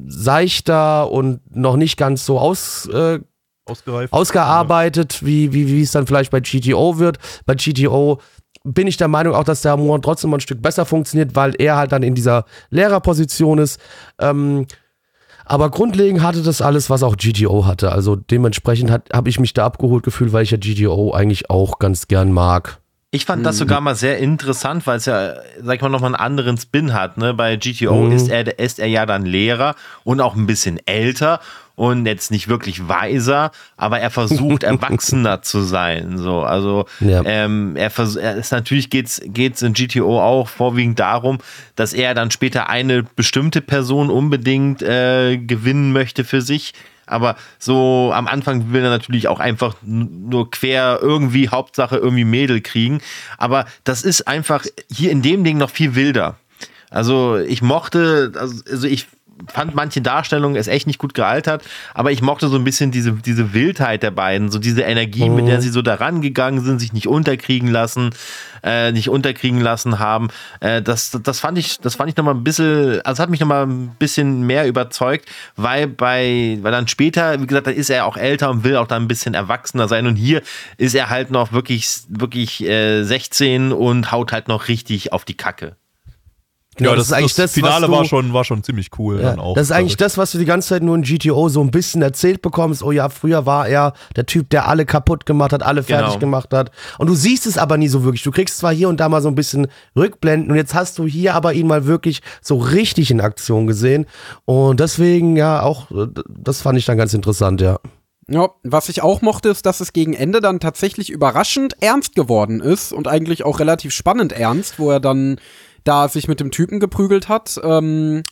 seichter und noch nicht ganz so aus, äh, ausgearbeitet, wie, wie, wie es dann vielleicht bei GTO wird. Bei GTO bin ich der Meinung auch, dass der Humor trotzdem mal ein Stück besser funktioniert, weil er halt dann in dieser Lehrerposition ist. Ähm, aber grundlegend hatte das alles, was auch GTO hatte. Also dementsprechend habe ich mich da abgeholt gefühlt, weil ich ja GTO eigentlich auch ganz gern mag. Ich fand das sogar mal sehr interessant, weil es ja, sag ich mal, nochmal einen anderen Spin hat. Ne? Bei GTO ist, er, ist er ja dann Lehrer und auch ein bisschen älter und jetzt nicht wirklich weiser, aber er versucht erwachsener zu sein. So, also Ja. ähm, er, er ist natürlich geht's geht's in GTO auch vorwiegend darum, dass er dann später eine bestimmte Person unbedingt äh, gewinnen möchte für sich. Aber so am Anfang will er natürlich auch einfach nur quer irgendwie Hauptsache irgendwie Mädel kriegen. Aber das ist einfach hier in dem Ding noch viel wilder. Also ich mochte, also also ich fand manche Darstellungen ist echt nicht gut gealtert, aber ich mochte so ein bisschen diese, diese Wildheit der beiden, so diese Energie, mit der sie so daran gegangen sind, sich nicht unterkriegen lassen, äh, nicht unterkriegen lassen haben. Äh, das, das fand ich, das fand ich noch mal ein bisschen, also hat mich noch mal ein bisschen mehr überzeugt, weil bei, weil dann später, wie gesagt, da ist er auch älter und will auch dann ein bisschen erwachsener sein und hier ist er halt noch wirklich, wirklich äh, 16 und haut halt noch richtig auf die Kacke. Genau, ja, das, das, was Finale du- war schon, war schon ziemlich cool. Ja, dann auch, das ist eigentlich das, was du die ganze Zeit nur in GTO so ein bisschen erzählt bekommst. Oh ja, früher war er der Typ, der alle kaputt gemacht hat, alle fertig Genau. gemacht hat. Und du siehst es aber nie so wirklich. Du kriegst zwar hier und da mal so ein bisschen Rückblenden und jetzt hast du hier aber ihn mal wirklich so richtig in Aktion gesehen. Und deswegen, ja, auch, das fand ich dann ganz interessant, ja. Ja, was ich auch mochte, ist, dass es gegen Ende dann tatsächlich überraschend ernst geworden ist und eigentlich auch relativ spannend ernst, wo er dann da sich mit dem Typen geprügelt hat. Ähm,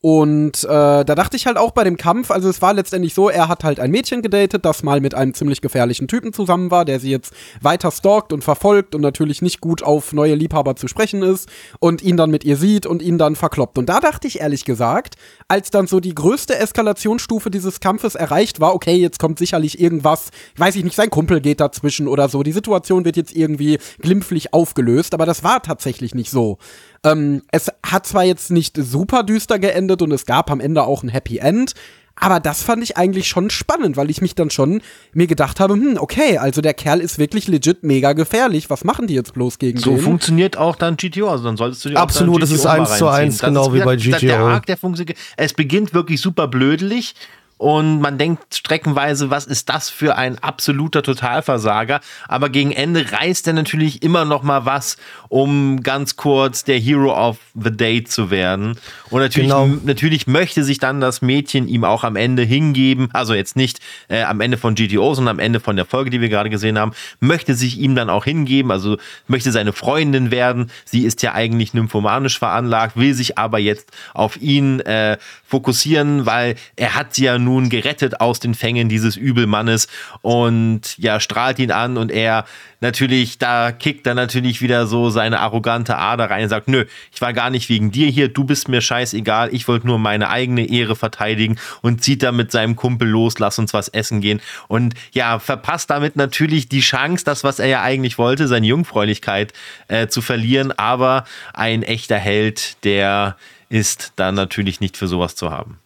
und äh, da dachte ich halt auch bei dem Kampf, also es war letztendlich so, er hat halt ein Mädchen gedatet, das mal mit einem ziemlich gefährlichen Typen zusammen war, der sie jetzt weiter stalkt und verfolgt und natürlich nicht gut auf neue Liebhaber zu sprechen ist und ihn dann mit ihr sieht und ihn dann verkloppt. Und da dachte ich ehrlich gesagt, als dann so die größte Eskalationsstufe dieses Kampfes erreicht war, okay, jetzt kommt sicherlich irgendwas, weiß ich nicht, sein Kumpel geht dazwischen oder so, die Situation wird jetzt irgendwie glimpflich aufgelöst, aber das war tatsächlich nicht so. Ähm, es hat zwar jetzt nicht super düster geendet und es gab am Ende auch ein Happy End, aber das fand ich eigentlich schon spannend, weil ich mich dann schon mir gedacht habe, hm, okay, also der Kerl ist wirklich legit mega gefährlich. Was machen die jetzt bloß gegen So den? funktioniert auch dann GTO. Also dann solltest du dir Absolut, auch dann das ist GTO mal eins zu eins, genau ist, wie bei gesagt, Der GTO. Arc, der funktioniert. Es beginnt wirklich super blödelig. Und man denkt streckenweise, was ist das für ein absoluter Totalversager? Aber gegen Ende reißt er natürlich immer noch mal was, um ganz kurz der Hero of the Day zu werden. Und natürlich, Genau. natürlich möchte sich dann das Mädchen ihm auch am Ende hingeben. Also jetzt nicht äh, am Ende von GTO, sondern am Ende von der Folge, die wir gerade gesehen haben, möchte sich ihm dann auch hingeben. Also möchte seine Freundin werden. Sie ist ja eigentlich nymphomanisch veranlagt, will sich aber jetzt auf ihn äh, fokussieren, weil er hat sie ja nun gerettet aus den Fängen dieses Übelmannes und ja, strahlt ihn an und er natürlich, da kickt er natürlich wieder so seine arrogante Ader rein und sagt, nö, ich war gar nicht wegen dir hier, du bist mir scheißegal, ich wollte nur meine eigene Ehre verteidigen und zieht dann mit seinem Kumpel los, lass uns was essen gehen und ja, verpasst damit natürlich die Chance, das, was er ja eigentlich wollte, seine Jungfräulichkeit äh, zu verlieren, aber ein echter Held, der ist dann natürlich nicht für sowas zu haben.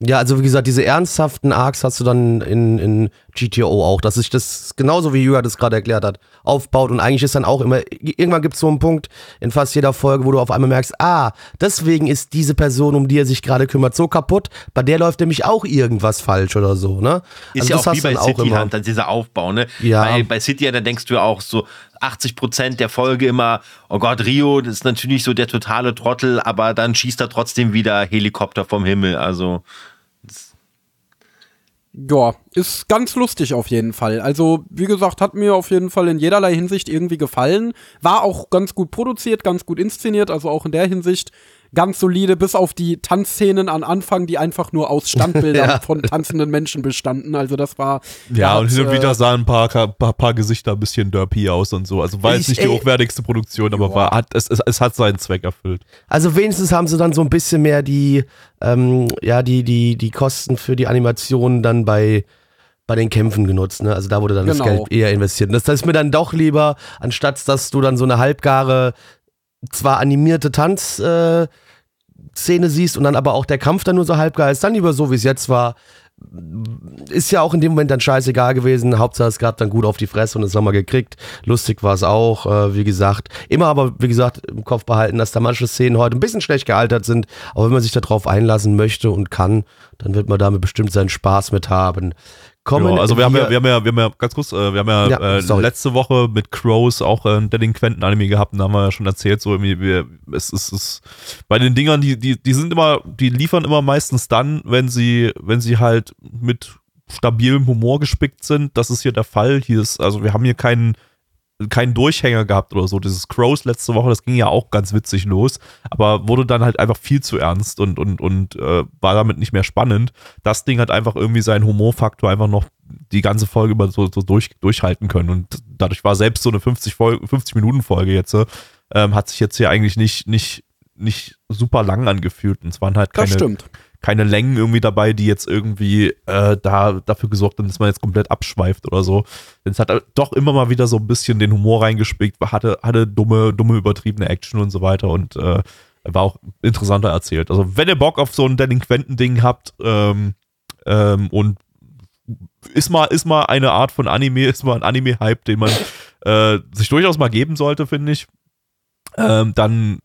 Ja, also wie gesagt, diese ernsthaften Arcs hast du dann in, in GTO auch, dass sich das genauso wie Jürgen das gerade erklärt hat, aufbaut und eigentlich ist dann auch immer, irgendwann gibt es so einen Punkt in fast jeder Folge, wo du auf einmal merkst, ah, deswegen ist diese Person, um die er sich gerade kümmert, so kaputt, bei der läuft nämlich auch irgendwas falsch oder so, ne? Ist Also ja das auch wie bei City immer. Hunter, dieser Aufbau, ne? Ja. Bei, bei City Hunter denkst du ja auch so 80 Prozent der Folge immer, oh Gott, Rio, das ist natürlich so der totale Trottel, aber dann schießt er trotzdem wieder Helikopter vom Himmel, also. Ja, ist ganz lustig auf jeden Fall. Also, wie gesagt, hat mir auf jeden Fall in jederlei Hinsicht irgendwie gefallen. War auch ganz gut produziert, ganz gut inszeniert, also auch in der Hinsicht ganz solide, bis auf die Tanzszenen am Anfang, die einfach nur aus Standbildern Ja. von tanzenden Menschen bestanden. Also, das war. Ja, und hin und wieder äh, sahen ein paar, paar, paar Gesichter ein bisschen derpy aus und so. Also war jetzt Ich- nicht die ey. hochwertigste Produktion, aber war, hat, es, es, es hat seinen Zweck erfüllt. Also wenigstens haben sie dann so ein bisschen mehr die, ähm, ja, die, die, die Kosten für die Animationen dann bei, bei den Kämpfen genutzt. Ne? Also da wurde dann Genau. das Geld eher investiert. Und das, das ist mir dann doch lieber, anstatt dass du dann so eine halbgare, zwar animierte Tanz, äh, Szene siehst und dann aber auch der Kampf dann nur so halbgar ist, dann lieber so, wie es jetzt war. Ist ja auch in dem Moment dann scheißegal gewesen. Hauptsache es gab dann gut auf die Fresse und das haben wir gekriegt. Lustig war es auch, äh, wie gesagt. Immer aber, wie gesagt, im Kopf behalten, dass da manche Szenen heute ein bisschen schlecht gealtert sind. Aber wenn man sich darauf einlassen möchte und kann, dann wird man damit bestimmt seinen Spaß mit haben. Kommen Ja, also wir haben ja, wir- haben ja, wir haben ja, ganz kurz, äh, wir haben ja, Ja, äh, letzte Woche mit Crows auch äh, einen Delinquenten-Anime gehabt und da haben wir ja schon erzählt, so irgendwie, wir, es ist, es, bei den Dingern, die, die, die sind immer, die liefern immer meistens dann, wenn sie, wenn sie halt mit stabilem Humor gespickt sind. Das ist hier der Fall. Hier ist, also wir haben hier keinen, keinen Durchhänger gehabt oder so. Dieses Crows letzte Woche, das ging ja auch ganz witzig los, aber wurde dann halt einfach viel zu ernst und, und, und äh, war damit nicht mehr spannend. Das Ding hat einfach irgendwie seinen Humorfaktor einfach noch die ganze Folge über so, so durch, durchhalten können. Und dadurch war selbst so eine 50, Folge, 50 Minuten Folge jetzt, ähm, hat sich jetzt hier eigentlich nicht, nicht, nicht super lang angefühlt. Und es waren halt Das keine, stimmt. Keine Längen irgendwie dabei, die jetzt irgendwie äh, da dafür gesorgt haben, dass man jetzt komplett abschweift oder so. Denn es hat halt doch immer mal wieder so ein bisschen den Humor reingespickt, hatte, hatte dumme, dumme, übertriebene Action und so weiter und äh, war auch interessanter erzählt. Also wenn ihr Bock auf so ein Delinquenten-Ding habt ähm, ähm, und ist mal, ist mal eine Art von Anime, ist mal ein Anime-Hype, den man äh, sich durchaus mal geben sollte, finde ich, ähm, dann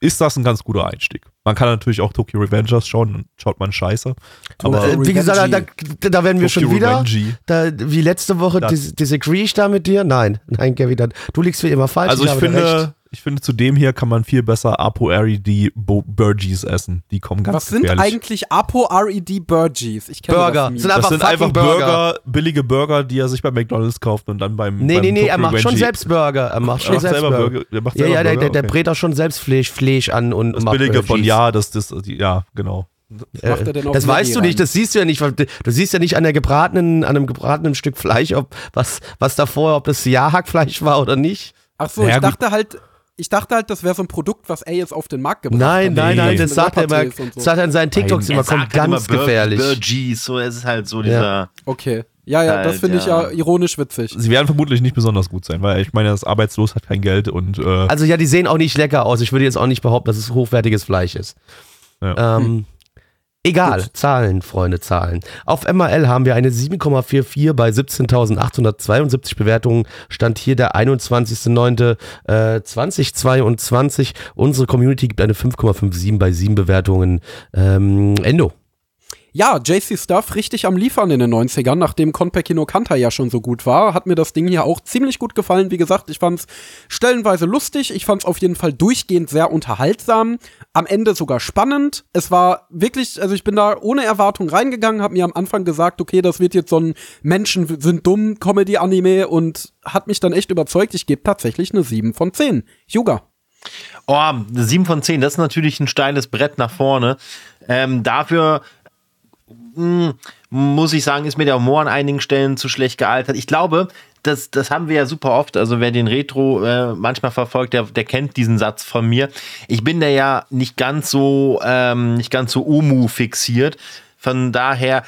ist das ein ganz guter Einstieg. Man kann natürlich auch Tokyo Revengers schauen, dann schaut man scheiße. Aber äh, wie gesagt, da, da, da werden wir schon Tokyo wieder. Revengey. Da, wie letzte Woche, dis disagree ich da mit dir? Nein, nein, Kevin, dann- du liegst wie immer falsch. Also ich habe recht. finde, ich finde, zu dem hier kann man viel besser Apo RED Bo- Burgies essen. Die kommen ganz Was sind gefährlich. eigentlich Apo RED Burgies? Ich kenne Burger. Das. Sind Das einfach sind fucking einfach Burger. billige Burger, die er sich bei McDonalds kauft und dann beim Nee, beim nee, nee, Tokyo er macht schon Revengey- selbst Burger. Er macht Er schon macht selbst selber Burger. Burger. Der macht Ja, selber ja, der, Burger, der, der okay. brät auch schon selbst Fleisch, Fleisch an und Das macht billige von Burgies. ja, das, das, ja, genau. Äh, denn auf das weißt du rein? nicht, das siehst du ja nicht. Du siehst ja nicht an der gebratenen, an einem gebratenen Stück Fleisch, ob was, was davor, ob das Ja-Hackfleisch war oder nicht. Ach so, Ja, ich gut. dachte halt, ich dachte halt, das wäre so ein Produkt, was er jetzt auf den Markt gebracht Nein, hat. nein, nein, Mit das sagt er immer, so. das sagt er in seinen TikToks immer, Er kommt sagt halt ganz immer gefährlich. Burgies, so, es ist halt so dieser. Okay. Ja, ja, das Halt, finde ich ja ja. ironisch witzig. Sie werden vermutlich nicht besonders gut sein, weil ich meine, das Arbeitslos hat kein Geld und äh, Also ja, die sehen auch nicht lecker aus. Ich würde jetzt auch nicht behaupten, dass es hochwertiges Fleisch ist. Ja. Ähm, egal, Zahlen, Freunde, Zahlen. Auf MRL haben wir eine 7,44 bei 17.872 Bewertungen. Stand hier der 21.09.2022. Unsere Community gibt eine 5,57 bei 7 Bewertungen. Ähm, Endo. Ja, JC Stuff richtig am Liefern in den 90ern, nachdem Konpeki no Kanta ja schon so gut war, hat mir das Ding hier auch ziemlich gut gefallen. Wie gesagt, ich fand's stellenweise lustig, ich fand's auf jeden Fall durchgehend sehr unterhaltsam, am Ende sogar spannend. Es war wirklich, also ich bin da ohne Erwartung reingegangen, hab mir am Anfang gesagt, okay, das wird jetzt so ein Menschen sind dumm Comedy-Anime und hat mich dann echt überzeugt. Ich gebe tatsächlich eine 7 von 10. Yuga. Oh, eine 7 von 10, das ist natürlich ein steiles Brett nach vorne. Ähm, dafür mh, muss ich sagen, ist mir der Humor an einigen Stellen zu schlecht gealtert. Ich glaube, das, das haben wir ja super oft. Also wer den Retro äh, manchmal verfolgt, der, der kennt diesen Satz von mir. Ich bin da ja nicht ganz so, ähm, nicht ganz so Umu fixiert. Von daher,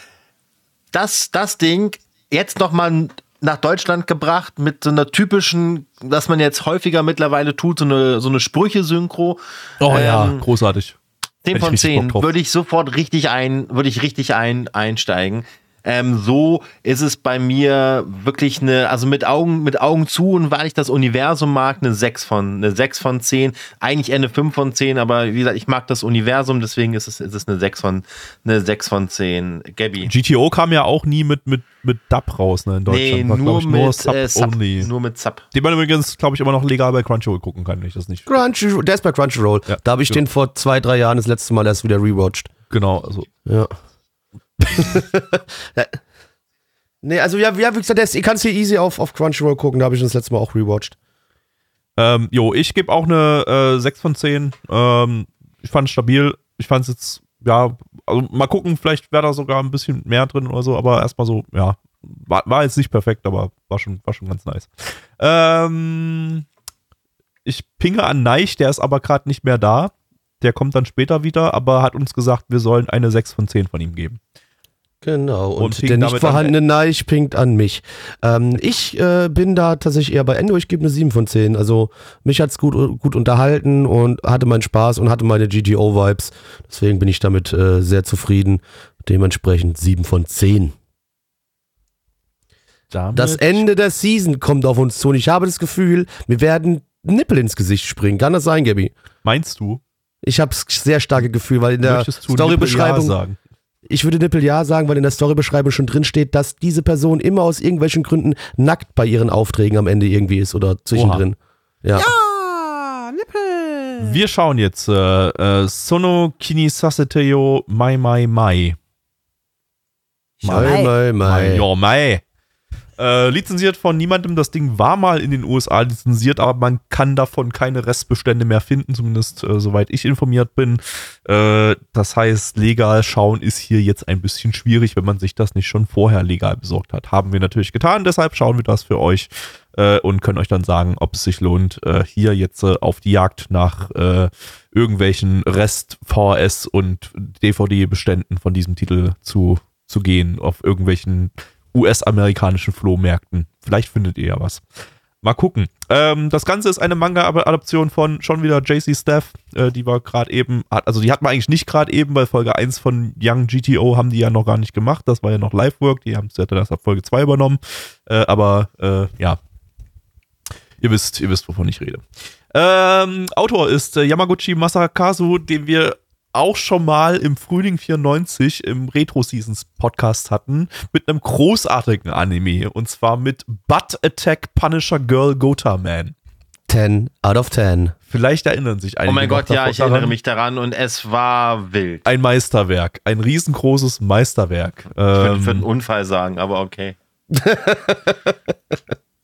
das, das Ding jetzt noch mal nach Deutschland gebracht mit so einer typischen, was man jetzt häufiger mittlerweile tut, so eine, so eine Sprüche-Synchro. oh ja, Ähm, großartig. 10 Hätte von ich richtig Bock 10 drauf. würde ich sofort richtig ein, würde ich richtig ein, einsteigen. Ähm, so ist es bei mir wirklich eine, also mit Augen, mit Augen zu und weil ich das Universum mag, eine 6 von, eine 6 von 10. Eigentlich eher eine 5 von 10, aber wie gesagt, ich mag das Universum, deswegen ist es, ist es eine 6 von, eine 6 von 10. Gabby. GTO kam ja auch nie mit, mit, mit Dub raus, ne, in Deutschland. Nee, War, nur ich, mit Sub äh, Sub. only. Nur mit Sub. Den man übrigens, glaube ich, immer noch legal bei Crunchyroll gucken kann, wenn ich das nicht. Crunchyroll, der ist bei Crunchyroll. Ja, da habe ich genau. den vor zwei, drei Jahren das letzte Mal erst wieder rewatcht. Genau, also. Ja. nee, also ja, ja, wie gesagt, das, ihr kannst hier easy auf, auf Crunchyroll gucken, da habe ich das letzte Mal auch rewatcht. Ähm, jo, ich gebe auch eine äh, 6 von 10. Ähm, ich fand es stabil. Ich fand es jetzt, ja, also mal gucken, vielleicht wäre da sogar ein bisschen mehr drin oder so, aber erstmal so, ja, war, war jetzt nicht perfekt, aber war schon, war schon ganz nice. Ähm, ich pinge an Neich, der ist aber gerade nicht mehr da. Der kommt dann später wieder, aber hat uns gesagt, wir sollen eine 6 von 10 von ihm geben. Genau, und, Und der nicht damit an- vorhandene Neich pinkt an mich. Ähm, ich äh, bin da tatsächlich eher bei Endo, ich gebe eine 7 von 10. Also mich hat's gut, gut unterhalten und hatte meinen Spaß und hatte meine GTO-Vibes. Deswegen bin ich damit äh, sehr zufrieden. Dementsprechend 7 von 10. Das Ende der Season kommt auf uns zu und ich habe das Gefühl, mir werden Nippel ins Gesicht springen. Kann das sein, Gabi? Meinst du? Ich habe sehr starke Gefühl, weil in der Storybeschreibung Ja sagen? Ich würde Nippel ja sagen, weil in der Storybeschreibung schon drin steht, dass diese Person immer aus irgendwelchen Gründen nackt bei ihren Aufträgen am Ende irgendwie ist oder zwischendrin. Ja. Ah, Nippel. Wir schauen jetzt äh, äh, Sono Kini Saseteyo Mai Mai Mai. Mai, mai, mai. Ja, Mai. Äh, lizenziert von niemandem. Das Ding war mal in den USA lizenziert, aber man kann davon keine Restbestände mehr finden, zumindest äh, soweit ich informiert bin. Äh, das heißt, legal schauen ist hier jetzt ein bisschen schwierig, wenn man sich das nicht schon vorher legal besorgt hat. Haben wir natürlich getan, deshalb schauen wir das für euch äh, und können euch dann sagen, ob es sich lohnt, äh, hier jetzt äh, auf die Jagd nach irgendwelchen Rest-VHS und DVD-Beständen von diesem Titel zu, zu gehen, auf irgendwelchen US-amerikanischen Flohmärkten. Vielleicht findet ihr ja was. Mal gucken. Ähm, das Ganze ist eine Manga-Adaption von schon wieder JC Staff. Äh, die war gerade eben, also die hat man eigentlich nicht gerade eben, weil Folge 1 von Young GTO haben die ja noch gar nicht gemacht. Das war ja noch Live-Work. Die haben es ja dann erst ab Folge 2 übernommen. Äh, aber äh, ja, ihr wisst, ihr wisst, wovon ich rede. Ähm, Autor ist äh, Yamaguchi Masakazu, den wir auch schon mal im Frühling 94 im Retro Seasons Podcast hatten, mit einem großartigen Anime und zwar mit Butt Attack Punisher Girl Gota Man. 10 out of 10. Vielleicht erinnern sich einige Oh mein Gott, ja, ich erinnere daran. mich daran und es war wild. Ein Meisterwerk, ein riesengroßes Meisterwerk. Ich würde Ähm, für einen Unfall sagen, aber okay.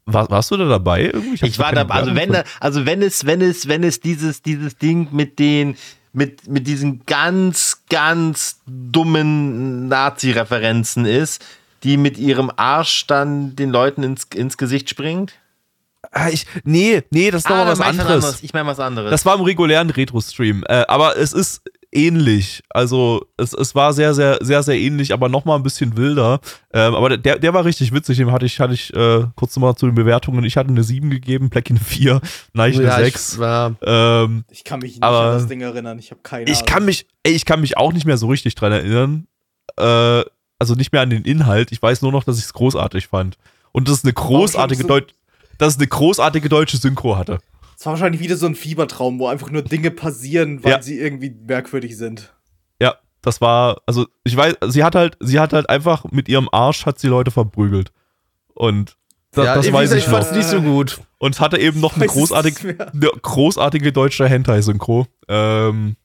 war, warst du da dabei? Irgendwie? hab Ich war keine da, also wenn, also wenn es, wenn es, wenn es dieses, dieses Ding mit den, mit, mit diesen ganz, ganz dummen Nazi-Referenzen ist, die mit ihrem Arsch dann den Leuten ins, ins Gesicht springt. Ah, ich, nee, nee, das ist doch mal dann was ich anderes. Ich meine was anderes. Das war im regulären Retro-Stream. Äh, aber es ist ähnlich. Also es, es war sehr, sehr, sehr, sehr ähnlich, aber nochmal ein bisschen wilder. Ähm, aber der, der war richtig witzig. Dem hatte ich, hatte ich äh, kurz nochmal zu den Bewertungen. Ich hatte eine 7 gegeben, Black eine 4, Neich eine Ja, 6. ich war, Ähm, Ich kann mich nicht Aber- an das Ding erinnern. Ich habe keine ich Ahnung. kann mich, ey, ich kann mich auch nicht mehr so richtig dran erinnern. Äh, also nicht mehr an den Inhalt. Ich weiß nur noch, dass ich es großartig fand. Und dass es eine großartige so- Deut dass es eine großartige deutsche Synchro hatte. Es war wahrscheinlich wieder so ein Fiebertraum, wo einfach nur Dinge passieren, weil Ja. sie irgendwie merkwürdig sind. Ja, das war, also ich weiß, sie hat halt, sie hat halt einfach mit ihrem Arsch hat sie Leute verprügelt. Und da, ja, das weiß ich ich fand's noch. nicht so gut. Und hatte eben noch eine mehr. eine großartige deutsche Hentai-Synchro. Ähm,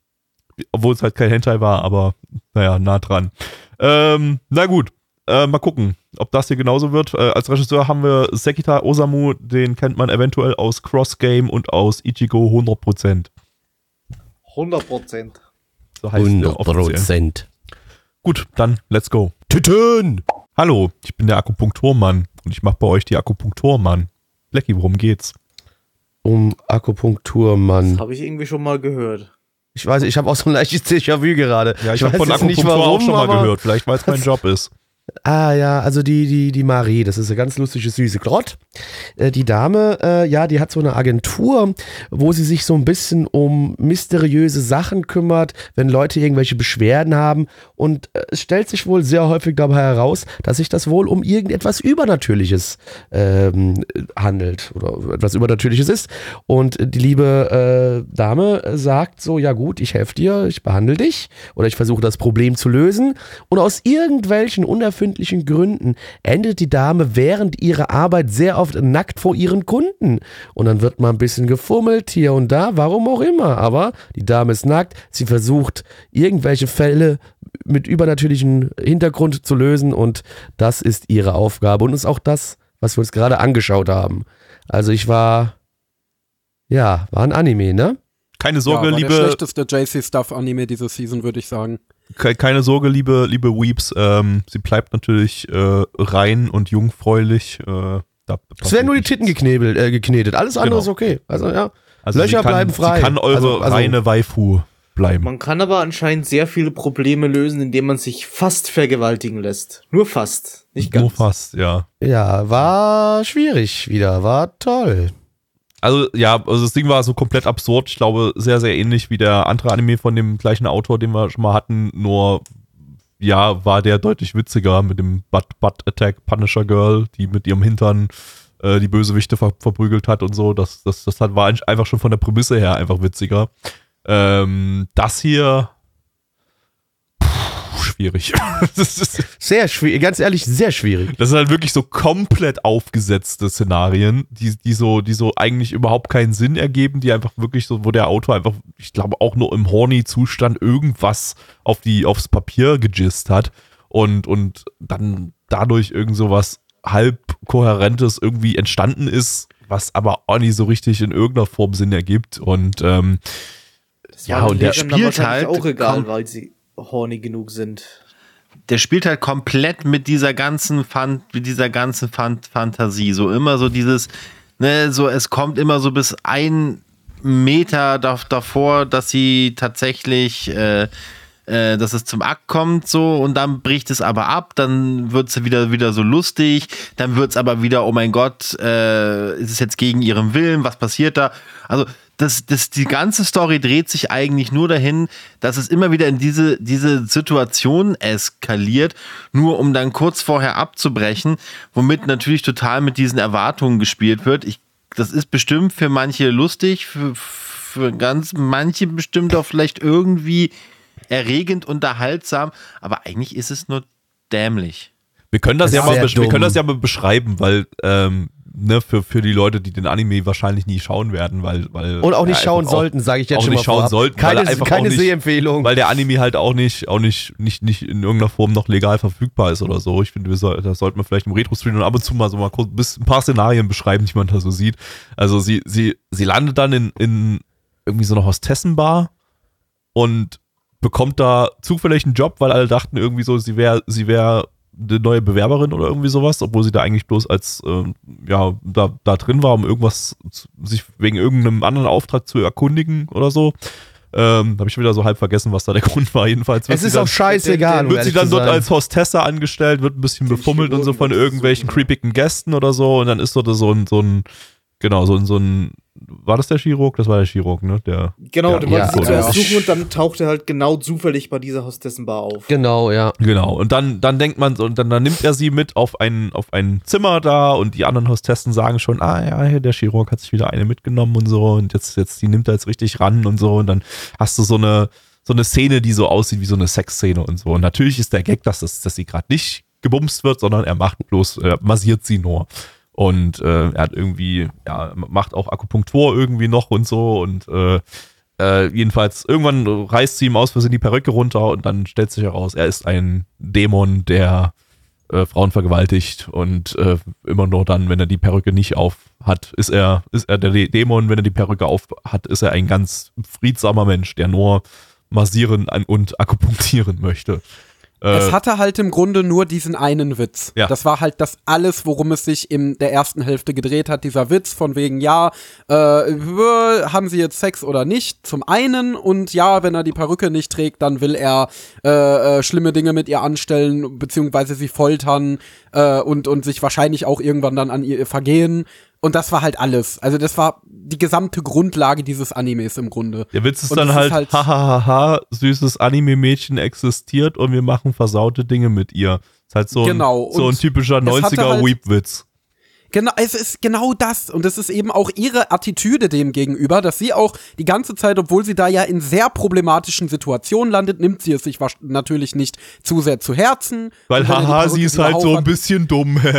obwohl es halt kein Hentai war, aber naja, nah dran. Ähm, na gut, äh, mal gucken, ob das hier genauso wird. Äh, als Regisseur haben wir Sekita Osamu, den kennt man eventuell aus Cross Game und aus Ichigo 100%. 100 Prozent. So heißt der 100 offiziell. Prozent. Gut, dann let's go. Tüten! Hallo, ich bin der Akupunkturmann und ich mache bei euch die Akupunkturmann. Blackie, worum geht's? Um Akupunktur, Mann. Das habe ich irgendwie schon mal gehört. Ich weiß, ich habe auch so ein leichtes Déjà-vu gerade. Ja, ich, habe von Akupunktur auch schon mal gehört, vielleicht weil es mein Job ist. Ah ja, also die, die, die Marie, das ist eine ganz lustige, süße Grott. Äh, die Dame, äh, ja, die hat so eine Agentur, wo sie sich so ein bisschen um mysteriöse Sachen kümmert, wenn Leute irgendwelche Beschwerden haben. Und äh, es stellt sich wohl sehr häufig dabei heraus, dass sich das wohl um irgendetwas Übernatürliches ähm, handelt oder etwas Übernatürliches ist. Und die liebe äh, Dame sagt so, ja gut, ich helfe dir, ich behandle dich oder ich versuche das Problem zu lösen. Und aus irgendwelchen unerfindlichen Gründen endet die Dame während ihrer Arbeit sehr oft nackt vor ihren Kunden. Und dann wird mal ein bisschen gefummelt hier und da, warum auch immer. Aber die Dame ist nackt, sie versucht irgendwelche Fälle mit übernatürlichem Hintergrund zu lösen und das ist ihre Aufgabe und ist auch das, was wir uns gerade angeschaut haben. Also ich war, ja, war ein Anime, ne? Keine Ja, Sorge, war der liebe, schlechteste JC-Stuff-Anime diese Season, würde ich sagen. Ke- keine Sorge, liebe, liebe Weeps. Ähm, sie bleibt natürlich äh, rein und jungfräulich. Äh, da Es werden nur die Titten geknebelt, äh, geknetet. Alles andere Genau. ist okay. Also ja. Also Löcher sie kann, bleiben frei. Sie kann eure Also- also- reine Waifu bleiben. Man kann aber anscheinend sehr viele Probleme lösen, indem man sich fast vergewaltigen lässt. Nur fast, nicht ganz. Nur fast, ja. Ja, war schwierig wieder, war toll. Also ja, also das Ding war so komplett absurd. Ich glaube, sehr, sehr ähnlich wie der andere Anime von dem gleichen Autor, den wir schon mal hatten. Nur, ja, war der deutlich witziger mit dem Butt, Butt Attack Punisher Girl, die mit ihrem Hintern äh, die Bösewichte ver verprügelt hat und so. Das, das, das war einfach schon von der Prämisse her einfach witziger. Ähm, das hier schwierig. das ist, Sehr schwierig, ganz ehrlich, sehr schwierig. das sind halt wirklich so komplett aufgesetzte Szenarien, die, die, so, die so eigentlich überhaupt keinen Sinn ergeben, die einfach wirklich so, wo der Autor einfach, ich glaube, auch nur im Horny-Zustand irgendwas auf die, aufs Papier gejist hat und, und dann dadurch irgend so was halb kohärentes irgendwie entstanden ist, was aber auch nicht so richtig in irgendeiner Form Sinn ergibt und ähm, Das Ja, und der spielt halt auch egal, weil sie horny genug sind. der spielt halt komplett mit dieser ganzen Fan mit dieser ganzen Fan Fantasie. So immer so dieses, ne, so es kommt immer so bis ein Meter da davor, dass sie tatsächlich, äh, äh, dass es zum Akt kommt, so und dann bricht es aber ab, dann wird es wieder wieder so lustig, dann wird es aber wieder, oh mein Gott, äh, ist es jetzt gegen ihren Willen, was passiert da? Also das, das, die ganze Story dreht sich eigentlich nur dahin, dass es immer wieder in diese, diese Situation eskaliert, nur um dann kurz vorher abzubrechen, womit natürlich total mit diesen Erwartungen gespielt wird. Ich, das ist bestimmt für manche lustig, für, für ganz manche bestimmt auch vielleicht irgendwie erregend, unterhaltsam, aber eigentlich ist es nur dämlich. Wir können das, Das ja mal, wir können das ja mal beschreiben, weil ähm, ne, für, für die Leute, die den Anime wahrscheinlich nie schauen werden, weil, weil Und auch nicht schauen sollten, sage ich jetzt auch schon nicht mal schauen vorab. sollten, weil keine er einfach keine nicht- Sehempfehlung. weil der Anime halt auch nicht, auch nicht, nicht, nicht in irgendeiner Form noch legal verfügbar ist oder so. Ich finde, soll, das sollten wir vielleicht im Retro-Stream und ab und zu mal so mal kurz ein paar Szenarien beschreiben, die man da so sieht. Also sie, sie, sie landet dann in, in irgendwie so einer Hostessenbar und bekommt da zufällig einen Job, weil alle dachten irgendwie so, sie wäre, sie wäre eine neue Bewerberin oder irgendwie sowas, obwohl sie da eigentlich bloß als, ähm, ja, da, da drin war, um irgendwas, zu, sich wegen irgendeinem anderen Auftrag zu erkundigen oder so. Ähm, Habe ich wieder so halb vergessen, was da der Grund war. Jedenfalls wird es sie ist dann, auch scheißegal. um wird sie dann dort sein. als Hostessa angestellt, wird ein bisschen Den befummelt und so von irgendwelchen creepigen Gästen oder so und dann ist dort so ein, so ein, genau, so ein, so ein, war das der Chirurg? Das war der Chirurg, ne? Der, Genau, Ja, du wolltest ja, sie zuerst ja. suchen und dann taucht er halt genau zufällig bei dieser Hostessenbar auf. Genau, ja. Genau, und dann, dann denkt man, so, und dann, dann nimmt er sie mit auf ein, auf ein Zimmer da und die anderen Hostessen sagen schon, ah ja, der Chirurg hat sich wieder eine mitgenommen und so und jetzt, jetzt, die nimmt er jetzt richtig ran und so und dann hast du so eine, so eine Szene, die so aussieht wie so eine Sexszene und so. Und natürlich ist der Gag, dass, das, dass sie gerade nicht gebumst wird, sondern er macht bloß, er massiert sie nur. Und äh, er hat irgendwie, ja, macht auch Akupunktur irgendwie noch und so und äh, äh, jedenfalls, irgendwann reißt sie ihm aus Versehen die Perücke runter und dann stellt sich heraus, er ist ein Dämon, der äh, Frauen vergewaltigt und äh, immer nur dann, wenn er die Perücke nicht auf hat, ist er, ist er der Dä- Dämon, wenn er die Perücke auf hat, ist er ein ganz friedsamer Mensch, der nur massieren und akupunktieren möchte. Äh, Es hatte halt im Grunde nur diesen einen Witz. Ja. Das war halt das alles, worum es sich in der ersten Hälfte gedreht hat. Dieser Witz von wegen, ja, äh, äh, haben sie jetzt Sex oder nicht? Zum einen und ja, wenn er die Perücke nicht trägt, dann will er äh, äh, schlimme Dinge mit ihr anstellen, beziehungsweise sie foltern äh, und, und sich wahrscheinlich auch irgendwann dann an ihr vergehen. Und das war halt alles. Also das war die gesamte Grundlage dieses Animes im Grunde. Der Witz ist und dann halt, halt hahaha, süßes Anime-Mädchen existiert und wir machen versaute Dinge mit ihr. Ist halt so genau. ein, so ein typischer 90er-Weep-Witz. Genau, es ist genau das. Und es ist eben auch ihre Attitüde dem gegenüber, dass sie auch die ganze Zeit, obwohl sie da ja in sehr problematischen Situationen landet, nimmt sie es sich natürlich nicht zu sehr zu Herzen. Weil, haha, sie ist halt so ein bisschen dumm.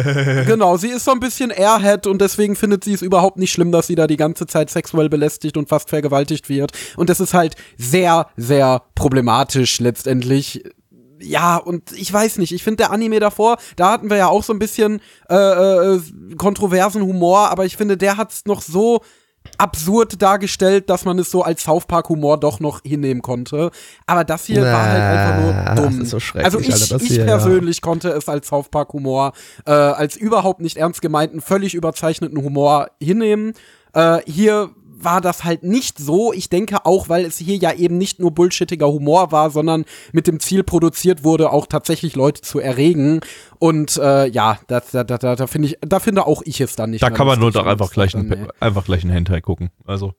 Genau, sie ist so ein bisschen Airhead und deswegen findet sie es überhaupt nicht schlimm, dass sie da die ganze Zeit sexuell belästigt und fast vergewaltigt wird. Und das ist halt sehr, sehr problematisch letztendlich. Ja, und ich weiß nicht, ich finde der Anime davor, da hatten wir ja auch so ein bisschen äh, äh, kontroversen Humor, aber ich finde, der hat's noch so absurd dargestellt, dass man es so als South Park Humor doch noch hinnehmen konnte. Aber das hier war halt einfach nur Na, dumm. so schrecklich, also ich, Alter, ich hier, ja. persönlich konnte es als South Park Humor, äh, als überhaupt nicht ernst gemeinten, völlig überzeichneten Humor hinnehmen. Äh, hier war das halt nicht so. Ich denke auch, weil es hier ja eben nicht nur bullshittiger Humor war, sondern mit dem Ziel produziert wurde, auch tatsächlich Leute zu erregen. Und äh, ja, da, da, da, da, da finde ich, da finde auch ich es dann nicht. Da mehr kann man nur doch einfach gleich, äh, ein, nee. einfach gleich einen Hentai gucken. Also,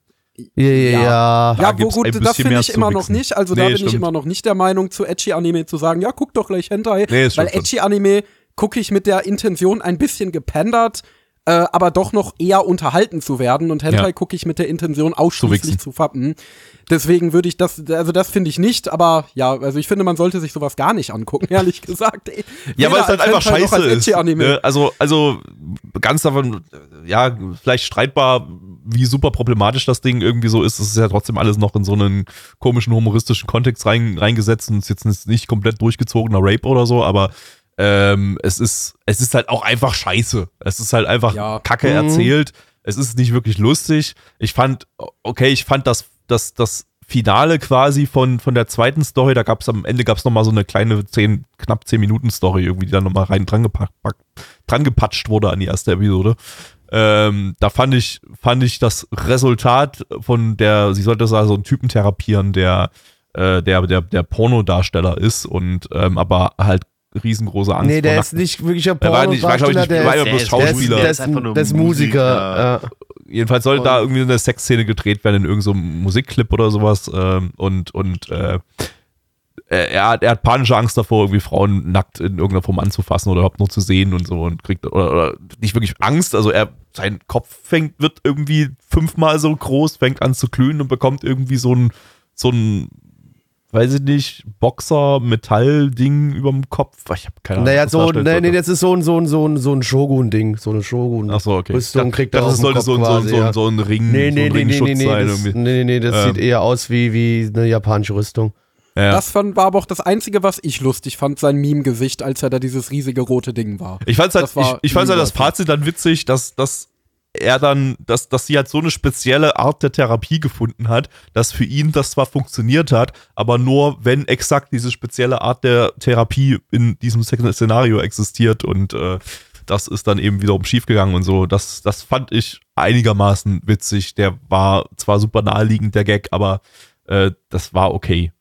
Ja. Ja, Da wo gut, ein das finde ich immer noch nicht. Also da Nee, bin ich stimmt. immer noch nicht der Meinung, zu Edgy-Anime zu sagen, ja, guck doch gleich Hentai. Nee, weil schon Edgy-Anime gucke ich mit der Intention ein bisschen gependert, äh, aber doch noch eher unterhalten zu werden. Und Hentai Ja. gucke ich mit der Intention ausschließlich wichsen. zu fappen. Deswegen würde ich das, also das finde ich nicht, aber ja, also ich finde, man sollte sich sowas gar nicht angucken, ehrlich gesagt. ey. Ja, weil es halt einfach Hentai scheiße als ist. Ne? Also, also ganz davon, ja, vielleicht streitbar, wie super problematisch das Ding irgendwie so ist. Es ist ja trotzdem alles noch in so einen komischen humoristischen Kontext rein, reingesetzt und ist jetzt nicht komplett durchgezogener Rape oder so, aber ähm, es ist, es ist halt auch einfach scheiße. Es ist halt einfach Ja. Kacke Mhm. erzählt. Es ist nicht wirklich lustig. Ich fand, okay, ich fand das, das, das Finale quasi von, von der zweiten Story, da gab es am Ende gab es nochmal so eine kleine 10, knapp 10 Minuten Story, irgendwie, die dann nochmal rein dran, gepackt, dran gepatscht wurde an die erste Episode. Ähm, da fand ich, fand ich das Resultat von der, sie sollte so einen Typen therapieren, der, äh, der, der, der Pornodarsteller ist und ähm, aber halt riesengroße Angst Nee, der ist nicht wirklicher Der war nicht- war, glaub ich, Pornodarsteller, nicht- der war bloß ist- Schauspieler. Der Der ist, nur der ist Musiker. Ja. Jedenfalls soll da irgendwie eine Sexszene gedreht werden in irgendeinem so einem Musikclip oder sowas. Ähm, und und äh, er, hat, er hat panische Angst davor, irgendwie Frauen nackt in irgendeiner Form anzufassen oder überhaupt nur zu sehen und so und kriegt oder, oder nicht wirklich Angst. Also er, sein Kopf fängt, wird irgendwie fünfmal so groß, fängt an zu glühen und bekommt irgendwie so ein, so ein, weiß ich nicht, Boxer-Metall-Ding überm Kopf. Ich habe keine Ahnung. Naja, so, nee, nee, das ist so ein, so ein, so ein, so ein Shogun-Ding, so eine Shogun. Ach so, okay. Rüstung kriegt er das den sollte Kopf so, ein- so, quasi, so, ein- ja. so ein Ring, Nee, nee, so ein nee, nee, nee, nee, sein das, nee, nee, nee, das Ähm. sieht eher aus wie, wie eine japanische Rüstung. Ja. Das fand, war aber auch das Einzige, was ich lustig fand, sein Meme-Gesicht, als er da dieses riesige rote Ding war. Ich fand's halt, Das war ich, ich fand's halt das überflüssig. Fazit dann witzig, dass, dass er dann, dass, dass sie halt so eine spezielle Art der Therapie gefunden hat, dass für ihn das zwar funktioniert hat, aber nur wenn exakt diese spezielle Art der Therapie in diesem Szenario existiert und äh, das ist dann eben wiederum schiefgegangen und so. Das, das fand ich einigermaßen witzig. Der war zwar super naheliegend, der Gag, aber äh, das war okay.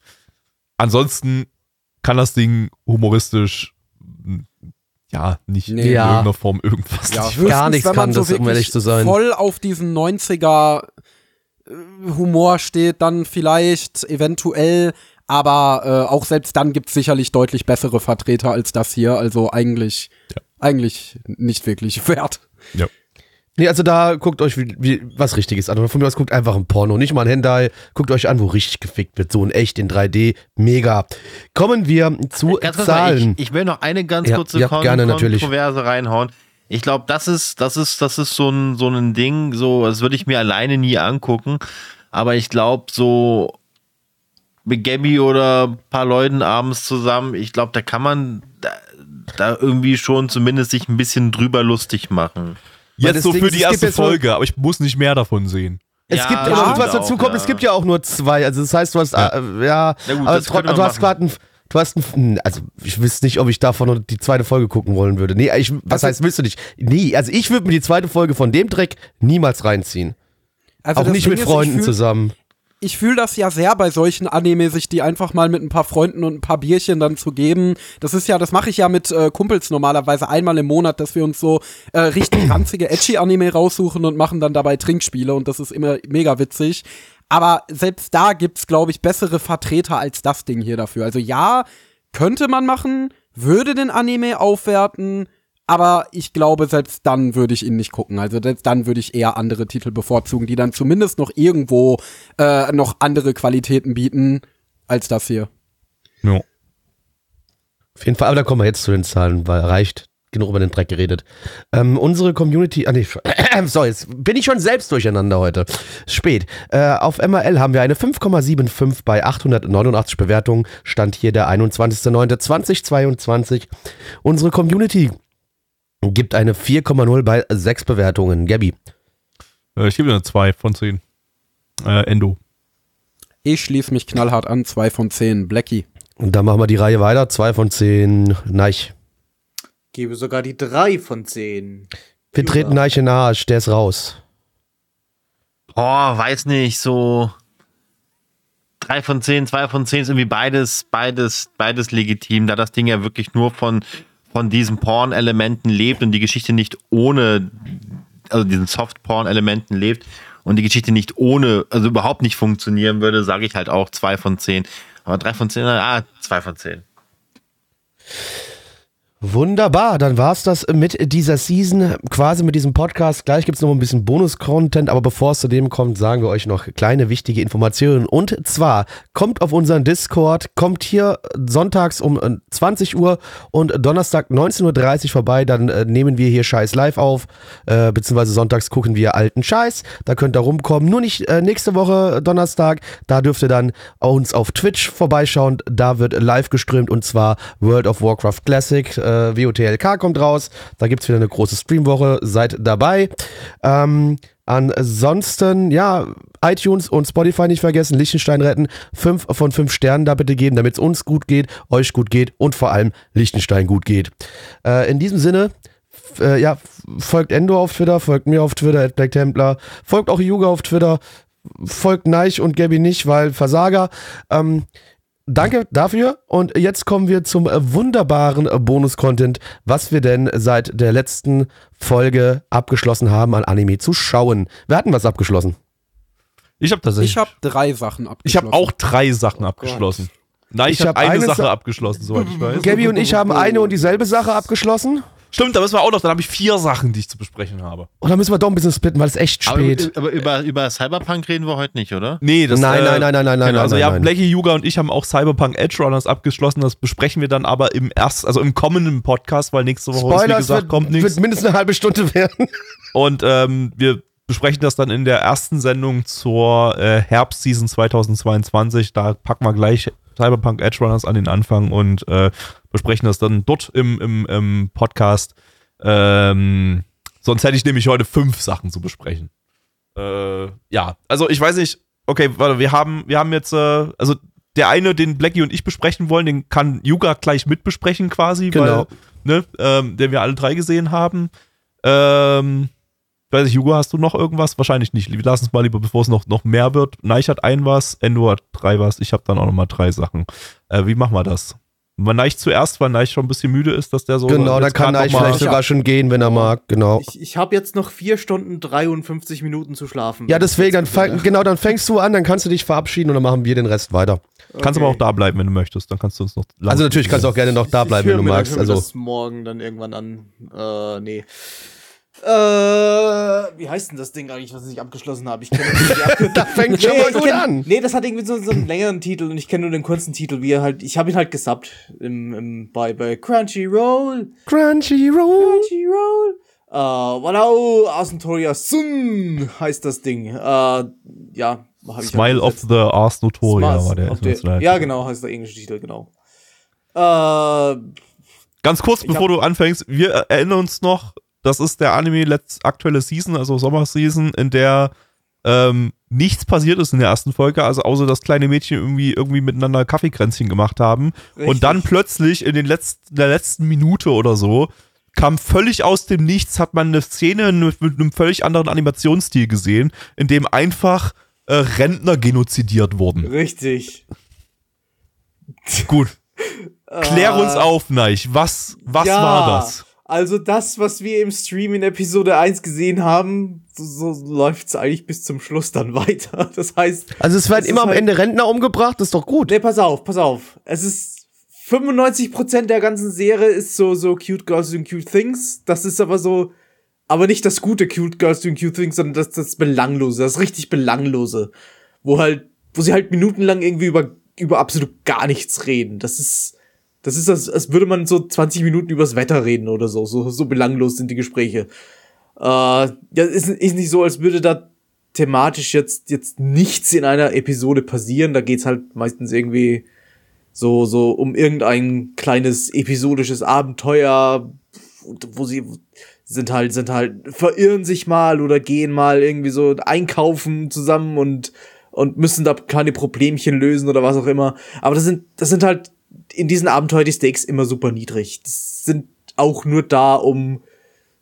Ansonsten kann das Ding humoristisch mh, ja nicht Nee. in Ja. irgendeiner Form irgendwas. Ja, ich gar nichts kann, so das, um wirklich ehrlich zu sein. voll auf diesen 90er äh, Humor steht, dann vielleicht eventuell, aber äh, auch selbst dann gibt es sicherlich deutlich bessere Vertreter als das hier. Also eigentlich, eigentlich nicht wirklich wert. Ja. Nee, also da guckt euch wie, wie, was Richtiges an. Oder von mir aus guckt einfach ein Porno, nicht mal ein Hentai. Guckt euch an, wo richtig gefickt wird. So in echt, in 3D. Mega. Kommen wir zu Ganz kurz mal, Zahlen. ich, ich will noch eine ganz Ja, kurze ja, Kon gerne, natürlich. Kontroverse reinhauen. Ich glaube, das ist, das ist, das ist so ein, so ein Ding, so, das würde ich mir alleine nie angucken. Aber ich glaube, so mit Gabby oder ein paar Leuten abends zusammen, ich glaube, da kann man da, da irgendwie schon zumindest sich ein bisschen drüber lustig machen. Jetzt so für ist, die erste jetzt so- Folge, aber ich muss nicht mehr davon sehen. es Ja, gibt, stimmt was dazu kommt, ja. es gibt ja auch nur zwei. Also das heißt, du hast, Ja. äh, ja, gut, aber du hast gerade ein, du hast ein, also ich wüsste nicht, ob ich davon noch die zweite Folge gucken wollen würde. Nee, ich, was Also- heißt, willst du nicht? Nee, also ich würde mir die zweite Folge von dem Dreck niemals reinziehen. Also Auch nicht Ding mit ist, Freunden ich fühl, zusammen. Ich fühle das ja sehr bei solchen Anime, sich die einfach mal mit ein paar Freunden und ein paar Bierchen dann zu geben. Das ist ja, das mache ich ja mit äh, Kumpels normalerweise einmal im Monat, dass wir uns so äh, richtig ranzige Edgy-Anime raussuchen und machen dann dabei Trinkspiele und das ist immer mega witzig. Aber selbst da gibt's, glaube ich, bessere Vertreter als das Ding hier dafür. Also ja, könnte man machen, würde den Anime aufwerten, aber ich glaube, selbst dann würde ich ihn nicht gucken. Also selbst dann würde ich eher andere Titel bevorzugen, die dann zumindest noch irgendwo äh, noch andere Qualitäten bieten als das hier. Ja. Auf jeden Fall, aber da kommen wir jetzt zu den Zahlen, weil reicht. Genug über den Dreck geredet. Ähm, unsere Community, ah nee, so, jetzt bin ich schon selbst durcheinander heute. Spät. Äh, auf MRL haben wir eine 5,75 bei 889 Bewertungen. Stand hier der 21.09.2022. Unsere Community gibt eine 4,0 bei 6 Bewertungen. Gabby. Äh, ich gebe eine 2 von 10. Äh, Endo. Ich schließe mich knallhart an, zwei von zehn. Blackie. Und dann machen wir die Reihe weiter. 2 von 10. Neich. Gebe sogar die 3 von 10. Wir Jura. treten Neich in den Arsch. Der ist raus. Oh, weiß nicht, so drei von zehn, zwei von zehn ist irgendwie beides, beides, beides legitim, da das Ding ja wirklich nur von, von diesen Porn-Elementen lebt und die Geschichte nicht ohne, also diesen Soft-Porn-Elementen lebt und die Geschichte nicht ohne, also überhaupt nicht funktionieren würde, sage ich halt auch zwei von zehn. Aber drei von zehn, ah, zwei von zehn. Wunderbar, dann war's das mit dieser Season, quasi mit diesem Podcast. Gleich gibt's noch ein bisschen Bonus-Content, aber bevor es zu dem kommt, sagen wir euch noch kleine wichtige Informationen. Und zwar kommt auf unseren Discord, kommt hier sonntags um äh, 20 Uhr und Donnerstag 19.30 Uhr vorbei, dann äh, nehmen wir hier Scheiß live auf, äh, beziehungsweise sonntags gucken wir alten Scheiß. Da könnt ihr rumkommen. Nur nicht äh, nächste Woche äh, Donnerstag, da dürft ihr dann uns auf Twitch vorbeischauen. Da wird live gestreamt und zwar World of Warcraft Classic. Äh, WOTLK kommt raus. Da gibt's wieder eine große Streamwoche. Seid dabei. Ähm, ansonsten, ja, iTunes und Spotify nicht vergessen, Liechtenstein retten. Fünf von fünf Sternen da bitte geben, damit es uns gut geht, euch gut geht und vor allem Liechtenstein gut geht. Äh, in diesem Sinne, äh, ja, folgt Endo auf Twitter, folgt mir auf Twitter, at Black Templar, folgt auch Yuga auf Twitter, folgt Neich und Gabby nicht, weil Versager. Ähm, Danke dafür. Und jetzt kommen wir zum äh, wunderbaren äh, Bonus-Content, was wir denn seit der letzten Folge abgeschlossen haben, an Anime zu schauen. Wir hatten was abgeschlossen. Ich habe tatsächlich. Ich habe drei Sachen ich abgeschlossen. habe auch drei Sachen abgeschlossen. Nein, ich, Ich habe hab eine, eine Sache Sa- abgeschlossen, soweit ich weiß. Gabby und ich haben eine und dieselbe Sache abgeschlossen. Stimmt, da müssen wir auch noch. Dann habe ich vier Sachen, die ich zu besprechen habe. Und dann müssen wir doch ein bisschen splitten, weil es echt Aber, spät. aber über, über Cyberpunk reden wir heute nicht, oder? Nee, das Nein, äh, nein, nein, nein, nein, nein, genau, Also nein, ja, nein. Blackie, Yuga und ich haben auch Cyberpunk Edge Runners abgeschlossen. Das besprechen wir dann aber im erst, also im kommenden Podcast, weil nächste Woche, ist, wie Spoilers gesagt, wird, kommt wird nichts. mindestens eine halbe Stunde werden. Und ähm, wir besprechen das dann in der ersten Sendung zur äh, Herbstseason 2022. Da packen wir gleich Cyberpunk Edge Runners an den Anfang und äh, besprechen das dann dort im, im, im Podcast. Ähm, sonst hätte ich nämlich heute fünf Sachen zu besprechen. Äh, ja, also ich weiß nicht, okay, warte, wir haben, wir haben jetzt, äh, also der eine, den Blackie und ich besprechen wollen, den kann Yuga gleich mitbesprechen quasi, Genau. weil, ne, ähm, den wir alle drei gesehen haben. Ähm, weiß ich, Hugo, hast du noch irgendwas? Wahrscheinlich nicht. Lass uns mal lieber, bevor es noch, noch mehr wird. Neich hat ein was, Endo hat drei was, ich habe dann auch noch mal drei Sachen. Äh, wie machen wir das? Weil Neich zuerst, weil Neich schon ein bisschen müde ist, dass der so. genau, da kann Neich vielleicht sogar schon gehen, wenn er mag. Genau. Ich, ich habe jetzt noch 4 Stunden 53 Minuten zu schlafen. Ja, ich deswegen, dann fang, genau, dann fängst du an, dann kannst du dich verabschieden und dann machen wir den Rest weiter. Kannst Okay. aber auch da bleiben, wenn du möchtest. Dann kannst du uns noch. Also natürlich kannst du auch gerne noch da Ich- bleiben, ich wenn du mir- magst. Also das morgen dann irgendwann an. Äh, nee. Äh, wie heißt denn das Ding eigentlich, was ich abgeschlossen habe? Ich kenne da fängt schon mal gut kenn, an. Nee, das hat irgendwie so, so einen längeren Titel und ich kenne nur den kurzen Titel, wie er halt, ich habe ihn halt gesubbt im, im, bei, bei Crunchyroll. Crunchyroll. Crunchyroll. Äh, wow, Asentoria Sun heißt das Ding. Äh, ja, hab ich Smile halt of the Ars Notoria Smiles war der internationale Ja, genau, heißt der englische Titel, genau. Äh, Ganz kurz, bevor du anfängst, wir erinnern uns noch, das ist der Anime letzt aktuelle Season, also Sommerseason, in der ähm, nichts passiert ist in der ersten Folge, also außer dass kleine Mädchen irgendwie, irgendwie miteinander Kaffeekränzchen gemacht haben. Richtig. Und dann plötzlich in den letzten, der letzten Minute oder so kam völlig aus dem Nichts, hat man eine Szene mit, mit einem völlig anderen Animationsstil gesehen, in dem einfach äh, Rentner genozidiert wurden. Richtig. Gut. Klär uns auf, Neich. Was, was Ja, war das? Also das, was wir im Stream in Episode 1 gesehen haben, so, so läuft's eigentlich bis zum Schluss dann weiter. Das heißt, Also es werden immer am halt- Ende Rentner umgebracht, das ist doch gut. nee, pass auf, pass auf. Es ist 95% der ganzen Serie ist so, so cute girls doing cute things. Das ist aber so, aber nicht das gute cute girls doing cute things, sondern das, das belanglose, das richtig belanglose. Wo halt, wo sie halt minutenlang irgendwie über, über absolut gar nichts reden. Das ist, das ist, als, als würde man so 20 Minuten übers Wetter reden oder so. So, so belanglos sind die Gespräche. Äh, ja, ist, ist nicht so, als würde da thematisch jetzt, jetzt nichts in einer Episode passieren. Da geht's halt meistens irgendwie so, so um irgendein kleines episodisches Abenteuer, wo sie sind halt, sind halt, verirren sich mal oder gehen mal irgendwie so einkaufen zusammen und, und müssen da kleine Problemchen lösen oder was auch immer. Aber das sind, das sind halt in diesen Abenteuer die Stakes immer super niedrig. Das sind auch nur da, um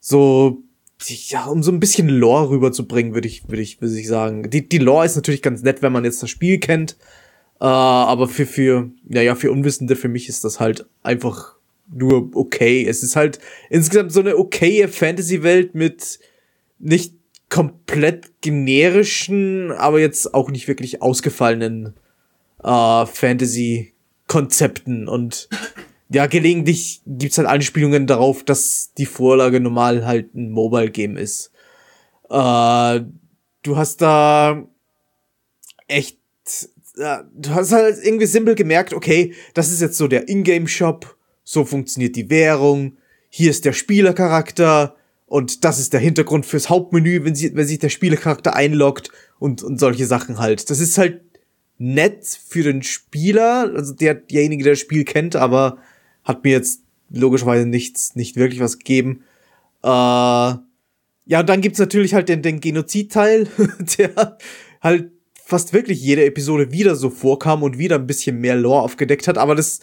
so, ja, um so ein bisschen Lore rüberzubringen, würde ich, würde ich, würde ich sagen. Die, die Lore ist natürlich ganz nett, wenn man jetzt das Spiel kennt. Äh, aber für, für, ja, ja, für Unwissende, für mich ist das halt einfach nur okay. Es ist halt insgesamt so eine okaye Fantasy-Welt mit nicht komplett generischen, aber jetzt auch nicht wirklich ausgefallenen äh, Fantasy-Konzepten und ja, gelegentlich gibt's halt Anspielungen darauf, dass die Vorlage normal halt ein Mobile-Game ist. Äh, du hast da echt, ja, du hast halt irgendwie simpel gemerkt, okay, das ist jetzt so der Ingame-Shop, so funktioniert die Währung, hier ist der Spielercharakter und das ist der Hintergrund fürs Hauptmenü, wenn, sie, wenn sich der Spielercharakter einloggt und, und solche Sachen halt. Das ist halt nett für den Spieler, also der, derjenige, der das Spiel kennt, aber hat mir jetzt logischerweise nichts, nicht wirklich was gegeben. Äh, ja, und dann gibt's natürlich halt den, den Genozid-Teil, der halt fast wirklich jede Episode wieder so vorkam und wieder ein bisschen mehr Lore aufgedeckt hat, aber das,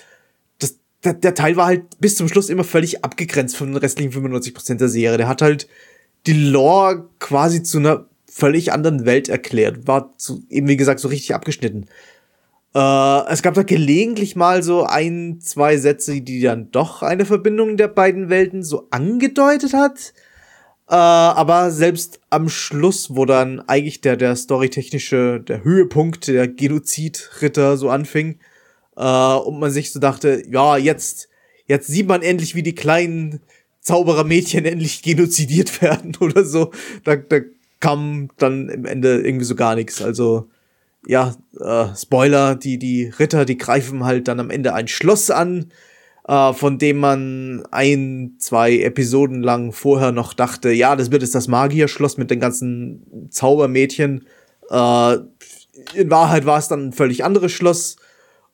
das, der, der Teil war halt bis zum Schluss immer völlig abgegrenzt von den restlichen 95% der Serie. Der hat halt die Lore quasi zu einer völlig anderen Welt erklärt, war zu, eben wie gesagt so richtig abgeschnitten. Äh, es gab da gelegentlich mal so ein, zwei Sätze, die dann doch eine Verbindung der beiden Welten so angedeutet hat. Äh, aber selbst am Schluss, wo dann eigentlich der, der storytechnische, der Höhepunkt der Genozidritter so anfing, äh, und man sich so dachte, ja, jetzt, jetzt sieht man endlich, wie die kleinen Zauberermädchen endlich genozidiert werden oder so. Da, da kam dann im Ende irgendwie so gar nichts. Also, ja, äh, Spoiler, die, die Ritter, die greifen halt dann am Ende ein Schloss an, äh, von dem man ein, zwei Episoden lang vorher noch dachte, ja, das wird jetzt das Magierschloss mit den ganzen Zaubermädchen. Äh, in Wahrheit war es dann ein völlig anderes Schloss.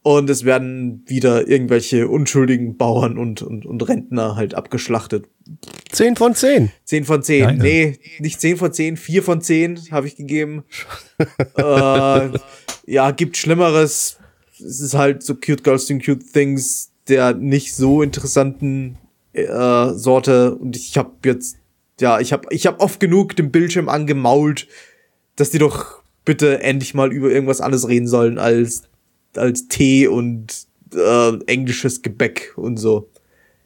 Und es werden wieder irgendwelche unschuldigen Bauern und, und, und Rentner halt abgeschlachtet. 10 von 10. 10 von 10. Geil. Nee, nicht 10 von 10, 4 von 10 habe ich gegeben. äh, ja, gibt Schlimmeres. Es ist halt so Cute Girls Doing Cute Things der nicht so interessanten äh, Sorte. Und ich habe jetzt, ja, ich habe ich hab oft genug den Bildschirm angemault, dass die doch bitte endlich mal über irgendwas anderes reden sollen als, als Tee und äh, englisches Gebäck und so.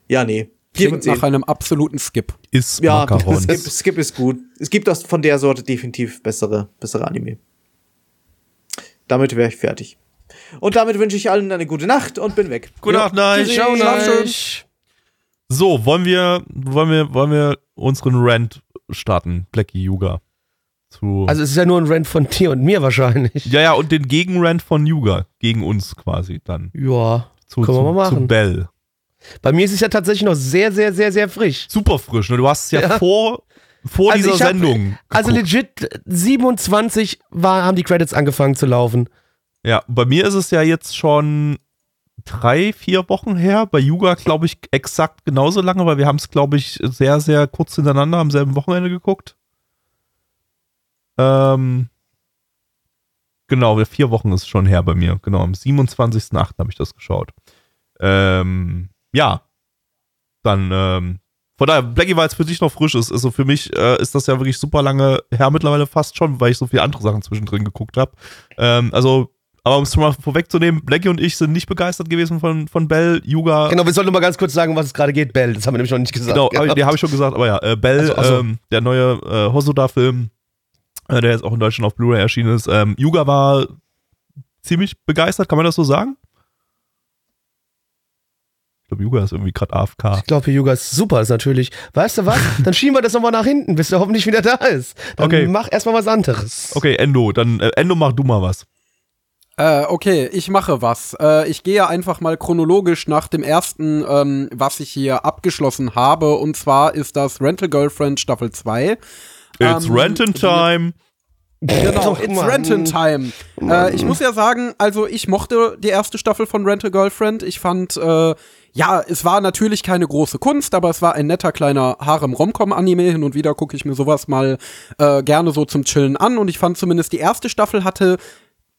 Ja, nee. 4 von Klingt 10. nach einem absoluten Skip. Ist Ja. Skip, Skip ist gut. Es gibt aus von der Sorte definitiv bessere, bessere Anime. Damit wäre ich fertig. Und damit wünsche ich allen eine gute Nacht und bin weg. Gute Nacht. Tschüssi. Ciao. Neich. So, wollen wir, wollen wir, wollen wir unseren Rant starten, Blackie Yuga? Zu Also es ist ja nur ein Rant von dir und mir wahrscheinlich. ja, ja, und den Gegenrant von Yuga gegen uns quasi dann. Ja, Zu, können wir zu, mal zu machen. Bell. Bei mir ist es ja tatsächlich noch sehr, sehr, sehr, sehr frisch. Super frisch, ne? Du hast es ja, Ja. vor, vor Also dieser hab- Sendung. Also geguckt. legit 27 war, haben die Credits angefangen zu laufen. Ja, bei mir ist es ja jetzt schon drei, vier Wochen her. Bei Yuga glaube ich exakt genauso lange, weil wir haben es, glaube ich, sehr, sehr kurz hintereinander am selben Wochenende geguckt. Ähm, Genau, vier Wochen ist schon her bei mir. Genau, am 27.08. habe ich das geschaut. Ähm, ja. Dann, ähm, von daher, Blackie, weil es für dich noch frisch ist, also für mich äh, ist das ja wirklich super lange her mittlerweile fast schon, weil ich so viele andere Sachen zwischendrin geguckt habe. Ähm, also, aber um es schon mal vorwegzunehmen, Blackie und ich sind nicht begeistert gewesen von, von Bell, Yuga. Genau, wir sollten mal ganz kurz sagen, was es gerade geht. Bell, das haben wir nämlich noch nicht gesagt. Genau, gehabt. nee, habe ich schon gesagt, aber ja, äh, Bell, Also, also. Ähm, der neue äh, Hosoda-Film, äh, der jetzt auch in Deutschland auf Blu-ray erschienen ist. Ähm, Yuga war ziemlich begeistert, kann man das so sagen? Ich glaube, Yuga ist irgendwie gerade AFK. Ich glaube, Yuga ist super, ist natürlich. Weißt du was? Dann schieben wir das nochmal nach hinten, bis er hoffentlich wieder da ist. Dann Okay. mach erstmal was anderes. Okay, Endo, dann äh, Endo, mach du mal was. Äh, okay, ich mache was. Äh, ich gehe einfach mal chronologisch nach dem ersten, ähm, was ich hier abgeschlossen habe. Und zwar ist das Rental Girlfriend Staffel 2. It's Ähm, Rentin' Time. Genau, Doch, it's. Rentin' Time. Äh, ich muss ja sagen, also ich mochte die erste Staffel von Rental Girlfriend. Ich fand, äh, ja, es war natürlich keine große Kunst, aber es war ein netter kleiner Harem-Romcom-Anime. Hin und wieder gucke ich mir sowas mal äh, gerne so zum Chillen an. Und ich fand zumindest die erste Staffel hatte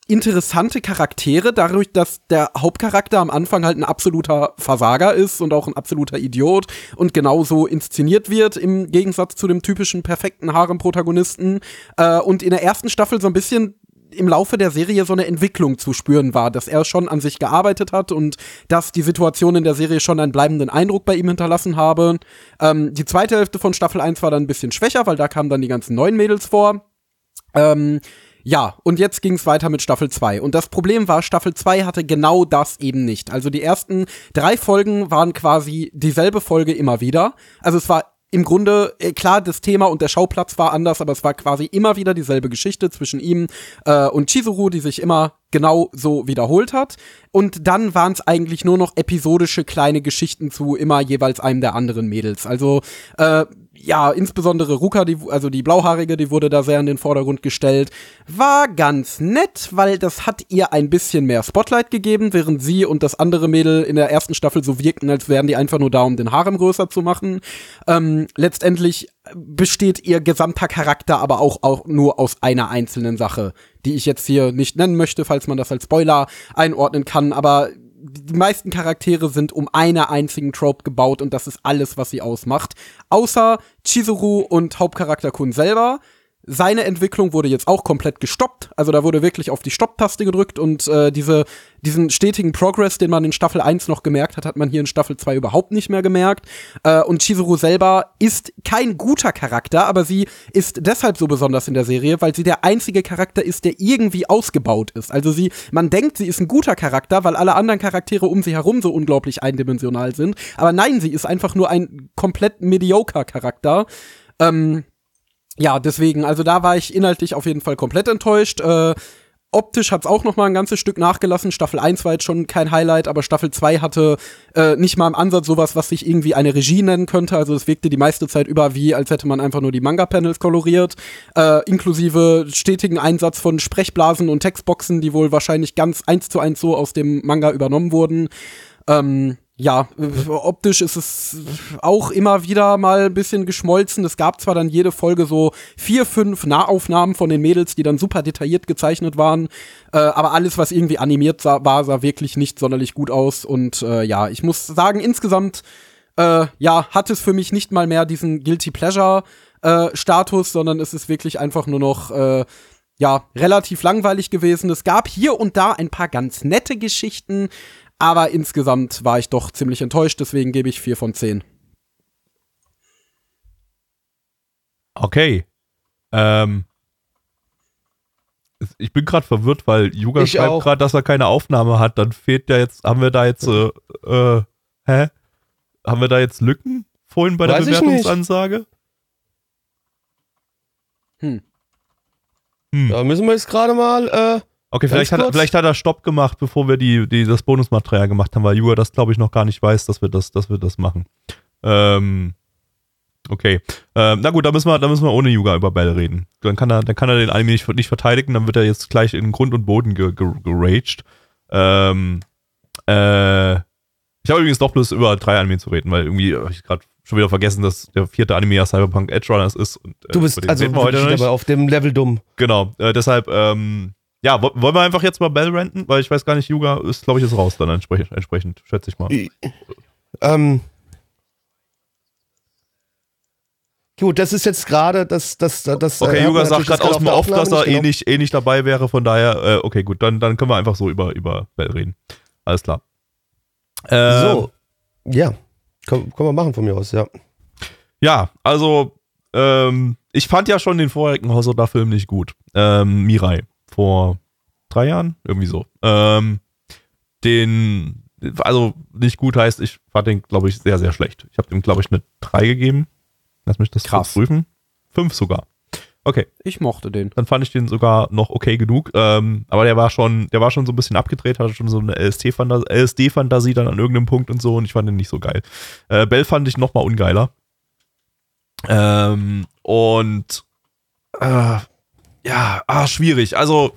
interessante Charaktere, dadurch, dass der Hauptcharakter am Anfang halt ein absoluter Versager ist und auch ein absoluter Idiot und genauso inszeniert wird, im Gegensatz zu dem typischen perfekten Harem-Protagonisten. Äh, und in der ersten Staffel so ein bisschen im Laufe der Serie so eine Entwicklung zu spüren war, dass er schon an sich gearbeitet hat und dass die Situation in der Serie schon einen bleibenden Eindruck bei ihm hinterlassen habe. Ähm, die zweite Hälfte von Staffel 1 war dann ein bisschen schwächer, weil da kamen dann die ganzen neuen Mädels vor. Ähm, ja, und jetzt ging es weiter mit Staffel 2. Und das Problem war, Staffel 2 hatte genau das eben nicht. Also die ersten drei Folgen waren quasi dieselbe Folge immer wieder. Also es war im Grunde, äh, klar, das Thema und der Schauplatz war anders, aber es war quasi immer wieder dieselbe Geschichte zwischen ihm äh, und Chizuru, die sich immer genau so wiederholt hat. Und dann waren es eigentlich nur noch episodische kleine Geschichten zu immer jeweils einem der anderen Mädels. Also äh, ja, insbesondere Ruka, die, also die Blauhaarige, die wurde da sehr in den Vordergrund gestellt. War ganz nett, weil das hat ihr ein bisschen mehr Spotlight gegeben, während sie und das andere Mädel in der ersten Staffel so wirkten, als wären die einfach nur da, um den Harem größer zu machen. Ähm, letztendlich besteht ihr gesamter Charakter aber auch, auch nur aus einer einzelnen Sache, die ich jetzt hier nicht nennen möchte, falls man das als Spoiler einordnen kann, aber die meisten Charaktere sind um eine einzigen Trope gebaut und das ist alles, was sie ausmacht. Außer Chizuru und Hauptcharakter Kun selber. Seine Entwicklung wurde jetzt auch komplett gestoppt. Also da wurde wirklich auf die Stopp-Taste gedrückt und äh, diese, diesen stetigen Progress, den man in Staffel 1 noch gemerkt hat, hat man hier in Staffel 2 überhaupt nicht mehr gemerkt. Äh, und Chizuru selber ist kein guter Charakter, aber sie ist deshalb so besonders in der Serie, weil sie der einzige Charakter ist, der irgendwie ausgebaut ist. Also sie, man denkt, sie ist ein guter Charakter, weil alle anderen Charaktere um sie herum so unglaublich eindimensional sind. Aber nein, sie ist einfach nur ein komplett mediocre Charakter. Ähm, ja, deswegen, also da war ich inhaltlich auf jeden Fall komplett enttäuscht. Äh, optisch hat's auch noch mal ein ganzes Stück nachgelassen. Staffel 1 war jetzt schon kein Highlight, aber Staffel 2 hatte äh, nicht mal im Ansatz sowas, was sich irgendwie eine Regie nennen könnte. Also es wirkte die meiste Zeit über wie, als hätte man einfach nur die Manga-Panels koloriert, äh, inklusive stetigen Einsatz von Sprechblasen und Textboxen, die wohl wahrscheinlich ganz eins zu eins so aus dem Manga übernommen wurden. Ähm, ja, optisch ist es auch immer wieder mal ein bisschen geschmolzen. Es gab zwar dann jede Folge so vier, fünf Nahaufnahmen von den Mädels, die dann super detailliert gezeichnet waren, äh, aber alles, was irgendwie animiert sah, war, sah wirklich nicht sonderlich gut aus. Und äh, ja, ich muss sagen, insgesamt äh, ja, hat es für mich nicht mal mehr diesen Guilty Pleasure äh, Status, sondern es ist wirklich einfach nur noch äh, ja, relativ langweilig gewesen. Es gab hier und da ein paar ganz nette Geschichten, aber insgesamt war ich doch ziemlich enttäuscht, deswegen gebe ich 4 von 10. Okay. Ähm. Ich bin gerade verwirrt, weil Yuga Ich schreibt gerade, dass er keine Aufnahme hat. Dann fehlt ja jetzt, haben wir da jetzt, äh, äh, hä? Haben wir da jetzt Lücken vorhin bei der Weiß ich nicht. Bewertungsansage? Hm. Hm. Da müssen wir jetzt gerade mal, äh, Okay, vielleicht hat, vielleicht hat er Stopp gemacht, bevor wir die, die, das Bonusmaterial gemacht haben, weil Yuga das, glaube ich, noch gar nicht weiß, dass wir das, dass wir das machen. Ähm, okay. Ähm, na gut, da müssen wir, da müssen wir ohne Yuga über Bell reden. Dann kann er, dann kann er den Anime nicht, nicht verteidigen, dann wird er jetzt gleich in Grund und Boden ge, ge, geraged. Ähm, äh, ich habe übrigens doch bloß über drei Anime zu reden, weil irgendwie habe ich gerade schon wieder vergessen, dass der vierte Anime ja Cyberpunk Edge Runners ist. Und, äh, du bist also heute aber auf dem Level dumm. Genau, äh, deshalb, ähm, ja, wo- wollen wir einfach jetzt mal Bell renten? Weil ich weiß gar nicht, Yuga ist, glaube ich, ist raus dann entsprechend, entsprechend schätze ich mal. Ähm, gut, das ist jetzt gerade das, das, das. Okay, äh, Yuga hört man sagt gerade aus dem Off, dass er nicht eh nicht, eh nicht dabei wäre, von daher, äh, okay, gut, dann, dann können wir einfach so über, über Bell reden. Alles klar. genau. Ähm, So, ja, können, können wir machen von mir aus, ja. Ja, also, ähm, ich fand ja schon den vorherigen Hosoda-Film nicht gut. Ähm, Mirai. Vor drei Jahren? Irgendwie so. Ähm, den, also nicht gut heißt, ich fand den, glaube ich, sehr, sehr schlecht. Ich habe dem, glaube ich, eine 3 gegeben. Lass mich das Krass. prüfen. Fünf sogar. Okay, Ich mochte den. dann fand ich den sogar noch okay genug. Ähm, aber der war schon, der war schon so ein bisschen abgedreht, hatte schon so eine LSD-Fantasie LSD dann an irgendeinem Punkt und so und ich fand den nicht so geil. Äh, Bell fand ich noch mal ungeiler. Ähm, und äh, ja, ah, schwierig. Also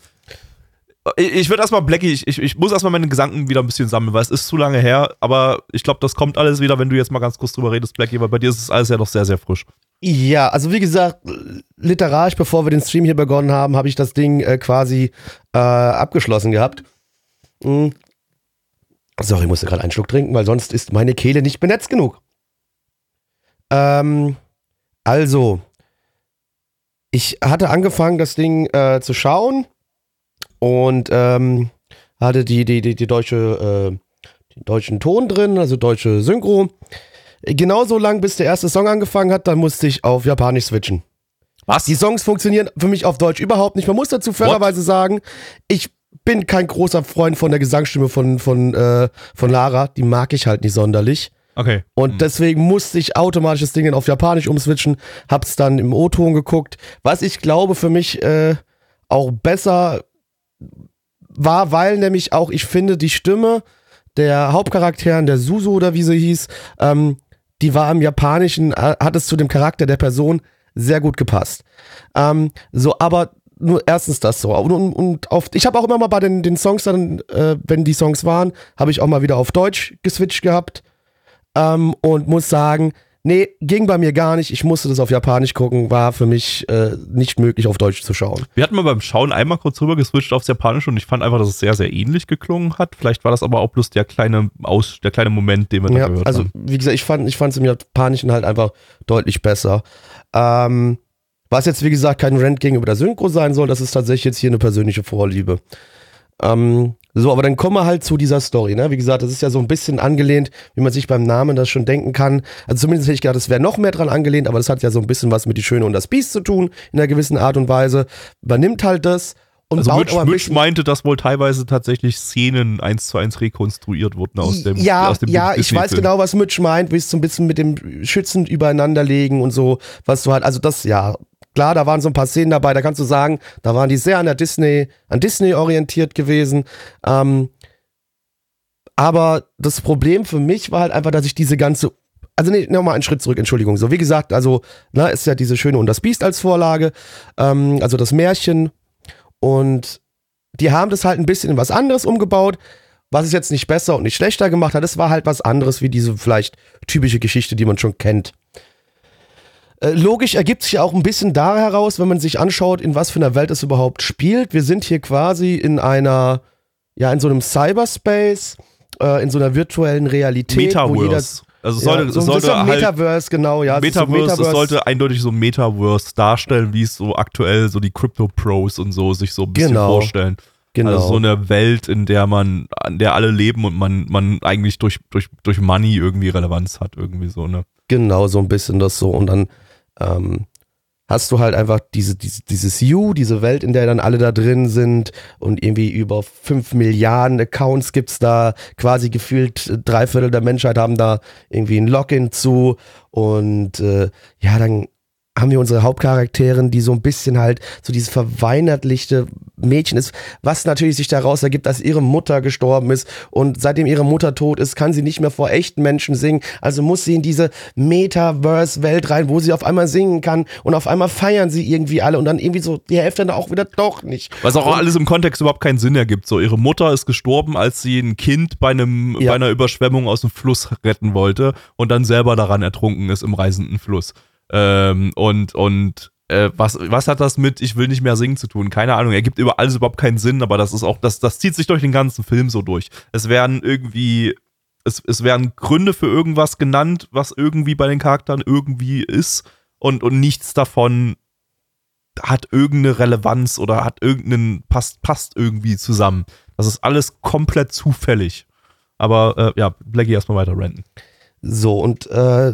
ich, ich würde erstmal Blackie, ich, ich, ich muss erstmal meine Gedanken wieder ein bisschen sammeln, weil es ist zu lange her, aber ich glaube, das kommt alles wieder, wenn du jetzt mal ganz kurz drüber redest, Blackie, weil bei dir ist es alles ja noch sehr, sehr frisch. Ja, also wie gesagt, literarisch, bevor wir den Stream hier begonnen haben, habe ich das Ding äh, quasi äh, abgeschlossen gehabt. Mm. Sorry, ich musste gerade einen Schluck trinken, weil sonst ist meine Kehle nicht benetzt genug. Ähm, also, ich hatte angefangen, das Ding äh, zu schauen und ähm, hatte die, die, die, die deutsche, äh, den deutschen Ton drin, also deutsche Synchro. Genauso lang, bis der erste Song angefangen hat, dann musste ich auf Japanisch switchen. Was? Die Songs funktionieren für mich auf Deutsch überhaupt nicht. Man muss dazu fairerweise sagen, ich bin kein großer Freund von der Gesangsstimme von, von, äh, von Lara. Die mag ich halt nicht sonderlich. Okay. Und deswegen musste ich automatisch das Ding dann auf Japanisch umswitchen, hab's dann im O-Ton geguckt, was ich glaube für mich äh, auch besser war, weil nämlich auch ich finde, die Stimme der Hauptcharakteren, der Suzu oder wie sie hieß, ähm, die war im Japanischen, äh, hat es zu dem Charakter der Person sehr gut gepasst. Ähm, so, aber nur erstens das so. Und, und, und auf, ich habe auch immer mal bei den, den Songs dann, äh, wenn die Songs waren, habe ich auch mal wieder auf Deutsch geswitcht gehabt ähm, und muss sagen, nee, ging bei mir gar nicht. Ich musste das auf Japanisch gucken, war für mich äh, nicht möglich auf Deutsch zu schauen. Wir hatten mal beim Schauen einmal kurz rüber geswitcht aufs Japanische und ich fand einfach, dass es sehr, sehr ähnlich geklungen hat. Vielleicht war das aber auch bloß der kleine Aus, der kleine Moment, den wir da Ja, gehört also haben. wie gesagt, ich fand ich es im Japanischen halt einfach deutlich besser. Ähm, was jetzt wie gesagt kein Rant gegenüber der Synchro sein soll, das ist tatsächlich jetzt hier eine persönliche Vorliebe. Ähm, so, aber dann kommen wir halt zu dieser Story, ne? Wie gesagt, das ist ja so ein bisschen angelehnt, wie man sich beim Namen das schon denken kann. Also zumindest hätte ich gedacht, es wäre noch mehr dran angelehnt, aber das hat ja so ein bisschen was mit die Schöne und das Biest zu tun, in einer gewissen Art und Weise. Übernimmt halt das und Also Mitch, Mitch meinte, dass wohl teilweise tatsächlich Szenen eins zu eins rekonstruiert wurden aus dem ja, aus dem ja, ich weiß genau, was Mitch meint, wie es so ein bisschen mit dem schützend übereinanderlegen und so, was du halt, also das, ja, klar, da waren so ein paar Szenen dabei, da kannst du sagen, da waren die sehr an der Disney, an Disney orientiert gewesen. Ähm, aber das Problem für mich war halt einfach, dass ich diese ganze also nee, nochmal einen Schritt zurück, Entschuldigung. So, wie gesagt, also, na, ist ja diese Schöne und das Biest als Vorlage, ähm, also das Märchen. Und die haben das halt ein bisschen in was anderes umgebaut, was es jetzt nicht besser und nicht schlechter gemacht hat. Es war halt was anderes wie diese vielleicht typische Geschichte, die man schon kennt. Äh, Logisch ergibt sich ja auch ein bisschen da heraus, wenn man sich anschaut, in was für einer Welt es überhaupt spielt. Wir sind hier quasi in einer, ja, in so einem Cyberspace, äh, in so einer virtuellen Realität, wo jeder Metaverse. Also sollte, ja, so, es das ist sollte ein halt Metaverse, genau, ja. es Metaverse, es sollte eindeutig so ein Metaverse darstellen, wie es so aktuell so die Crypto Pros und so sich so ein bisschen Genau. vorstellen. genau. Also so eine Welt, in der man, an der alle leben und man, man eigentlich durch, durch, durch Money irgendwie Relevanz hat, irgendwie so, ne? Genau, so ein bisschen das so. Und dann ähm, hast du halt einfach diese, diese, dieses You, diese Welt, in der dann alle da drin sind und irgendwie über 5 Milliarden Accounts gibt's da quasi gefühlt äh, drei Viertel der Menschheit haben da irgendwie ein Login zu und äh, ja, dann haben wir unsere Hauptcharakterin, die so ein bisschen halt so dieses verweinertlichte Mädchen ist, was natürlich sich daraus ergibt, dass ihre Mutter gestorben ist und seitdem ihre Mutter tot ist, kann sie nicht mehr vor echten Menschen singen, also muss sie in diese Metaverse-Welt rein, wo sie auf einmal singen kann und auf einmal feiern sie irgendwie alle und dann irgendwie so die Hälfte dann auch wieder doch nicht. Was auch alles im Kontext überhaupt keinen Sinn ergibt. So, ihre Mutter ist gestorben, als sie ein Kind bei einem, Ja. bei einer Überschwemmung aus dem Fluss retten wollte und dann selber daran ertrunken ist im reisenden Fluss. Ähm, und, und äh, was, was hat das mit Ich will nicht mehr singen zu tun? Keine Ahnung. Er gibt über alles überhaupt keinen Sinn, aber das ist auch, das, das zieht sich durch den ganzen Film so durch. Es werden irgendwie, es, es werden Gründe für irgendwas genannt, was irgendwie bei den Charakteren irgendwie ist und, und nichts davon hat irgendeine Relevanz oder hat irgendeinen, passt, passt irgendwie zusammen. Das ist alles komplett zufällig. Aber äh, ja, Blackie erstmal weiter renten. So, und äh,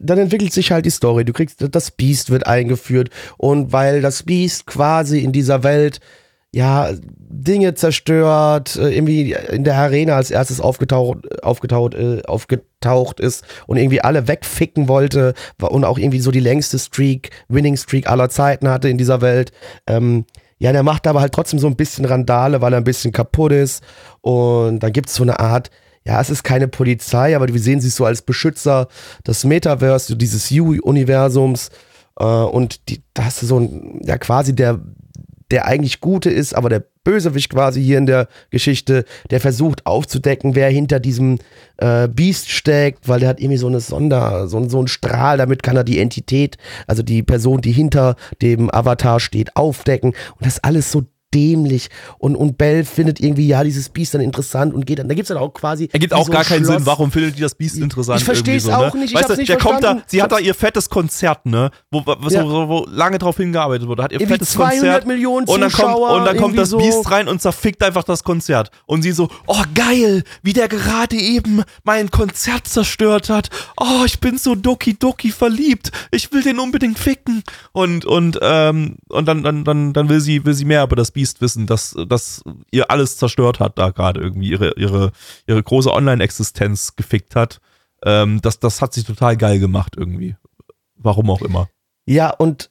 dann entwickelt sich halt die Story. Du kriegst, das Beast wird eingeführt. Und weil das Beast quasi in dieser Welt, ja, Dinge zerstört, äh, irgendwie in der Arena als erstes aufgetaucht, aufgetaucht, äh, aufgetaucht ist und irgendwie alle wegficken wollte und auch irgendwie so die längste Streak, Winning Streak aller Zeiten hatte in dieser Welt. Ähm, ja, der macht aber halt trotzdem so ein bisschen Randale, weil er ein bisschen kaputt ist. Und dann gibt es so eine Art, ja, es ist keine Polizei, aber wir sehen sie so als Beschützer des Metaverse, dieses U-Universums. Äh, und die, hast du so ein, ja, quasi der, der eigentlich Gute ist, aber der Bösewicht quasi hier in der Geschichte, der versucht aufzudecken, wer hinter diesem äh, Biest steckt, weil der hat irgendwie so eine Sonder, so, so einen Strahl, damit kann er die Entität, also die Person, die hinter dem Avatar steht, aufdecken. Und das alles so dämlich. Und, und Bell findet irgendwie, ja, dieses Biest dann interessant und geht dann. Da gibt es dann auch quasi. Ergibt auch so gar keinen Schloss. Sinn. Warum findet die das Biest interessant? Ich verstehe es so, auch ne? nicht, ich Weißt hab's du, nicht der kommt da, verstanden. sie hat da ihr fettes Konzert, ne? Wo, wo, Ja. wo, wo lange drauf hingearbeitet wurde. Hat ihr Irgendwie fettes 200 Konzert. Millionen und dann kommt, Zuschauer, und dann kommt das so. Biest rein und zerfickt einfach das Konzert. Und sie so, oh geil, wie der gerade eben mein Konzert zerstört hat. Oh, ich bin so Doki Doki verliebt. Ich will den unbedingt ficken. Und, und, ähm, und dann, dann, dann, dann will sie, will sie mehr über das Biest wissen, dass, dass ihr alles zerstört hat, da gerade irgendwie ihre, ihre, ihre große Online-Existenz gefickt hat. Ähm, das, das hat sich total geil gemacht irgendwie. Warum auch immer. Ja, und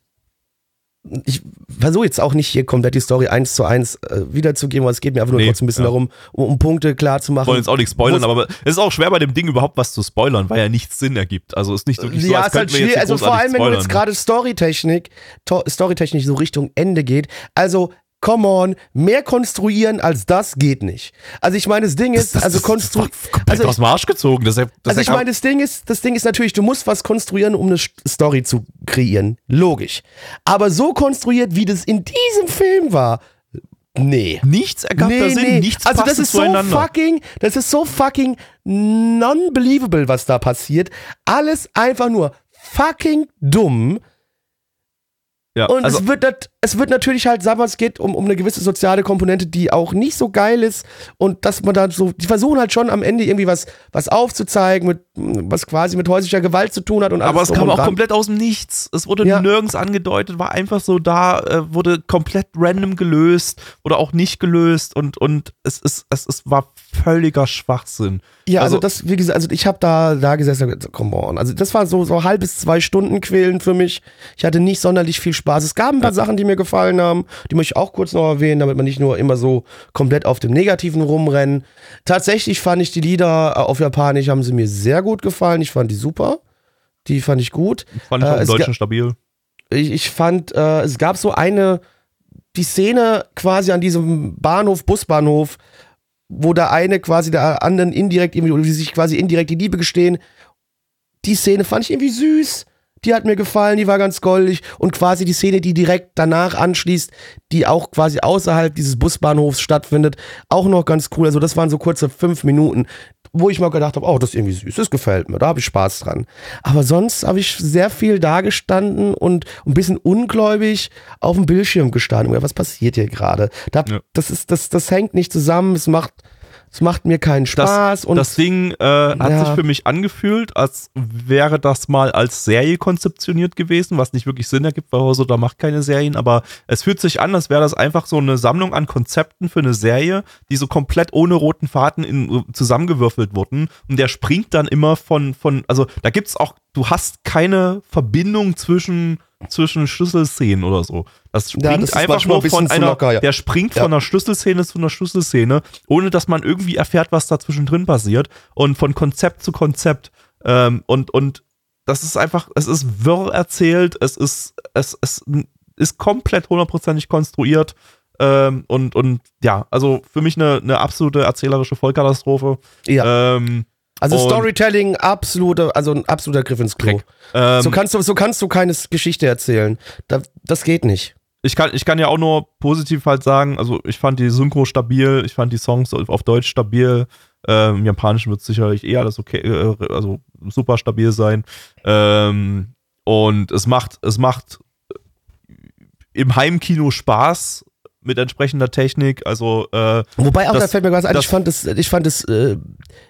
ich versuche jetzt auch nicht hier komplett die Story eins zu eins äh, wiederzugeben, aber es geht mir einfach nur Nee, trotzdem ein bisschen ja. darum, um, um Punkte klar zu machen. wollen jetzt auch nicht spoilern, aber es ist auch schwer bei dem Ding überhaupt was zu spoilern, weil ja nichts Sinn ergibt. Also ist nicht wirklich so, ja, als ist halt schwierig. Also vor allem, wenn du spoilern, jetzt gerade Storytechnik, to- Storytechnik so Richtung Ende geht. Also, come on, mehr konstruieren als das geht nicht. Also ich meine, das Ding ist, also konstru komplett also aus dem Arsch gezogen. Das, das also ich meine, das Ding ist, das Ding ist natürlich, du musst was konstruieren, um eine Story zu kreieren. Logisch. Aber so konstruiert, wie das in diesem Film war, nee. nichts ergab da Sinn, nichts Also das ist so fucking, das ist so fucking non-believable, was da passiert. Alles einfach nur fucking dumm. ja, Und also, es, wird nat- es wird natürlich halt, sagen wir, es geht um, um eine gewisse soziale Komponente, die auch nicht so geil ist. Und dass man da so, die versuchen halt schon am Ende irgendwie was, was aufzuzeigen, mit, was quasi mit häuslicher Gewalt zu tun hat. Und aber alles es drum kam auch dran. komplett aus dem Nichts. Es wurde Ja. nirgends angedeutet, war einfach so da, äh, wurde komplett random gelöst oder auch nicht gelöst und, und es, ist, es, es war völliger Schwachsinn. Ja, also, Also- das, wie gesagt, also ich habe da, da gesessen und gesagt, come on. Also das war so, so halb bis zwei Stunden quälen für mich. Ich hatte nicht sonderlich viel Spaß. Es gab ein paar Sachen, die mir gefallen haben, die möchte ich auch kurz noch erwähnen, damit man nicht nur immer so komplett auf dem Negativen rumrennen. Tatsächlich fand ich die Lieder äh, auf Japanisch, haben sie mir sehr gut gefallen. Ich fand die super. Die fand ich gut. Fand ich Äh, auch im Deutschen stabil. Ich, ich fand, äh, es gab so eine, die Szene quasi an diesem Bahnhof, Busbahnhof, wo der eine quasi der anderen indirekt irgendwie, oder die sich quasi indirekt die Liebe gestehen. Die Szene fand ich irgendwie süß. Die hat mir gefallen, die war ganz goldig. Und quasi die Szene, die direkt danach anschließt, die auch quasi außerhalb dieses Busbahnhofs stattfindet, auch noch ganz cool. Also das waren so kurze fünf Minuten, wo ich mal gedacht habe, oh, das ist irgendwie süß, das gefällt mir, da habe ich Spaß dran. Aber sonst habe ich sehr viel dagestanden und ein bisschen ungläubig auf dem Bildschirm gestanden. Ja, was passiert hier gerade? Da, Ja. Das ist, das, das hängt nicht zusammen. Es macht, es macht mir keinen Spaß. Das, und das Ding äh, hat Ja. sich für mich angefühlt, als wäre das mal als Serie konzeptioniert gewesen, was nicht wirklich Sinn ergibt, weil Hosoda macht keine Serien, aber es fühlt sich an, als wäre das einfach so eine Sammlung an Konzepten für eine Serie, die so komplett ohne roten Faden in, zusammengewürfelt wurden und der springt dann immer von, von also da gibt's auch, du hast keine Verbindung zwischen zwischen Schlüsselszenen oder so. Das springt Ja, das einfach nur ein von einer, locker, ja. der springt Ja. von einer Schlüsselszene zu einer Schlüsselszene, ohne dass man irgendwie erfährt, was da zwischendrin passiert und von Konzept zu Konzept. Ähm, und, und das ist einfach, es ist wirr erzählt, es ist, es, es ist komplett hundertprozentig konstruiert. Ähm, und, und ja, also für mich eine, eine absolute erzählerische Vollkatastrophe. ja. Ähm, Also Und- Storytelling, absolute, also ein absoluter Griff ins Klo. Ähm, so, kannst du, so kannst du keine Geschichte erzählen. Da, das geht nicht. ich kann, ich kann ja auch nur positiv halt sagen, also ich fand die Synchro stabil, ich fand die Songs auf Deutsch stabil. Ähm, Im Japanischen wird sicherlich eh alles okay, äh, also super stabil sein. Ähm, und es macht, es macht im Heimkino Spaß mit entsprechender Technik. Also äh, Wobei auch, Das- da fällt mir was ein, ich fand es, ich fand es, äh,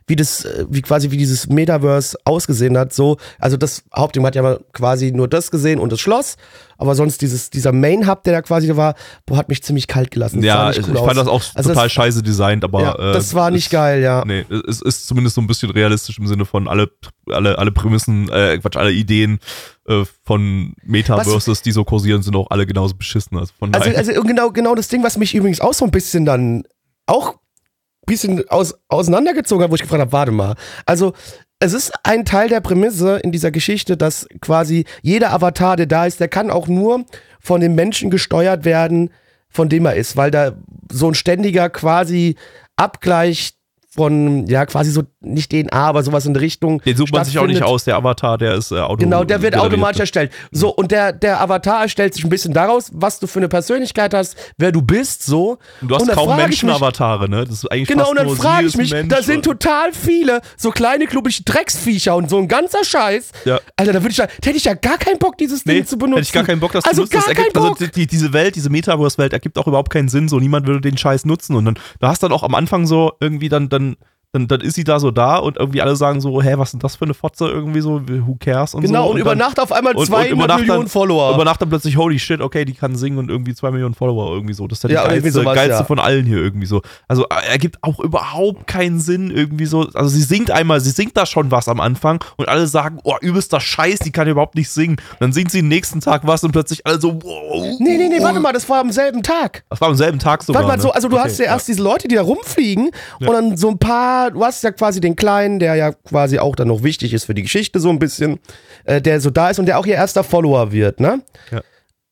wie das, äh, wie quasi wie dieses Metaverse ausgesehen hat, so, also das Hauptding hat ja mal quasi nur das gesehen und das Schloss, aber sonst dieses, dieser Main Hub, der da quasi da war, boah, hat mich ziemlich kalt gelassen. Ja, nicht ich, cool ich fand das auch Also total das- scheiße designt, aber ja, äh, das war nicht es- geil, ja. Nee, es ist zumindest so ein bisschen realistisch im Sinne von alle, alle, alle Prämissen, äh, Quatsch, alle Ideen äh, von Metaverses, die so kursieren, sind auch alle genauso beschissen. Also von Also, also genau, genau das Ding, was mich übrigens auch so ein bisschen dann auch ein bisschen aus, auseinandergezogen hat, wo ich gefragt habe, warte mal. Also, es ist ein Teil der Prämisse in dieser Geschichte, dass quasi jeder Avatar, der da ist, der kann auch nur von dem Menschen gesteuert werden, von dem er ist, weil da so ein ständiger quasi Abgleich von, ja, quasi so nicht DNA, aber sowas in Richtung. den sucht man sich auch nicht aus, der Avatar, der ist äh, auto Genau, der wird automatisch erstellt. So, und der, der Avatar erstellt sich ein bisschen daraus, was du für eine Persönlichkeit hast, wer du bist, so. Und du hast und kaum Menschen-Avatare, ne? Das ist eigentlich Genau, und dann frage ich mich, Mensch. da sind total viele so kleine, klubbelige Drecksviecher und so ein ganzer Scheiß. Ja. Alter, da würde ich da hätte ich ja gar keinen Bock, dieses Nee, Ding zu benutzen. hätte ich gar keinen Bock, das also nutzen. Gar das ergibt, also Bock. die, diese Welt, diese Metaverse-Welt ergibt auch überhaupt keinen Sinn. So, niemand würde den Scheiß nutzen. Und dann, da hast dann auch am Anfang so irgendwie dann, dann, sudden dann, dann ist sie da so da und irgendwie alle sagen so, hä, was ist denn das für eine Fotze irgendwie so, who cares und so. genau, und, über Nacht auf einmal und- und 200 über Nacht Millionen dann- Follower. Über Nacht dann plötzlich, holy shit, okay, die kann singen und irgendwie zwei Millionen Follower irgendwie so. Das ist ja die Ja, geilste, sowas, geilste ja. von allen hier irgendwie so. Also äh, ergibt auch überhaupt keinen Sinn irgendwie so. Also sie singt einmal, sie singt da schon was am Anfang und alle sagen, oh, übelster Scheiß, die kann überhaupt nicht singen. Und dann singt sie den nächsten Tag was und plötzlich alle so, wow. nee, nee, nee, warte mal, das war am selben Tag. Das war am selben Tag sogar. Warte mal, so, ne? also du Okay, hast ja erst diese Leute, die da rumfliegen und dann so ein paar, du hast ja quasi den Kleinen, der ja quasi auch dann noch wichtig ist für die Geschichte so ein bisschen, äh, der so da ist und der auch ihr erster Follower wird, ne?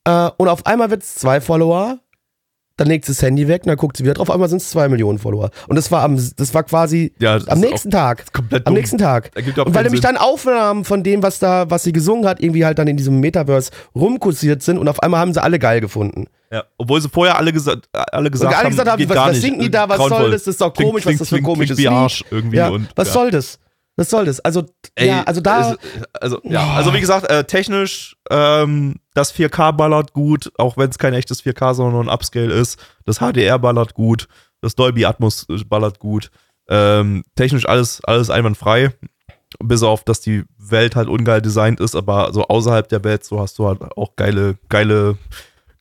Äh, und auf einmal wird es zwei Follower, dann legt sie das Handy weg und dann guckt sie wieder drauf, auf einmal sind es zwei Millionen Follower. Und das war am, das war quasi Ja, das am nächsten Tag. komplett Am dumm. nächsten Tag. Und weil nämlich Sinn. dann Aufnahmen von dem, was da, was sie gesungen hat, irgendwie halt dann in diesem Metaverse rumkursiert sind und auf einmal haben sie alle geil gefunden. Ja, obwohl sie vorher alle, gesa alle gesagt alle haben, gesagt haben, was, was singen die da, was Grauenvoll. soll das? Das ist doch komisch, was ist das für ein komisches Lied? Irgendwie ja, und was ja. soll das? Was soll das? Also, Ey, ja, also da, es- also, ja, also wie gesagt, äh, technisch, ähm, das 4K ballert gut, auch wenn es kein echtes 4K, sondern nur ein Upscale ist. Das HDR ballert gut, das Dolby Atmos äh, ballert gut. Ähm, technisch alles, alles einwandfrei. Bis auf, dass die Welt halt ungeil designt ist, aber so außerhalb der Welt, so hast du halt auch geile, geile,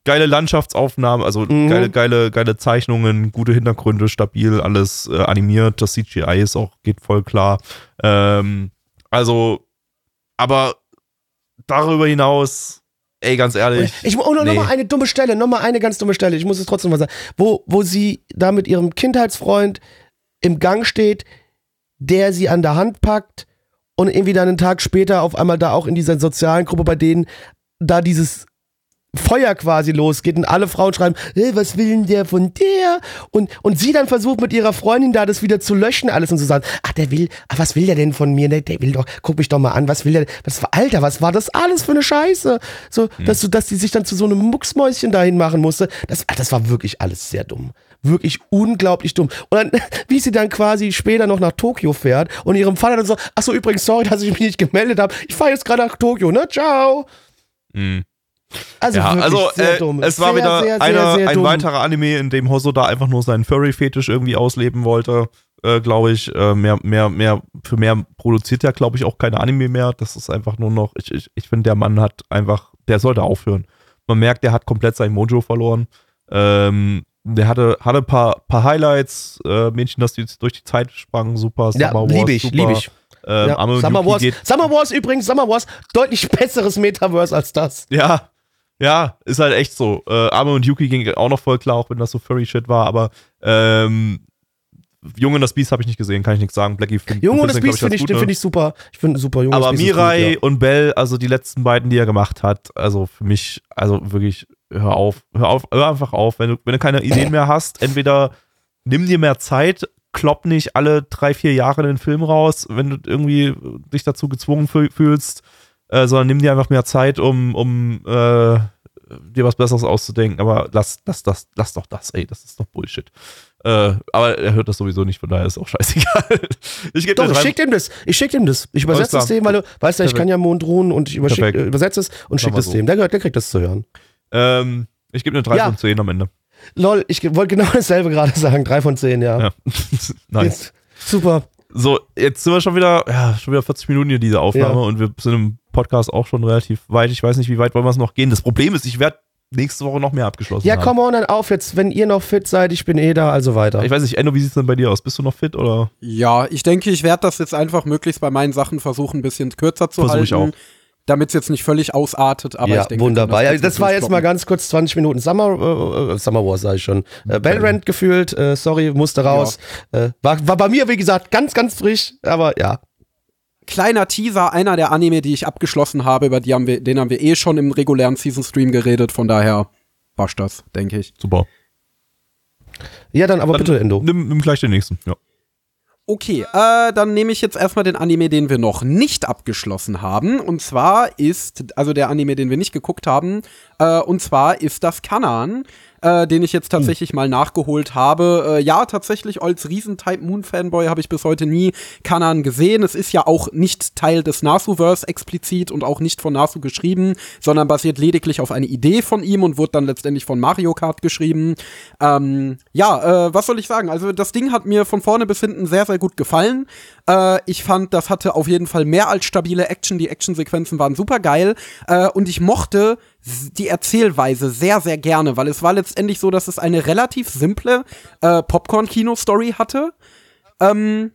geile Landschaftsaufnahmen, also Mhm. geile, geile, geile Zeichnungen, gute Hintergründe, stabil, alles äh, animiert. Das CGI ist auch, geht voll klar. Ähm, also, aber darüber hinaus, ey, ganz ehrlich. ich, oh, noch, nee. noch mal eine dumme Stelle, noch mal eine ganz dumme Stelle, ich muss es trotzdem mal sagen, wo, wo sie da mit ihrem Kindheitsfreund im Gang steht, der sie an der Hand packt und irgendwie dann einen Tag später auf einmal da auch in dieser sozialen Gruppe bei denen da dieses Feuer quasi losgeht und alle Frauen schreiben, hey, was will denn der von der? Und, und sie dann versucht mit ihrer Freundin da das wieder zu löschen, alles und zu sagen, ach, der will, ach, was will der denn von mir? Der, der will doch, guck mich doch mal an, was will der, was war, Alter, was war das alles für eine Scheiße? So, dass du, dass die sich dann zu so einem Mucksmäuschen dahin machen musste, das, ach, das war wirklich alles sehr dumm. Wirklich unglaublich dumm. Und dann, wie sie dann quasi später noch nach Tokio fährt und ihrem Vater dann so, ach so, übrigens, sorry, dass ich mich nicht gemeldet habe. Ich fahre jetzt gerade nach Tokio, ne? Ciao. Mhm. Also, Ja, also sehr äh, dumm. es war sehr, wieder sehr, einer, sehr, sehr ein weiterer Anime, in dem Hosoda einfach nur seinen Furry-Fetisch irgendwie ausleben wollte, äh, glaube ich. Äh, mehr, mehr, mehr, für mehr produziert er, glaube ich, auch keine Anime mehr. Das ist einfach nur noch, ich, ich, ich finde, der Mann hat einfach, der sollte aufhören. Man merkt, der hat komplett sein Mojo verloren. Ähm, der hatte, hatte ein paar, paar Highlights, äh, Mädchen, das die durch die Zeit sprangen, super. Ja, liebe ich, super. liebe ich. Ähm, Ja, Summer Wars, Summer Wars übrigens, Summer Wars, deutlich besseres Metaverse als das. Ja, ja, ist halt echt so. Äh, Ame und Yuki ging auch noch voll klar, auch wenn das so Furry-Shit war, aber ähm, Junge und das Biest habe ich nicht gesehen, kann ich nichts sagen. Blackie find, Junge und das den, Biest finde ich, den gut, finde ne? ich super. Ich finde super Junge Aber Mirai gut, ja. und Bell, also die letzten beiden, die er gemacht hat, also für mich, also wirklich, hör auf, hör auf, hör einfach auf. Wenn du, wenn du keine Ideen mehr hast, entweder nimm dir mehr Zeit, klopp nicht alle drei, vier Jahre einen Film raus, wenn du irgendwie dich dazu gezwungen fühl- fühlst, äh, sondern nimm dir einfach mehr Zeit, um, um äh, dir was Besseres auszudenken. Aber lass, lass, das, lass doch das, ey, das ist doch Bullshit. Äh, aber er hört das sowieso nicht, von daher ist auch scheißegal. Ich gebe Doch, ich schick dem das. Ich schick dem das. Ich übersetze es dem, weil du weißt ja, ich kann ja Mondruhen und ich äh, übersetze es und schicke es so. dem. Der, gehört- der kriegt das zu hören. ähm, ich gebe eine 3 Ja. von 10 am Ende. Lol, ich wollte genau dasselbe gerade sagen. Drei von zehn, ja. Ja. nice. Jetzt, super. So, jetzt sind wir schon wieder, ja, schon wieder 40 Minuten hier, diese Aufnahme, Ja. und wir sind im Podcast auch schon relativ weit. Ich weiß nicht, wie weit wollen wir es noch gehen. Das Problem ist, ich werde nächste Woche noch mehr abgeschlossen Ja, haben. komm on dann auf jetzt. Wenn ihr noch fit seid, ich bin eh da, also weiter. Ich weiß nicht, Enno, wie sieht es denn bei dir aus? Bist du noch fit oder? Ja, ich denke, ich werde das jetzt einfach möglichst bei meinen Sachen versuchen, ein bisschen kürzer zu Versuch halten. ich auch. Damit es jetzt nicht völlig ausartet, aber ja, ich denke. wunderbar. können Ja, das war jetzt mal ganz kurz 20 Minuten Summer, äh, Summer Wars, sag ich schon. Äh, Bellrand gefühlt, äh, sorry, musste raus. Äh, war, war bei mir, wie gesagt, ganz, ganz frisch, aber ja. Kleiner Teaser, einer der Anime, die ich abgeschlossen habe, über die haben wir, den haben wir eh schon im regulären Season Stream geredet, von daher wasch das, denke ich. Super. Ja, dann aber Dann bitte, Endo. Nimm, nimm gleich den nächsten. Ja. Okay, äh, dann nehme ich jetzt erstmal den Anime, den wir noch nicht abgeschlossen haben. Und zwar ist, also der Anime, den wir nicht geguckt haben, äh, und zwar ist das Kanan, äh, den ich jetzt tatsächlich mal nachgeholt habe. Äh, ja, tatsächlich als Riesen-Type Moon-Fanboy habe ich bis heute nie Kanan gesehen. Es ist ja auch nicht Teil des Nasu-Verse explizit und auch nicht von Nasu geschrieben, sondern basiert lediglich auf einer Idee von ihm und wurde dann letztendlich von Mario Kart geschrieben. Ähm, ja, äh, was soll ich sagen? Also das Ding hat mir von vorne bis hinten sehr, sehr gut gefallen. Äh, ich fand, das hatte auf jeden Fall mehr als stabile Action. Die Actionsequenzen waren super geil. Äh, und ich mochte die Erzählweise sehr, sehr gerne, weil es war letztendlich so, dass es eine relativ simple äh, Popcorn-Kino-Story hatte. Ähm,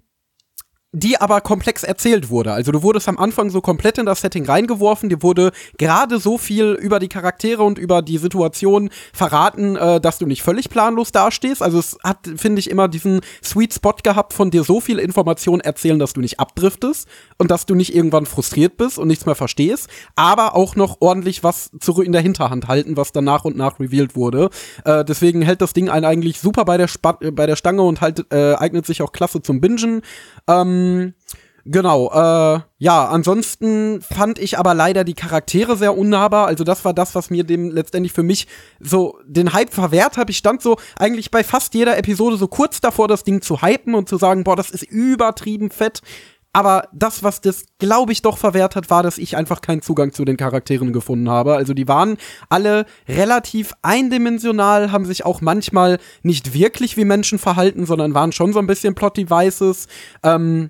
die aber komplex erzählt wurde. Also du wurdest am Anfang so komplett in das Setting reingeworfen, dir wurde gerade so viel über die Charaktere und über die Situation verraten, äh, dass du nicht völlig planlos dastehst. Also es hat, finde ich, immer diesen Sweet Spot gehabt, von dir so viel Information erzählen, dass du nicht abdriftest und dass du nicht irgendwann frustriert bist und nichts mehr verstehst, aber auch noch ordentlich was zurück in der Hinterhand halten, was dann nach und nach revealed wurde. Äh, deswegen hält das Ding einen eigentlich super bei der, Spa äh, bei der Stange und halt, äh, eignet sich auch klasse zum Bingen. Ähm, Genau, äh, ja, ansonsten fand ich aber leider die Charaktere sehr unnahbar. Also das war das, was mir dem letztendlich für mich so den Hype verwehrt hat. Ich stand so eigentlich bei fast jeder Episode so kurz davor, das Ding zu hypen und zu sagen, boah, das ist übertrieben fett. Aber das, was das, glaube ich, doch verwehrt hat, war, dass ich einfach keinen Zugang zu den Charakteren gefunden habe. Also die waren alle relativ eindimensional, haben sich auch manchmal nicht wirklich wie Menschen verhalten, sondern waren schon so ein bisschen Plot-Devices. Ähm,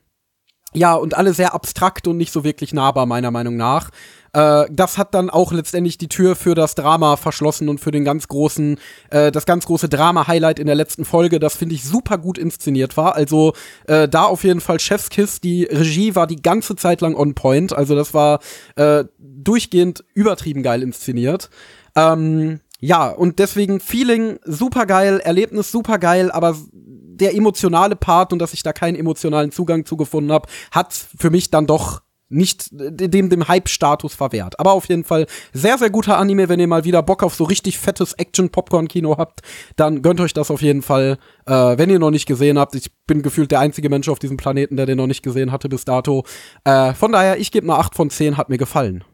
ja, und alle sehr abstrakt und nicht so wirklich nahbar, meiner Meinung nach. Äh, das hat dann auch letztendlich die Tür für das Drama verschlossen und für den ganz großen, äh, das ganz große Drama-Highlight in der letzten Folge, das finde ich super gut inszeniert war. Also äh, da auf jeden Fall Chefskiss, die Regie war die ganze Zeit lang on point. Also das war äh, durchgehend übertrieben geil inszeniert. Ähm, ja, und deswegen Feeling super geil, Erlebnis super geil, aber der emotionale Part und dass ich da keinen emotionalen Zugang zu gefunden habe, hat für mich dann doch nicht dem, dem Hype-Status verwehrt. Aber auf jeden Fall sehr, sehr guter Anime. Wenn ihr mal wieder Bock auf so richtig fettes Action-Popcorn-Kino habt, dann gönnt euch das auf jeden Fall. Äh, wenn ihr noch nicht gesehen habt, ich bin gefühlt der einzige Mensch auf diesem Planeten, der den noch nicht gesehen hatte bis dato. Äh, von daher, ich gebe eine 8 von 10, hat mir gefallen.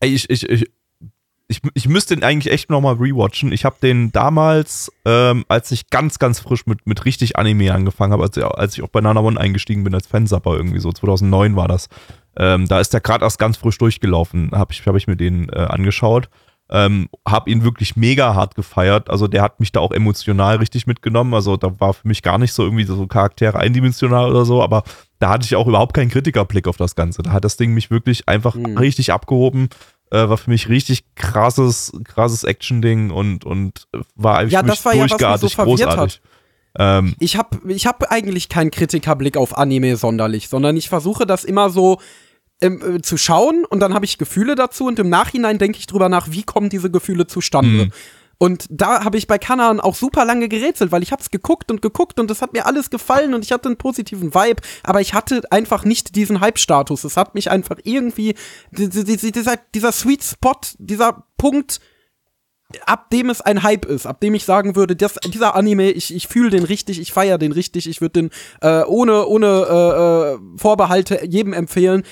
Ey, ich, ich, ich, ich, ich müsste den eigentlich echt nochmal rewatchen. Ich habe den damals, ähm, als ich ganz, ganz frisch mit, mit richtig Anime angefangen habe, als, als ich auf Banana One eingestiegen bin als Fansapper irgendwie so, 2009 war das. Ähm, da ist der gerade erst ganz frisch durchgelaufen, habe ich, hab ich mir den äh, angeschaut. Ähm, hab ihn wirklich mega hart gefeiert. Also der hat mich da auch emotional richtig mitgenommen. Also da war für mich gar nicht so irgendwie so Charaktere eindimensional oder so, aber da hatte ich auch überhaupt keinen Kritikerblick auf das Ganze. Da hat das Ding mich wirklich einfach richtig abgehoben. Äh, war für mich richtig krasses, krasses Action-Ding und, und war eigentlich Ja, das war ja, was mich so verwirrt großartig. Ähm, Ich habe ich hab eigentlich keinen Kritikerblick auf Anime sonderlich, sondern ich versuche das immer so ähm, äh, zu schauen und dann habe ich Gefühle dazu und im Nachhinein denke ich drüber nach, wie kommen diese Gefühle zustande. Mhm. Und da habe ich bei Kanan auch super lange gerätselt, weil ich habe es geguckt und geguckt und es hat mir alles gefallen und ich hatte einen positiven Vibe, aber ich hatte einfach nicht diesen Hype-Status. Es hat mich einfach irgendwie, die- die- die- dieser, dieser Sweet Spot, dieser Punkt, ab dem es ein Hype ist, ab dem ich sagen würde, das, dieser Anime, ich, ich fühle den richtig, ich feiere den richtig, ich würde den äh, ohne, ohne äh, äh, Vorbehalte jedem empfehlen,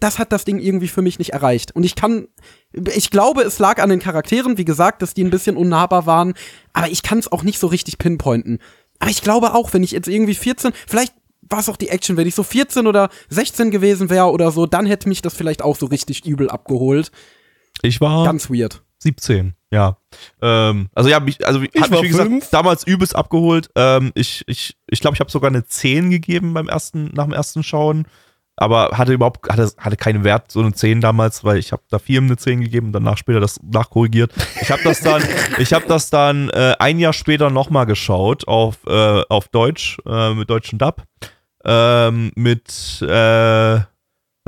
das hat das Ding irgendwie für mich nicht erreicht. Und ich kann, ich glaube, es lag an den Charakteren, wie gesagt, dass die ein bisschen unnahbar waren, aber ich kann es auch nicht so richtig pinpointen. Aber ich glaube auch, wenn ich jetzt irgendwie 14, vielleicht war es auch die Action, wenn ich so 14 oder 16 gewesen wäre oder so, dann hätte mich das vielleicht auch so richtig übel abgeholt. Ich war Ganz weird. 17, ja. Ähm, also ja, mich, also hat war mich wie gesagt fünf. damals übelst abgeholt. Ähm, ich ich, ich glaube, ich habe sogar eine 10 gegeben beim ersten, nach dem ersten Schauen. Aber hatte überhaupt, hatte, hatte keinen Wert, so eine 10 damals, weil ich habe da Firmen eine 10 gegeben und danach später das nachkorrigiert. Ich habe das dann, ich habe das dann äh, ein Jahr später nochmal geschaut auf, äh, auf Deutsch, äh, mit deutschen Dub. Ähm, mit äh,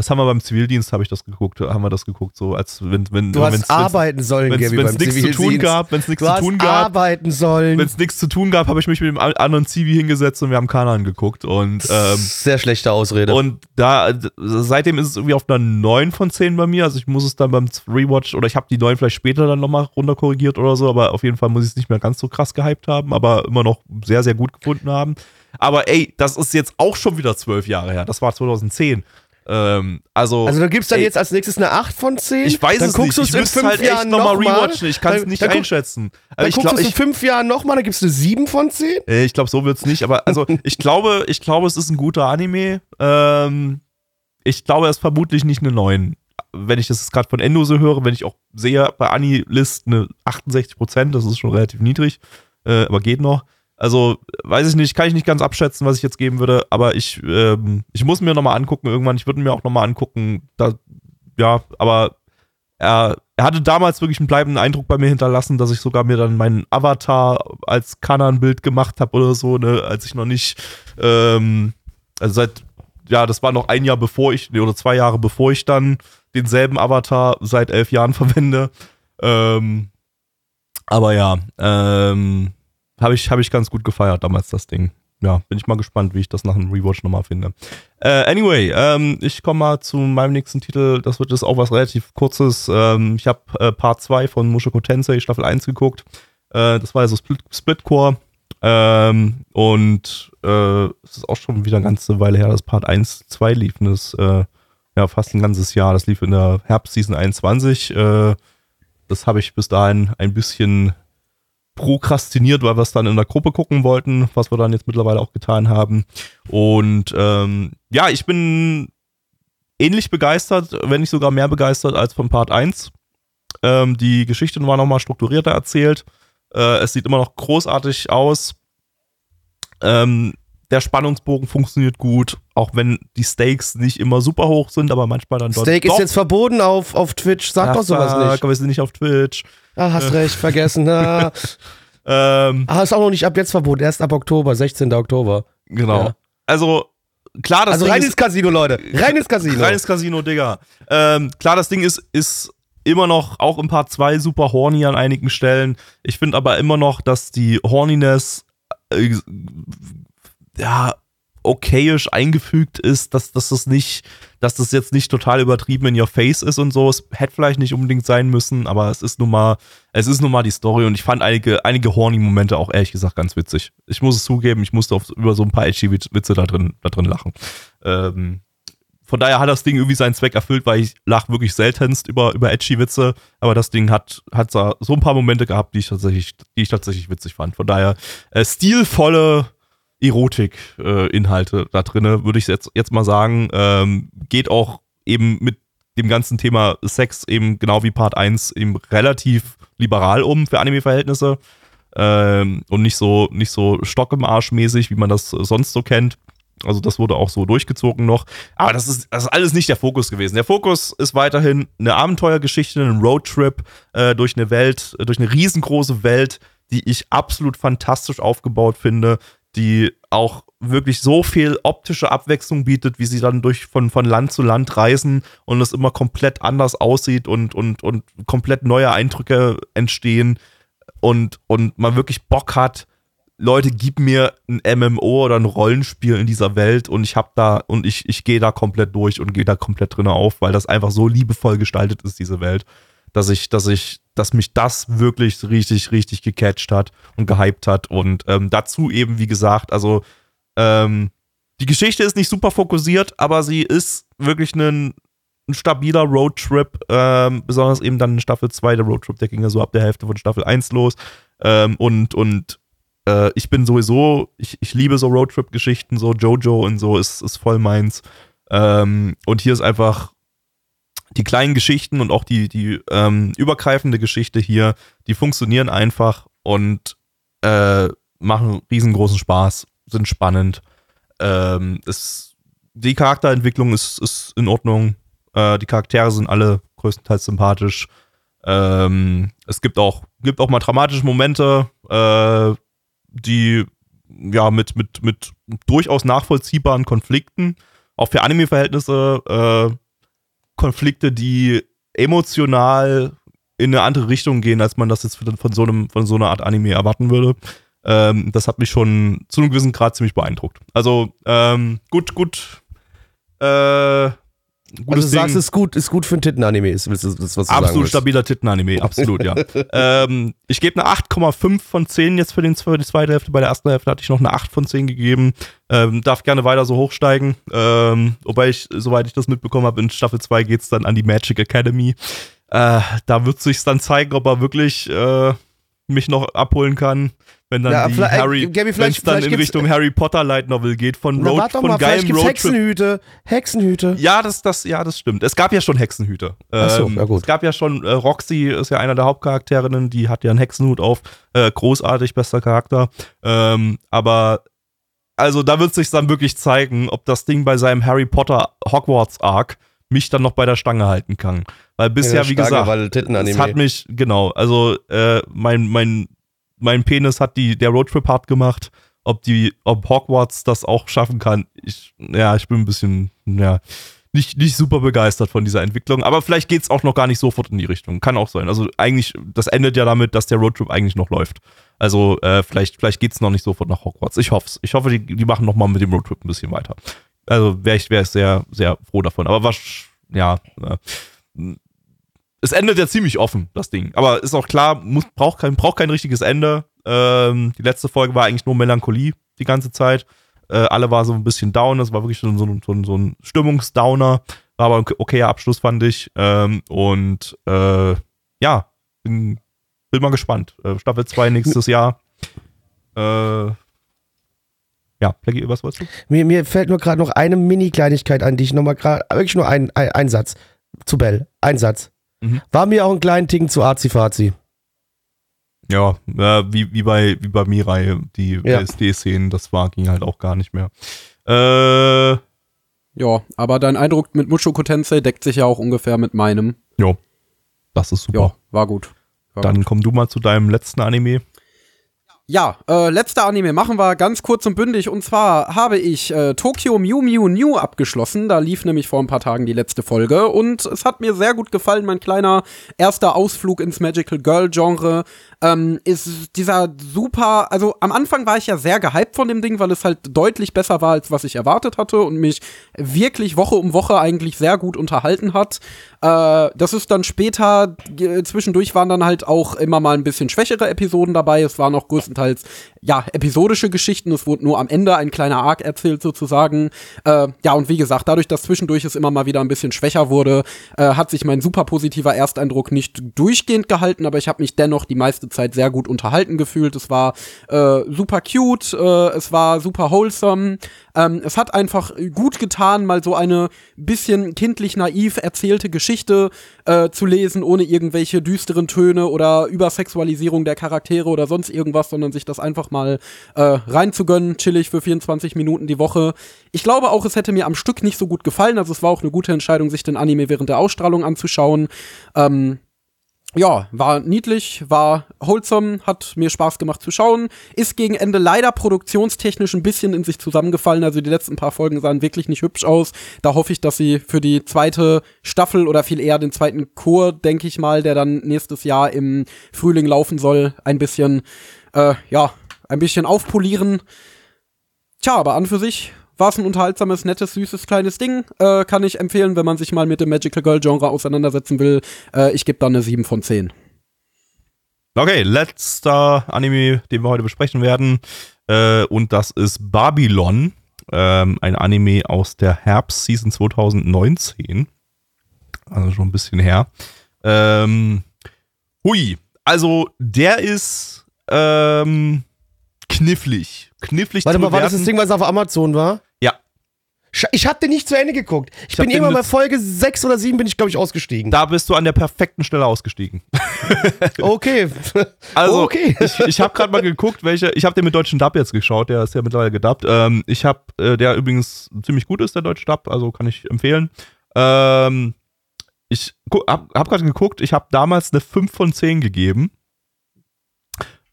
das haben wir beim Zivildienst, habe ich das geguckt, haben wir das geguckt, so als wenn, wenn Du hast arbeiten sollen, wenn es nichts zu tun gab, wenn es nichts zu tun gab, arbeiten sollen. wenn es nichts zu tun gab, habe ich mich mit dem an- anderen Zivi hingesetzt und wir haben Kanan geguckt und ähm, Sehr schlechte Ausrede. und da seitdem ist es irgendwie auf einer 9 von 10 bei mir, also ich muss es dann beim Rewatch oder ich habe die 9 vielleicht später dann nochmal runterkorrigiert oder so, aber auf jeden Fall muss ich es nicht mehr ganz so krass gehypt haben, aber immer noch sehr sehr gut gefunden haben. Aber ey, das ist jetzt auch schon wieder zwölf Jahre her. Das war 2010. Ähm, also also du gibst dann ey, jetzt als nächstes eine 8 von 10? ich weiß dann es guckst nicht. du Ich es müsste halt echt nochmal noch mal. rewatchen. Ich kann es Dann- nicht dann einschätzen. Dann Also ich guckst du es in ich, fünf Jahren nochmal, dann gibst du eine 7 von 10? äh, ich glaube, so wird's nicht. Aber also ich glaube, ich glaube, es ist ein guter Anime. Ähm, ich glaube, er ist vermutlich nicht eine 9. Wenn ich das gerade von Endo so höre, wenn ich auch sehe bei Anilist eine 68 Prozent, das ist schon relativ niedrig, äh, aber geht noch. Also, weiß ich nicht, kann ich nicht ganz abschätzen, was ich jetzt geben würde, aber ich, ähm, ich muss mir nochmal angucken irgendwann. Ich würde mir auch nochmal angucken, da, ja, aber er, er hatte damals wirklich einen bleibenden Eindruck bei mir hinterlassen, dass ich sogar mir dann meinen Avatar als Kanan-Bild gemacht habe oder so, ne, als ich noch nicht, ähm, also seit, ja, das war noch ein Jahr bevor ich, nee, oder zwei Jahre bevor ich dann denselben Avatar seit elf Jahren verwende. Ähm, aber ja, ähm, habe ich, hab ich ganz gut gefeiert damals, das Ding. Ja, bin ich mal gespannt, wie ich das nach dem Rewatch nochmal finde. Äh, anyway, ähm, ich komme mal zu meinem nächsten Titel. Das wird jetzt auch was relativ kurzes. Ähm, ich habe äh, Part 2 von Mushoku Tensei Staffel 1 geguckt. Äh, das war ja so Split, Splitcore. Ähm, und äh, es ist auch schon wieder eine ganze Weile her, dass Part 1, 2 lief. Und das, äh, ja, fast ein ganzes Jahr. Das lief in der Herbstseason 21. Äh, das habe ich bis dahin ein bisschen prokrastiniert, weil wir es dann in der Gruppe gucken wollten, was wir dann jetzt mittlerweile auch getan haben. Und ähm, ja, ich bin ähnlich begeistert, wenn nicht sogar mehr begeistert als von Part 1. Ähm, die Geschichte war nochmal strukturierter erzählt. Äh, es sieht immer noch großartig aus. Ähm, der Spannungsbogen funktioniert gut, auch wenn die Stakes nicht immer super hoch sind, aber manchmal dann dort. Steak ist doch. jetzt verboten auf, auf Twitch. Sag doch sowas nicht. Wir sind nicht auf Twitch. Ah, hast recht, vergessen. Ah, Ähm, ah, ist auch noch nicht ab jetzt verboten. Erst ab Oktober, 16. Oktober. genau. Ja. Also, klar, das also Ding rein ist, ins Casino, Leute. Rein ins Casino. Reines Casino, Digga. Ähm, klar, das Ding ist, ist immer noch, auch im Part 2, super horny an einigen Stellen. Ich finde aber immer noch, dass die Horniness äh, ja okayisch eingefügt ist, dass, dass das nicht, dass das jetzt nicht total übertrieben in your face ist und so. Es hätte vielleicht nicht unbedingt sein müssen, aber es ist nun mal, es ist nun mal die Story und ich fand einige, einige horny Momente auch ehrlich gesagt ganz witzig. Ich muss es zugeben, ich musste auf, über so ein paar edgy Witze da drin, da drin lachen. Ähm, von daher hat das Ding irgendwie seinen Zweck erfüllt, weil ich lach wirklich seltenst über, über edgy Witze, aber das Ding hat, hat so so ein paar Momente gehabt, die ich tatsächlich, die ich tatsächlich witzig fand. Von daher äh, stilvolle Erotik-Inhalte da drinne, würde ich jetzt, jetzt mal sagen. Ähm, geht auch eben mit dem ganzen Thema Sex eben genau wie Part 1 eben relativ liberal um für Anime-Verhältnisse. Ähm, und nicht so, nicht so Stock im Arsch mäßig, wie man das sonst so kennt. Also das wurde auch so durchgezogen noch. Aber das ist, das ist alles nicht der Fokus gewesen. Der Fokus ist weiterhin eine Abenteuergeschichte, ein Roadtrip äh, durch eine Welt, äh, durch eine riesengroße Welt, die ich absolut fantastisch aufgebaut finde, die auch wirklich so viel optische Abwechslung bietet, wie sie dann durch von, von Land zu Land reisen und es immer komplett anders aussieht und, und, und komplett neue Eindrücke entstehen und, und man wirklich Bock hat, Leute, gib mir ein MMO oder ein Rollenspiel in dieser Welt und ich hab da und ich, ich gehe da komplett durch und gehe da komplett drin auf, weil das einfach so liebevoll gestaltet ist, diese Welt. Dass ich, dass ich, dass mich das wirklich richtig, richtig gecatcht hat und gehypt hat. Und ähm, dazu eben, wie gesagt, also ähm, die Geschichte ist nicht super fokussiert, aber sie ist wirklich ein, ein stabiler Roadtrip, ähm, besonders eben dann in Staffel 2, der Roadtrip, der ging ja so ab der Hälfte von Staffel 1 los. Ähm, und und äh, ich bin sowieso, ich, ich liebe so Roadtrip-Geschichten, so Jojo und so ist, ist voll meins. Ähm, und hier ist einfach die kleinen Geschichten und auch die, die ähm, übergreifende Geschichte hier, die funktionieren einfach und äh, machen riesengroßen Spaß, sind spannend. Ähm, es, die Charakterentwicklung ist, ist in Ordnung. Äh, die Charaktere sind alle größtenteils sympathisch. Ähm, es gibt auch, gibt auch mal dramatische Momente, äh, die ja mit, mit, mit durchaus nachvollziehbaren Konflikten, auch für Anime-Verhältnisse, äh, Konflikte, die emotional in eine andere Richtung gehen, als man das jetzt von so, einem, von so einer Art Anime erwarten würde. Ähm, das hat mich schon zu einem gewissen Grad ziemlich beeindruckt. Also ähm, gut, gut, äh, Gutes also du sagst, es ist gut, ist gut für ein Titten-Anime, ist das, was du Absolut stabiler Titten-Anime, absolut, ja. ähm, ich gebe eine 8,5 von 10 jetzt für, den, für die zweite Hälfte. Bei der ersten Hälfte hatte ich noch eine 8 von 10 gegeben. Ähm, darf gerne weiter so hochsteigen. Ähm, wobei ich, soweit ich das mitbekommen habe, in Staffel 2 geht es dann an die Magic Academy. Äh, da wird sich dann zeigen, ob er wirklich äh, mich noch abholen kann wenn dann ja, die Harry, wenn es dann in Richtung Harry Potter Light Novel geht von Road, Na, von mal, geilem Roadtrip. Hexenhüte, Hexenhüte. Ja, das, das, ja, das stimmt. Es gab ja schon Hexenhüte. Ähm, so, ja gut. Es gab ja schon, äh, Roxy ist ja einer der Hauptcharakterinnen, die hat ja einen Hexenhut auf. Äh, großartig, bester Charakter. Ähm, aber also da wird sich dann wirklich zeigen, ob das Ding bei seinem Harry Potter Hogwarts Arc mich dann noch bei der Stange halten kann. Weil bisher, wie gesagt, es hat mich, genau, also äh, mein, mein mein Penis hat die, der Roadtrip hart gemacht. Ob die, ob Hogwarts das auch schaffen kann, ich, ja, ich bin ein bisschen, ja, nicht, nicht super begeistert von dieser Entwicklung. Aber vielleicht geht es auch noch gar nicht sofort in die Richtung. Kann auch sein. Also eigentlich, das endet ja damit, dass der Roadtrip eigentlich noch läuft. Also äh, vielleicht, vielleicht geht es noch nicht sofort nach Hogwarts. Ich hoffe es. Ich hoffe, die, die machen noch mal mit dem Roadtrip ein bisschen weiter. Also wäre ich wär sehr, sehr froh davon. Aber was, ja, äh, es endet ja ziemlich offen, das Ding. Aber ist auch klar, muss, braucht, kein, braucht kein richtiges Ende. Ähm, die letzte Folge war eigentlich nur Melancholie die ganze Zeit. Äh, alle war so ein bisschen down. Das war wirklich so, so, so, so ein Stimmungsdowner. War aber ein okayer Abschluss, fand ich. Ähm, und äh, ja, bin, bin mal gespannt. Äh, Staffel 2 nächstes Jahr. Äh, ja, Plaggy, was wolltest du? Mir, mir fällt nur gerade noch eine Mini-Kleinigkeit an, die ich nochmal gerade, wirklich nur ein, ein, ein Satz zu Bell. Ein Satz. Mhm. War mir auch ein kleinen Ticken zu arzi-fazi. Ja, äh, wie, wie, bei, wie bei Mirai, die ja. SD-Szenen, das war, ging halt auch gar nicht mehr. Äh, ja, aber dein Eindruck mit Mushoku Tensei deckt sich ja auch ungefähr mit meinem. Ja, das ist super. Ja, war gut. War Dann gut. komm du mal zu deinem letzten Anime. Ja, äh, letzter Anime machen wir ganz kurz und bündig. Und zwar habe ich äh, Tokyo Mew Mew New abgeschlossen. Da lief nämlich vor ein paar Tagen die letzte Folge. Und es hat mir sehr gut gefallen. Mein kleiner erster Ausflug ins Magical Girl Genre ähm, ist dieser super. Also am Anfang war ich ja sehr gehypt von dem Ding, weil es halt deutlich besser war, als was ich erwartet hatte und mich wirklich Woche um Woche eigentlich sehr gut unterhalten hat. Äh, das ist dann später, äh, zwischendurch waren dann halt auch immer mal ein bisschen schwächere Episoden dabei. Es waren auch größtenteils, ja, episodische Geschichten. Es wurde nur am Ende ein kleiner Arc erzählt sozusagen. Äh, ja, und wie gesagt, dadurch, dass zwischendurch es immer mal wieder ein bisschen schwächer wurde, äh, hat sich mein super positiver Ersteindruck nicht durchgehend gehalten, aber ich habe mich dennoch die meiste Zeit sehr gut unterhalten gefühlt. Es war äh, super cute, äh, es war super wholesome. Ähm, es hat einfach gut getan, mal so eine bisschen kindlich naiv erzählte Geschichte äh, zu lesen, ohne irgendwelche düsteren Töne oder Übersexualisierung der Charaktere oder sonst irgendwas, sondern sich das einfach mal äh, reinzugönnen, chillig für 24 Minuten die Woche. Ich glaube auch, es hätte mir am Stück nicht so gut gefallen, also es war auch eine gute Entscheidung, sich den Anime während der Ausstrahlung anzuschauen. Ähm, ja, war niedlich, war wholesome, hat mir Spaß gemacht zu schauen. Ist gegen Ende leider produktionstechnisch ein bisschen in sich zusammengefallen. Also die letzten paar Folgen sahen wirklich nicht hübsch aus. Da hoffe ich, dass sie für die zweite Staffel oder viel eher den zweiten Chor, denke ich mal, der dann nächstes Jahr im Frühling laufen soll, ein bisschen, äh, ja, ein bisschen aufpolieren. Tja, aber an für sich war es ein unterhaltsames, nettes, süßes, kleines Ding. Äh, kann ich empfehlen, wenn man sich mal mit dem Magical Girl Genre auseinandersetzen will. Äh, ich gebe da eine 7 von 10. Okay, letzter Anime, den wir heute besprechen werden. Äh, und das ist Babylon. Ähm, ein Anime aus der Herbst-Season 2019. Also schon ein bisschen her. Ähm, hui. Also, der ist ähm, knifflig. Knifflig Warte zu mal, war das das. Ding, was auf Amazon war? Ja. Ich hab den nicht zu Ende geguckt. Ich, Ich bin immer bei Folge 6 oder 7 bin ich, glaube ich, ausgestiegen. Da bist du an der perfekten Stelle ausgestiegen. Okay. Also, okay. ich, ich habe gerade mal geguckt, welche. Ich habe den mit deutschen Dub jetzt geschaut, der ist ja mittlerweile gedubbt. Ähm, ich habe, äh, der übrigens ziemlich gut ist, der deutsche Dub, also kann ich empfehlen. Ähm, ich gu- hab, hab gerade geguckt, ich habe damals eine 5 von 10 gegeben.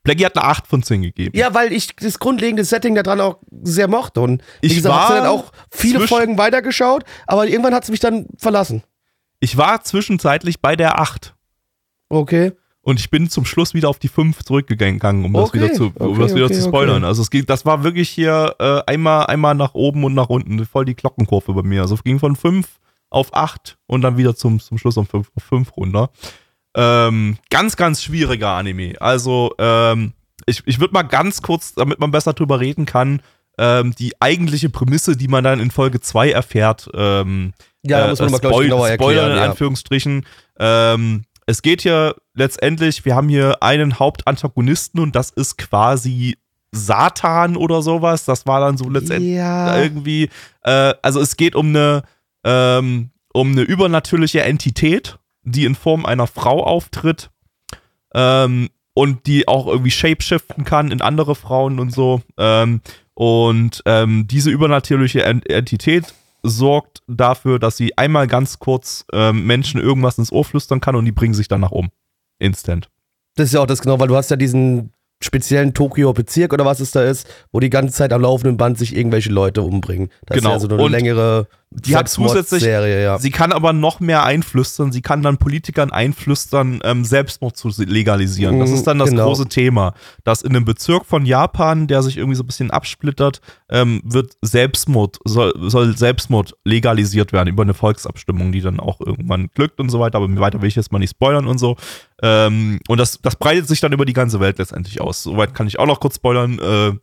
Blackie hat eine 8 von 10 gegeben. Ja, weil ich das grundlegende Setting da dran auch sehr mochte. Und Ich gesagt, war hab dann auch viele Folgen weitergeschaut, aber irgendwann hat es mich dann verlassen. Ich war zwischenzeitlich bei der 8 Okay. und ich bin zum Schluss wieder auf die 5 zurückgegangen, um das Okay, wieder zu, um okay, das wieder okay, zu spoilern. Also es ging, das war wirklich hier äh, einmal, einmal nach oben und nach unten, voll die Glockenkurve bei mir. Also es ging von 5 auf 8 und dann wieder zum, zum Schluss auf 5 auf 5 runter. Ähm, ganz, ganz schwieriger Anime. Also, ähm, ich, ich würde mal ganz kurz, damit man besser drüber reden kann, ähm, die eigentliche Prämisse, die man dann in Folge 2 erfährt, ähm, Ja, da muss man mal, glaub ich, Spoil- genauer Spoiler erklären, in ja. Anführungsstrichen. Ähm, es geht hier letztendlich, wir haben hier einen Hauptantagonisten und das ist quasi Satan oder sowas. Das war dann so letztendlich Ja. irgendwie, äh, also es geht um eine, ähm, um eine übernatürliche Entität, die in Form einer Frau auftritt ähm, und die auch irgendwie shapeshiften kann in andere Frauen und so. Ähm, und ähm, diese übernatürliche Ent Entität sorgt dafür, dass sie einmal ganz kurz ähm, Menschen irgendwas ins Ohr flüstern kann und die bringen sich danach um. Instant. Das ist ja auch das genau, weil du hast ja diesen speziellen Tokio-Bezirk oder was es da ist, wo die ganze Zeit am laufenden Band sich irgendwelche Leute umbringen. Das Genau. ist ja so eine Und längere die hat zusätzlich- Serie, ja. Sie kann aber noch mehr einflüstern. Sie kann dann Politikern einflüstern, ähm, Selbstmord zu legalisieren. Das Mhm, ist dann das genau. große Thema. Dass in einem Bezirk von Japan, der sich irgendwie so ein bisschen absplittert, ähm, wird Selbstmord, soll, soll Selbstmord legalisiert werden über eine Volksabstimmung, die dann auch irgendwann glückt und so weiter. Aber weiter will ich jetzt mal nicht spoilern und so. Ähm, und das, das breitet sich dann über die ganze Welt letztendlich aus. Soweit kann ich auch noch kurz spoilern. Äh,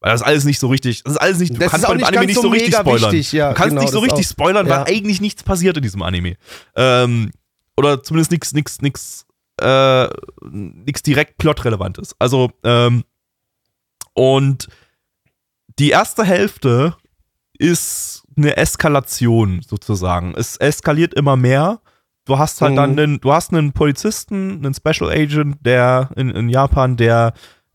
weil das ist alles nicht so richtig. Das ist alles nicht. Du Das kannst ist beim Anime nicht so so richtig spoilern. wichtig, ja, du kannst genau, nicht so richtig auch. spoilern, Ja. weil eigentlich nichts passiert in diesem Anime. Ähm, oder zumindest nichts, nichts, nichts, äh, nichts direkt plotrelevantes. Also, ähm, und die erste Hälfte ist eine Eskalation sozusagen. Es eskaliert immer mehr. Du hast halt Mhm. dann einen, du hast einen Polizisten, einen Special Agent, der in, in Japan, der,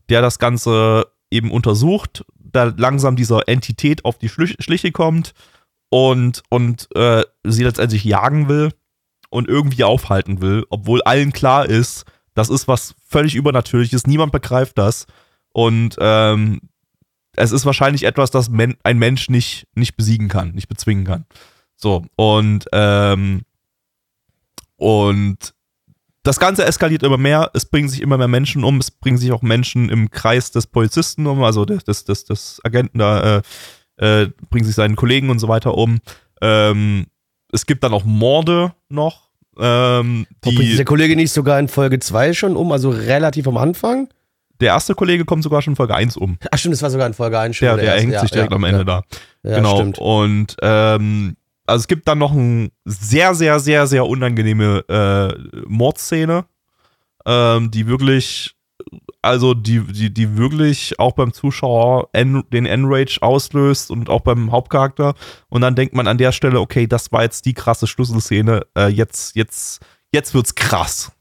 der das Ganze eben untersucht, da langsam dieser Entität auf die Schlich- Schliche kommt und, und äh, sie letztendlich jagen will und irgendwie aufhalten will, obwohl allen klar ist, das ist was völlig Übernatürliches, niemand begreift das. Und ähm, es ist wahrscheinlich etwas, das men ein Mensch nicht, nicht besiegen kann, nicht bezwingen kann. So, und, ähm, und das Ganze eskaliert immer mehr, es bringen sich immer mehr Menschen um, es bringen sich auch Menschen im Kreis des Polizisten um, also des, des, des, des Agenten da, äh, äh, bringen sich seinen Kollegen und so weiter um. Ähm, es gibt dann auch Morde noch. Ähm, Bringt die, der Kollege nicht sogar in Folge 2 schon um, also relativ am Anfang? der erste Kollege kommt sogar schon in Folge 1 um. Ach stimmt, das war sogar in Folge 1 schon. Der, der erste, hängt ja, sich direkt ja, am Ende ja. da. Ja, genau. stimmt. Und ähm, also es gibt dann noch eine sehr, sehr, sehr, sehr unangenehme äh, Mordszene, ähm, die wirklich, also die, die, die wirklich auch beim Zuschauer en, den Enrage auslöst und auch beim Hauptcharakter. Und dann denkt man an der Stelle, okay, das war jetzt die krasse Schlüsselszene, äh, jetzt, jetzt, jetzt wird's krass.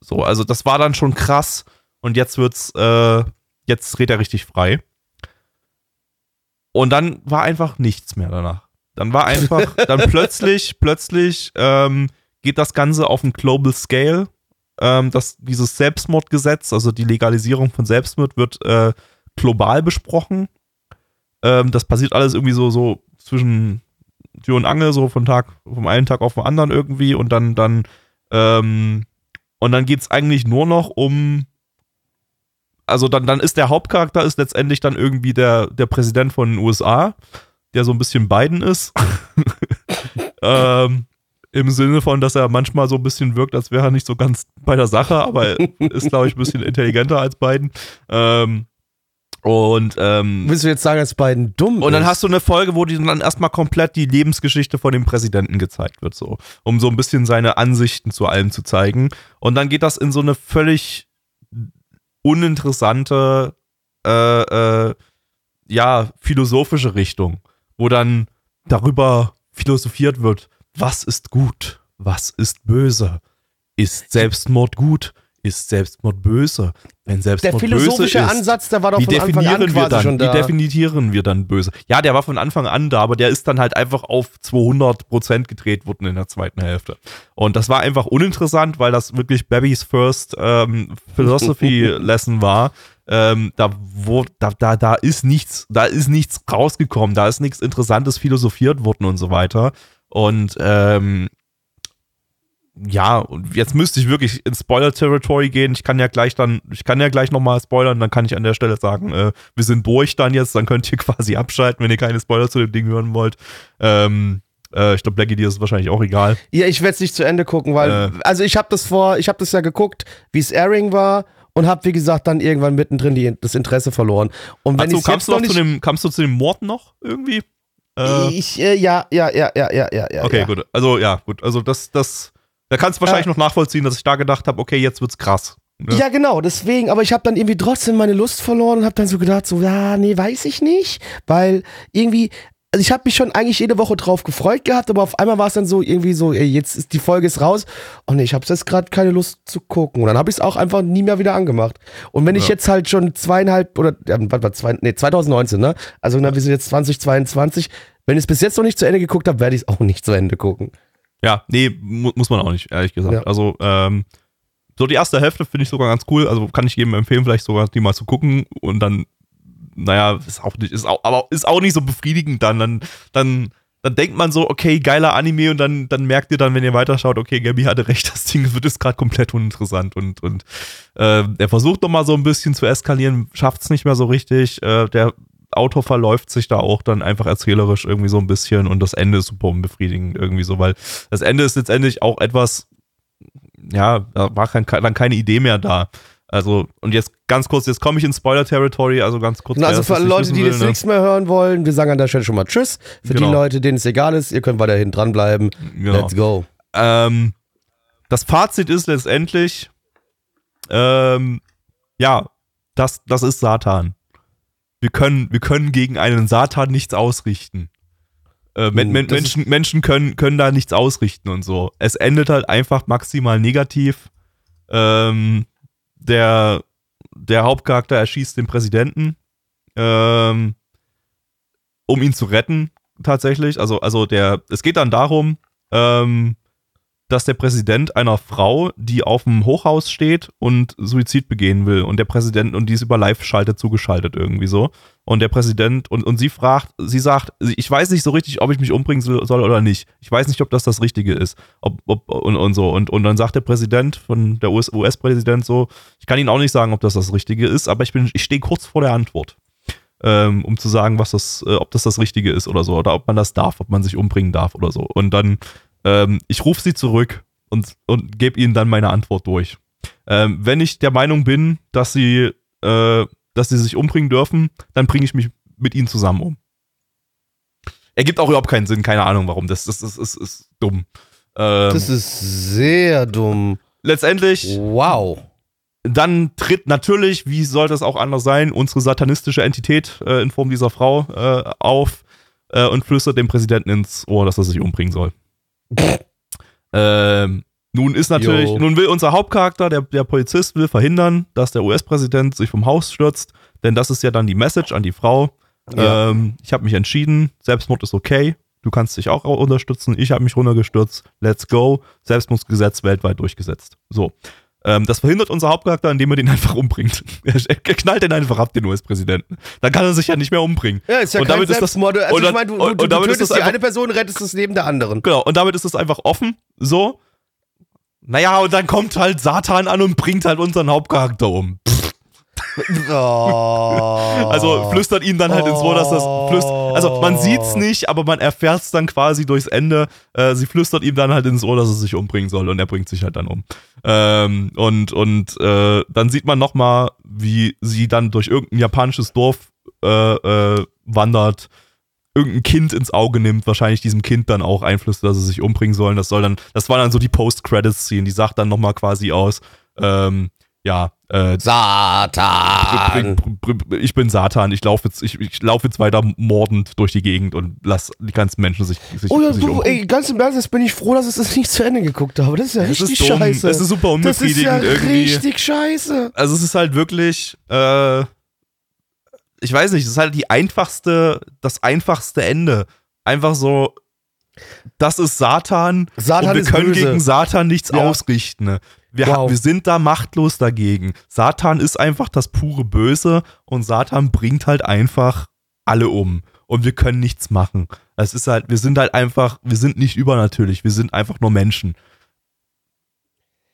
So, also das war dann schon krass und jetzt wird's, äh, jetzt dreht er richtig frei. Und dann war einfach nichts mehr danach. Dann war einfach, dann plötzlich, plötzlich ähm, geht das Ganze auf ein Global Scale. Ähm, das, dieses Selbstmordgesetz, also die Legalisierung von Selbstmord, wird äh, global besprochen. Ähm, das passiert alles irgendwie so, so zwischen Tür und Angel, so von Tag, vom einen Tag auf den anderen irgendwie und dann, dann, ähm, und dann geht es eigentlich nur noch um also dann, dann ist der Hauptcharakter ist letztendlich dann irgendwie der, der Präsident von den USA der so ein bisschen Biden ist. ähm, Im Sinne von, dass er manchmal so ein bisschen wirkt, als wäre er nicht so ganz bei der Sache, aber er ist, glaube ich, ein bisschen intelligenter als Biden. Ähm, und ähm, Willst du jetzt sagen, dass Biden dumm und dann ist? hast du eine Folge, wo die dann erstmal komplett die Lebensgeschichte von dem Präsidenten gezeigt wird, so, um so ein bisschen seine Ansichten zu allem zu zeigen. Und dann geht das in so eine völlig uninteressante, äh, äh, ja, philosophische Richtung, wo dann darüber philosophiert wird, was ist gut, was ist böse, ist Selbstmord gut, ist Selbstmord böse, wenn der Selbstmord philosophische böse ist, Ansatz, der war doch von Anfang an wir quasi dann, schon da. Wie definieren wir dann böse? Ja, der war von Anfang an da, aber der ist dann halt einfach auf 200 Prozent gedreht worden in der zweiten Hälfte. Und das war einfach uninteressant, weil das wirklich Babys First ähm, Philosophy Lesson war. Ähm, da, wo, da, da, da ist nichts, da ist nichts rausgekommen, da ist nichts Interessantes philosophiert worden und so weiter. Und ähm, ja, und jetzt müsste ich wirklich ins Spoiler-Territory gehen. Ich kann ja gleich dann, ich kann ja gleich nochmal spoilern, dann kann ich an der Stelle sagen, äh, wir sind durch dann jetzt, dann könnt ihr quasi abschalten, wenn ihr keine Spoiler zu dem Ding hören wollt. Ähm, äh, ich glaube, Blackie, dir ist es wahrscheinlich auch egal. Ja, ich werde es nicht zu Ende gucken, weil Äh. also ich habe das vor, ich habe das ja geguckt, wie es Airing war und habe wie gesagt dann irgendwann mittendrin die, das Interesse verloren. Und wenn Also, kamst, du noch noch zu nicht, dem, kamst du zu dem Mord noch irgendwie? Äh, ich äh, ja ja ja ja ja ja ja. okay, ja. gut. Also, ja, gut. Also, das, das, da kannst du wahrscheinlich Äh. noch nachvollziehen, dass ich da gedacht habe, okay, jetzt wird's krass. Ne? Ja, genau, deswegen, aber ich habe dann irgendwie trotzdem meine Lust verloren und habe dann so gedacht, so, ja, nee, weiß ich nicht, weil irgendwie, also ich habe mich schon eigentlich jede Woche drauf gefreut gehabt, aber auf einmal war es dann so irgendwie so, ey, jetzt ist die Folge ist raus und nee, ich habe jetzt gerade keine Lust zu gucken und dann habe ich es auch einfach nie mehr wieder angemacht. Und wenn ich Ja. jetzt halt schon zweieinhalb oder, ja, warte mal, zwei, nee, 2019, ne? Also na, wir sind jetzt 2022, wenn ich es bis jetzt noch nicht zu Ende geguckt habe, werde ich es auch nicht zu Ende gucken. Ja, nee, mu muss man auch nicht, ehrlich gesagt. Ja. Also, ähm, so die erste Hälfte finde ich sogar ganz cool. Also kann ich jedem empfehlen, vielleicht sogar die mal zu gucken und dann, naja, ist auch nicht, ist auch, aber ist auch nicht so befriedigend dann. Dann, dann, dann denkt man so, okay, geiler Anime und dann, dann merkt ihr dann, wenn ihr weiterschaut, okay, Gabi hatte recht, das Ding wird jetzt gerade komplett uninteressant und, und äh, er versucht noch mal so ein bisschen zu eskalieren, schafft es nicht mehr so richtig. Äh, der Autor verläuft sich da auch dann einfach erzählerisch irgendwie so ein bisschen und das Ende ist super unbefriedigend irgendwie so, weil das Ende ist letztendlich auch etwas, ja, da war kein, dann keine Idee mehr da. Also, und jetzt ganz kurz, jetzt komme ich in Spoiler-Territory, also ganz kurz. Und also für das alle Leute, die will, jetzt ne? nichts mehr hören wollen, wir sagen an der Stelle schon mal Tschüss. Für Genau. die Leute, denen es egal ist, ihr könnt weiterhin dranbleiben. Genau. Let's go. Ähm, das Fazit ist letztendlich, ähm, ja, das, das ist Satan. Wir können, wir können gegen einen Satan nichts ausrichten. Äh, Men Uh, Men das Menschen, Menschen können, können da nichts ausrichten und so. Es endet halt einfach maximal negativ. Ähm, der, der Hauptcharakter erschießt den Präsidenten, ähm, um ihn zu retten, tatsächlich. Also, also der, es geht dann darum, ähm, dass der Präsident einer Frau, die auf dem Hochhaus steht und Suizid begehen will und der Präsident und die ist über Live-Schalte zugeschaltet irgendwie so und der Präsident und, und sie fragt, sie sagt, ich weiß nicht so richtig, ob ich mich umbringen soll oder nicht. Ich weiß nicht, ob das das Richtige ist. Ob, ob, und, und so und, und dann sagt der Präsident von der US US-Präsident so, ich kann Ihnen auch nicht sagen, ob das das Richtige ist, aber ich bin, ich stehe kurz vor der Antwort. Ähm, um zu sagen, was das, äh, ob das das Richtige ist oder so, oder ob man das darf, ob man sich umbringen darf oder so. Und dann ähm, ich rufe sie zurück und, und gebe ihnen dann meine Antwort durch. Ähm, wenn ich der Meinung bin, dass sie, äh, dass sie sich umbringen dürfen, dann bringe ich mich mit ihnen zusammen um. Ergibt auch überhaupt keinen Sinn, keine Ahnung warum. Das, das, das, ist, ist dumm. Ähm, Das ist sehr dumm. letztendlich, Wow. dann tritt natürlich, wie soll das auch anders sein, unsere satanistische Entität äh, in Form dieser Frau äh, auf äh, und flüstert dem Präsidenten ins Ohr, dass er sich umbringen soll. Ähm, nun ist natürlich, Jo. nun will unser Hauptcharakter, der, der Polizist, will verhindern, dass der US-Präsident sich vom Haus stürzt, denn das ist ja dann die Message an die Frau. Ja. Ähm, ich habe mich entschieden, Selbstmord ist okay, du kannst dich auch unterstützen, ich habe mich runtergestürzt, let's go, Selbstmordgesetz weltweit durchgesetzt. So. Ähm, das verhindert unser Hauptcharakter, indem er den einfach umbringt. Er, knallt den einfach ab, den US-Präsidenten. Dann kann er sich ja nicht mehr umbringen. Ja, ist ja Und kein damit ist das- also und ich dann- meine, du, und- du, und du tötest das die einfach- eine Person, rettest das Leben der anderen. Genau, und damit ist es einfach offen, so. Naja, und dann kommt halt Satan an und bringt halt unseren Hauptcharakter um. Oh. Also flüstert ihm dann halt ins Ohr, dass das flüstert. Also man sieht's nicht, aber man erfährt es dann quasi durchs Ende. Äh, sie flüstert ihm dann halt ins Ohr, dass er sich umbringen soll und er bringt sich halt dann um. Ähm, und und äh, dann sieht man nochmal, wie sie dann durch irgendein japanisches Dorf äh, äh, wandert, irgendein Kind ins Auge nimmt, wahrscheinlich diesem Kind dann auch einflüstert, dass sie sich umbringen sollen. Das soll dann, das war dann so die Post-Credits-Szene, die sagt dann nochmal quasi aus, ähm, ja, äh, Satan. ich bin Satan, ich laufe jetzt, ich, ich laufe jetzt weiter mordend durch die Gegend und lass die ganzen Menschen sich, sich, Oh ja, sich du, ey, ganz im Ernst, jetzt bin ich froh, dass ich das nicht zu Ende geguckt habe. Das ist ja Es ist richtig dumm. scheiße. Es ist super das ist ja unbefriedigend irgendwie. richtig scheiße. Also es ist halt wirklich, äh, ich weiß nicht, es ist halt die einfachste, das einfachste Ende. Einfach so, das ist Satan, Satan und wir ist können böse. gegen Satan nichts Ja. ausrichten. Wir, Wow. wir sind da machtlos dagegen. Satan ist einfach das pure Böse und Satan bringt halt einfach alle um. Und wir können nichts machen. Es ist halt, wir sind halt einfach, wir sind nicht übernatürlich, wir sind einfach nur Menschen.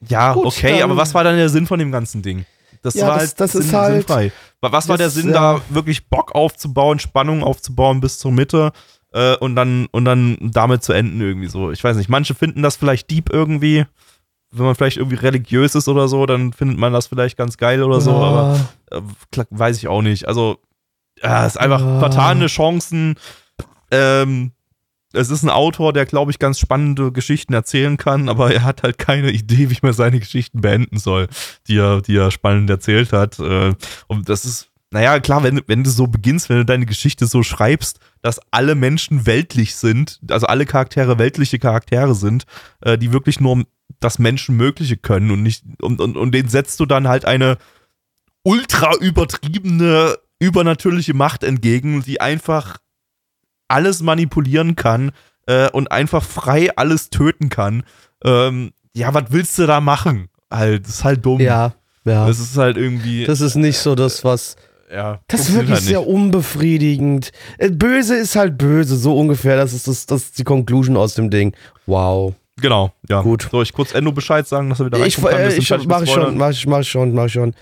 Ja, Gut, okay, aber was war dann der Sinn von dem ganzen Ding? Das Ja, war das- halt das ist sinn- halt- sinnfrei. Wa- Was war der Sinn, ja. da wirklich Bock aufzubauen, Spannung aufzubauen bis zur Mitte äh, und dann und dann damit zu enden irgendwie so? Ich weiß nicht, manche finden das vielleicht deep irgendwie. Wenn man vielleicht irgendwie religiös ist oder so, dann findet man das vielleicht ganz geil oder so, aber äh, weiß ich auch nicht. Also, ja, es ist einfach Ja. vertane Chancen. Ähm, es ist ein Autor, der, glaube ich, ganz spannende Geschichten erzählen kann, aber er hat halt keine Idee, wie man seine Geschichten beenden soll, die er, die er spannend erzählt hat. Äh, und das ist, naja, klar, wenn, wenn du so beginnst, wenn du deine Geschichte so schreibst, dass alle Menschen weltlich sind, also alle Charaktere weltliche Charaktere sind, äh, die wirklich nur das Menschenmögliche können und nicht, und, und, und denen setzt du dann halt eine ultra übertriebene, übernatürliche Macht entgegen, die einfach alles manipulieren kann äh, und einfach frei alles töten kann. Ähm, ja, was willst du da machen? Halt, das ist halt dumm. Ja, ja. Das ist halt irgendwie. Das ist nicht so das, was. ja, Das ist wirklich halt sehr unbefriedigend. Äh, Böse ist halt böse, so ungefähr. Das ist, das, das ist die Conclusion aus dem Ding. Wow. Genau, ja. Gut. Soll ich kurz Enno Bescheid sagen, dass er wieder Ich, reinkommen kann? Wir äh, ich mach ich schon, Spoilern. mach ich, mach ich schon, mach ich schon.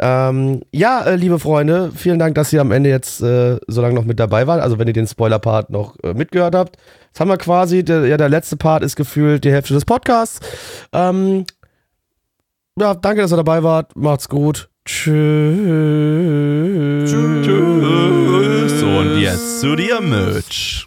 Ähm, ja, äh, liebe Freunde, vielen Dank, dass ihr am Ende jetzt äh, so lange noch mit dabei wart. Also wenn ihr den Spoiler-Part noch äh, mitgehört habt. Jetzt haben wir quasi, der, ja, der letzte Part ist gefühlt die Hälfte des Podcasts. Ähm, ja, danke, dass ihr dabei wart. Macht's gut. Tschüss. Tschüss. Und jetzt zu dir, Mitch.